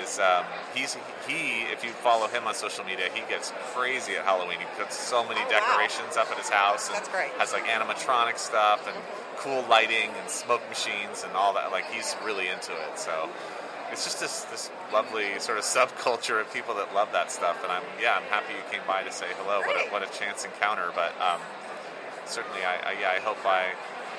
Speaker 29: is um, he's he if you follow him on social media he gets crazy at Halloween. He puts so many
Speaker 11: Oh,
Speaker 29: decorations up at his house and
Speaker 11: That's great.
Speaker 29: has like animatronic stuff and cool lighting and smoke machines and all that. Like he's really into it. So it's just this this lovely sort of subculture of people that love that stuff. And I'm yeah I'm happy you came by to say hello. What a, what a chance encounter. But um, certainly I, I yeah I hope by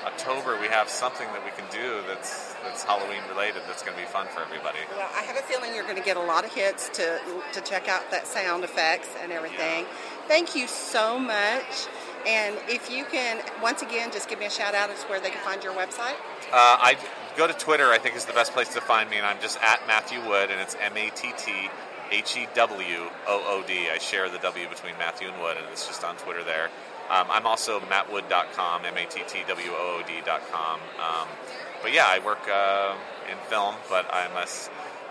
Speaker 29: October we have something that we can do that's that's Halloween related that's going to be fun for everybody.
Speaker 11: Well, I have a feeling you're going to get a lot of hits to to check out that sound effects and everything. Thank you so much. And if you can, once again, just give me a shout out as where they can find your website.
Speaker 29: Uh, I go to Twitter. I think is the best place to find me, and I'm just at Matthew Wood, and it's M A T T H E W O O D. I share the W between Matthew and Wood, and it's just on Twitter there. Um, I'm also mattwood.com, M A T T W O O D.com. Um, but yeah, I work uh, in film, but I'm a,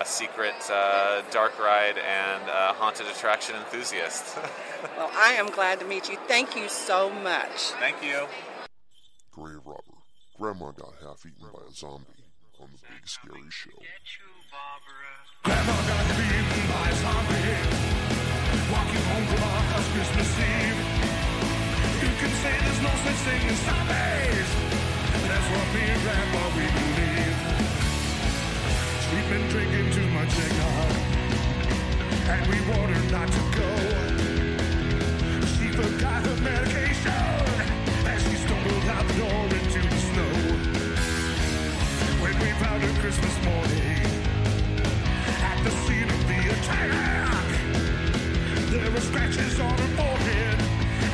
Speaker 29: a secret uh, dark ride and uh, haunted attraction enthusiast.
Speaker 11: Well, I am glad to meet you. Thank you so much.
Speaker 29: Thank you.
Speaker 2: Grave robber. Grandma got half eaten by a zombie on the big scary show. Grandma got eaten by a zombie.
Speaker 16: Walking home from our house Christmas Eve. You can say there's no such thing as zombies. What me and Grandma we believe. She'd been drinking too much eggnog, and we warned her not to go. She forgot her medication as she stumbled out the door into the snow. When we found her Christmas morning at the scene of the attack. There were scratches on her forehead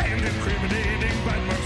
Speaker 16: and incriminating bite marks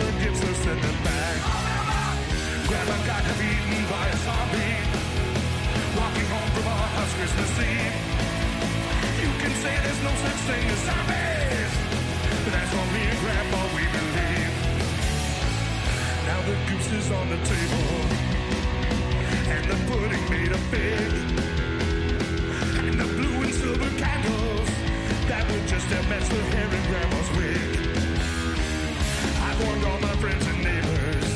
Speaker 16: and give us a them back. Well got beaten by a save Walking home from our house Christmas scene. You can say there's no such thing as sorb But that's only Grandpa we believe Now the goose is on the table And the pudding made of fig And the blue and silver candles that would just have matched the hair and Grandma's wig. I warned all my friends and neighbors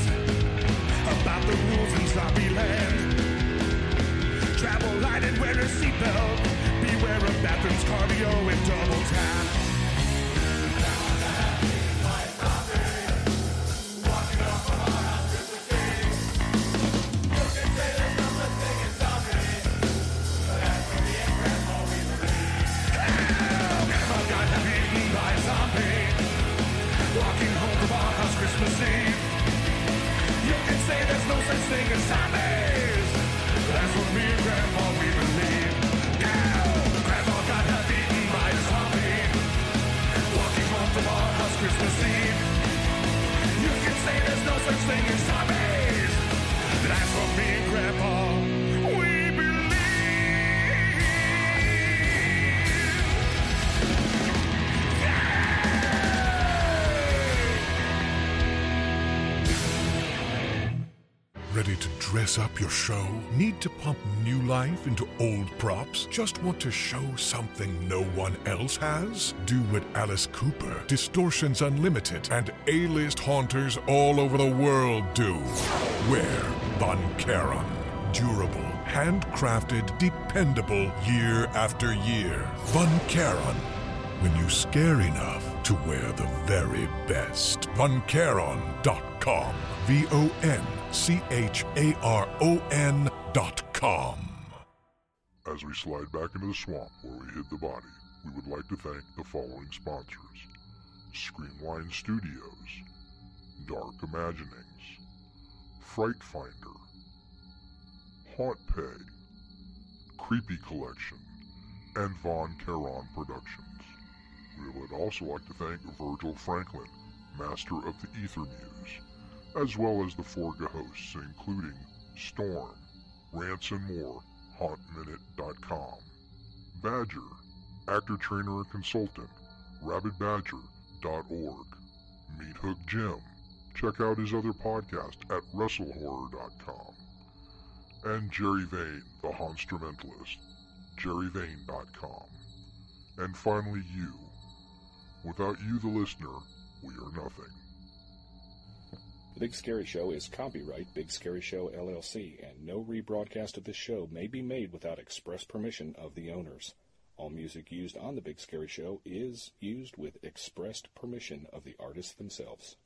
Speaker 16: about the rules in Sloppy land. Travel light and wear a seatbelt. Beware of bathrooms, cardio, and
Speaker 24: double tap. Need to pump new life into old props? Just want to show something no one else has? Do what Alice Cooper, Distortions Unlimited, and A-list haunters all over the world do. Wear Von. Durable, handcrafted, dependable year after year. Von. When you scare enough to wear the very best. VonCharon.com.
Speaker 2: As we slide back into the swamp where we hid the body, we would like to thank the following sponsors Screamline Studios, Dark Imaginings, Fright Finder, Haunt Pay, Creepy Collection, and Von Charon Productions. We would also like to thank Virgil Franklin, Master of the Ether Muse, as well as the Forga hosts, including Storm, Rants and More, HauntMinute.com, Badger, actor, trainer, and consultant, RabbitBadger.org, Meat Hook Jim. Check out his other podcast at WrestleHorror.com, and Jerry Vane, the Honstrumentalist, JerryVane.com, and finally you. Without you, the listener, we are nothing.
Speaker 1: The Big Scary Show is copyright Big Scary Show LLC, and no rebroadcast of this show may be made without express permission of the owners. All music used on The Big Scary Show is used with expressed permission of the artists themselves.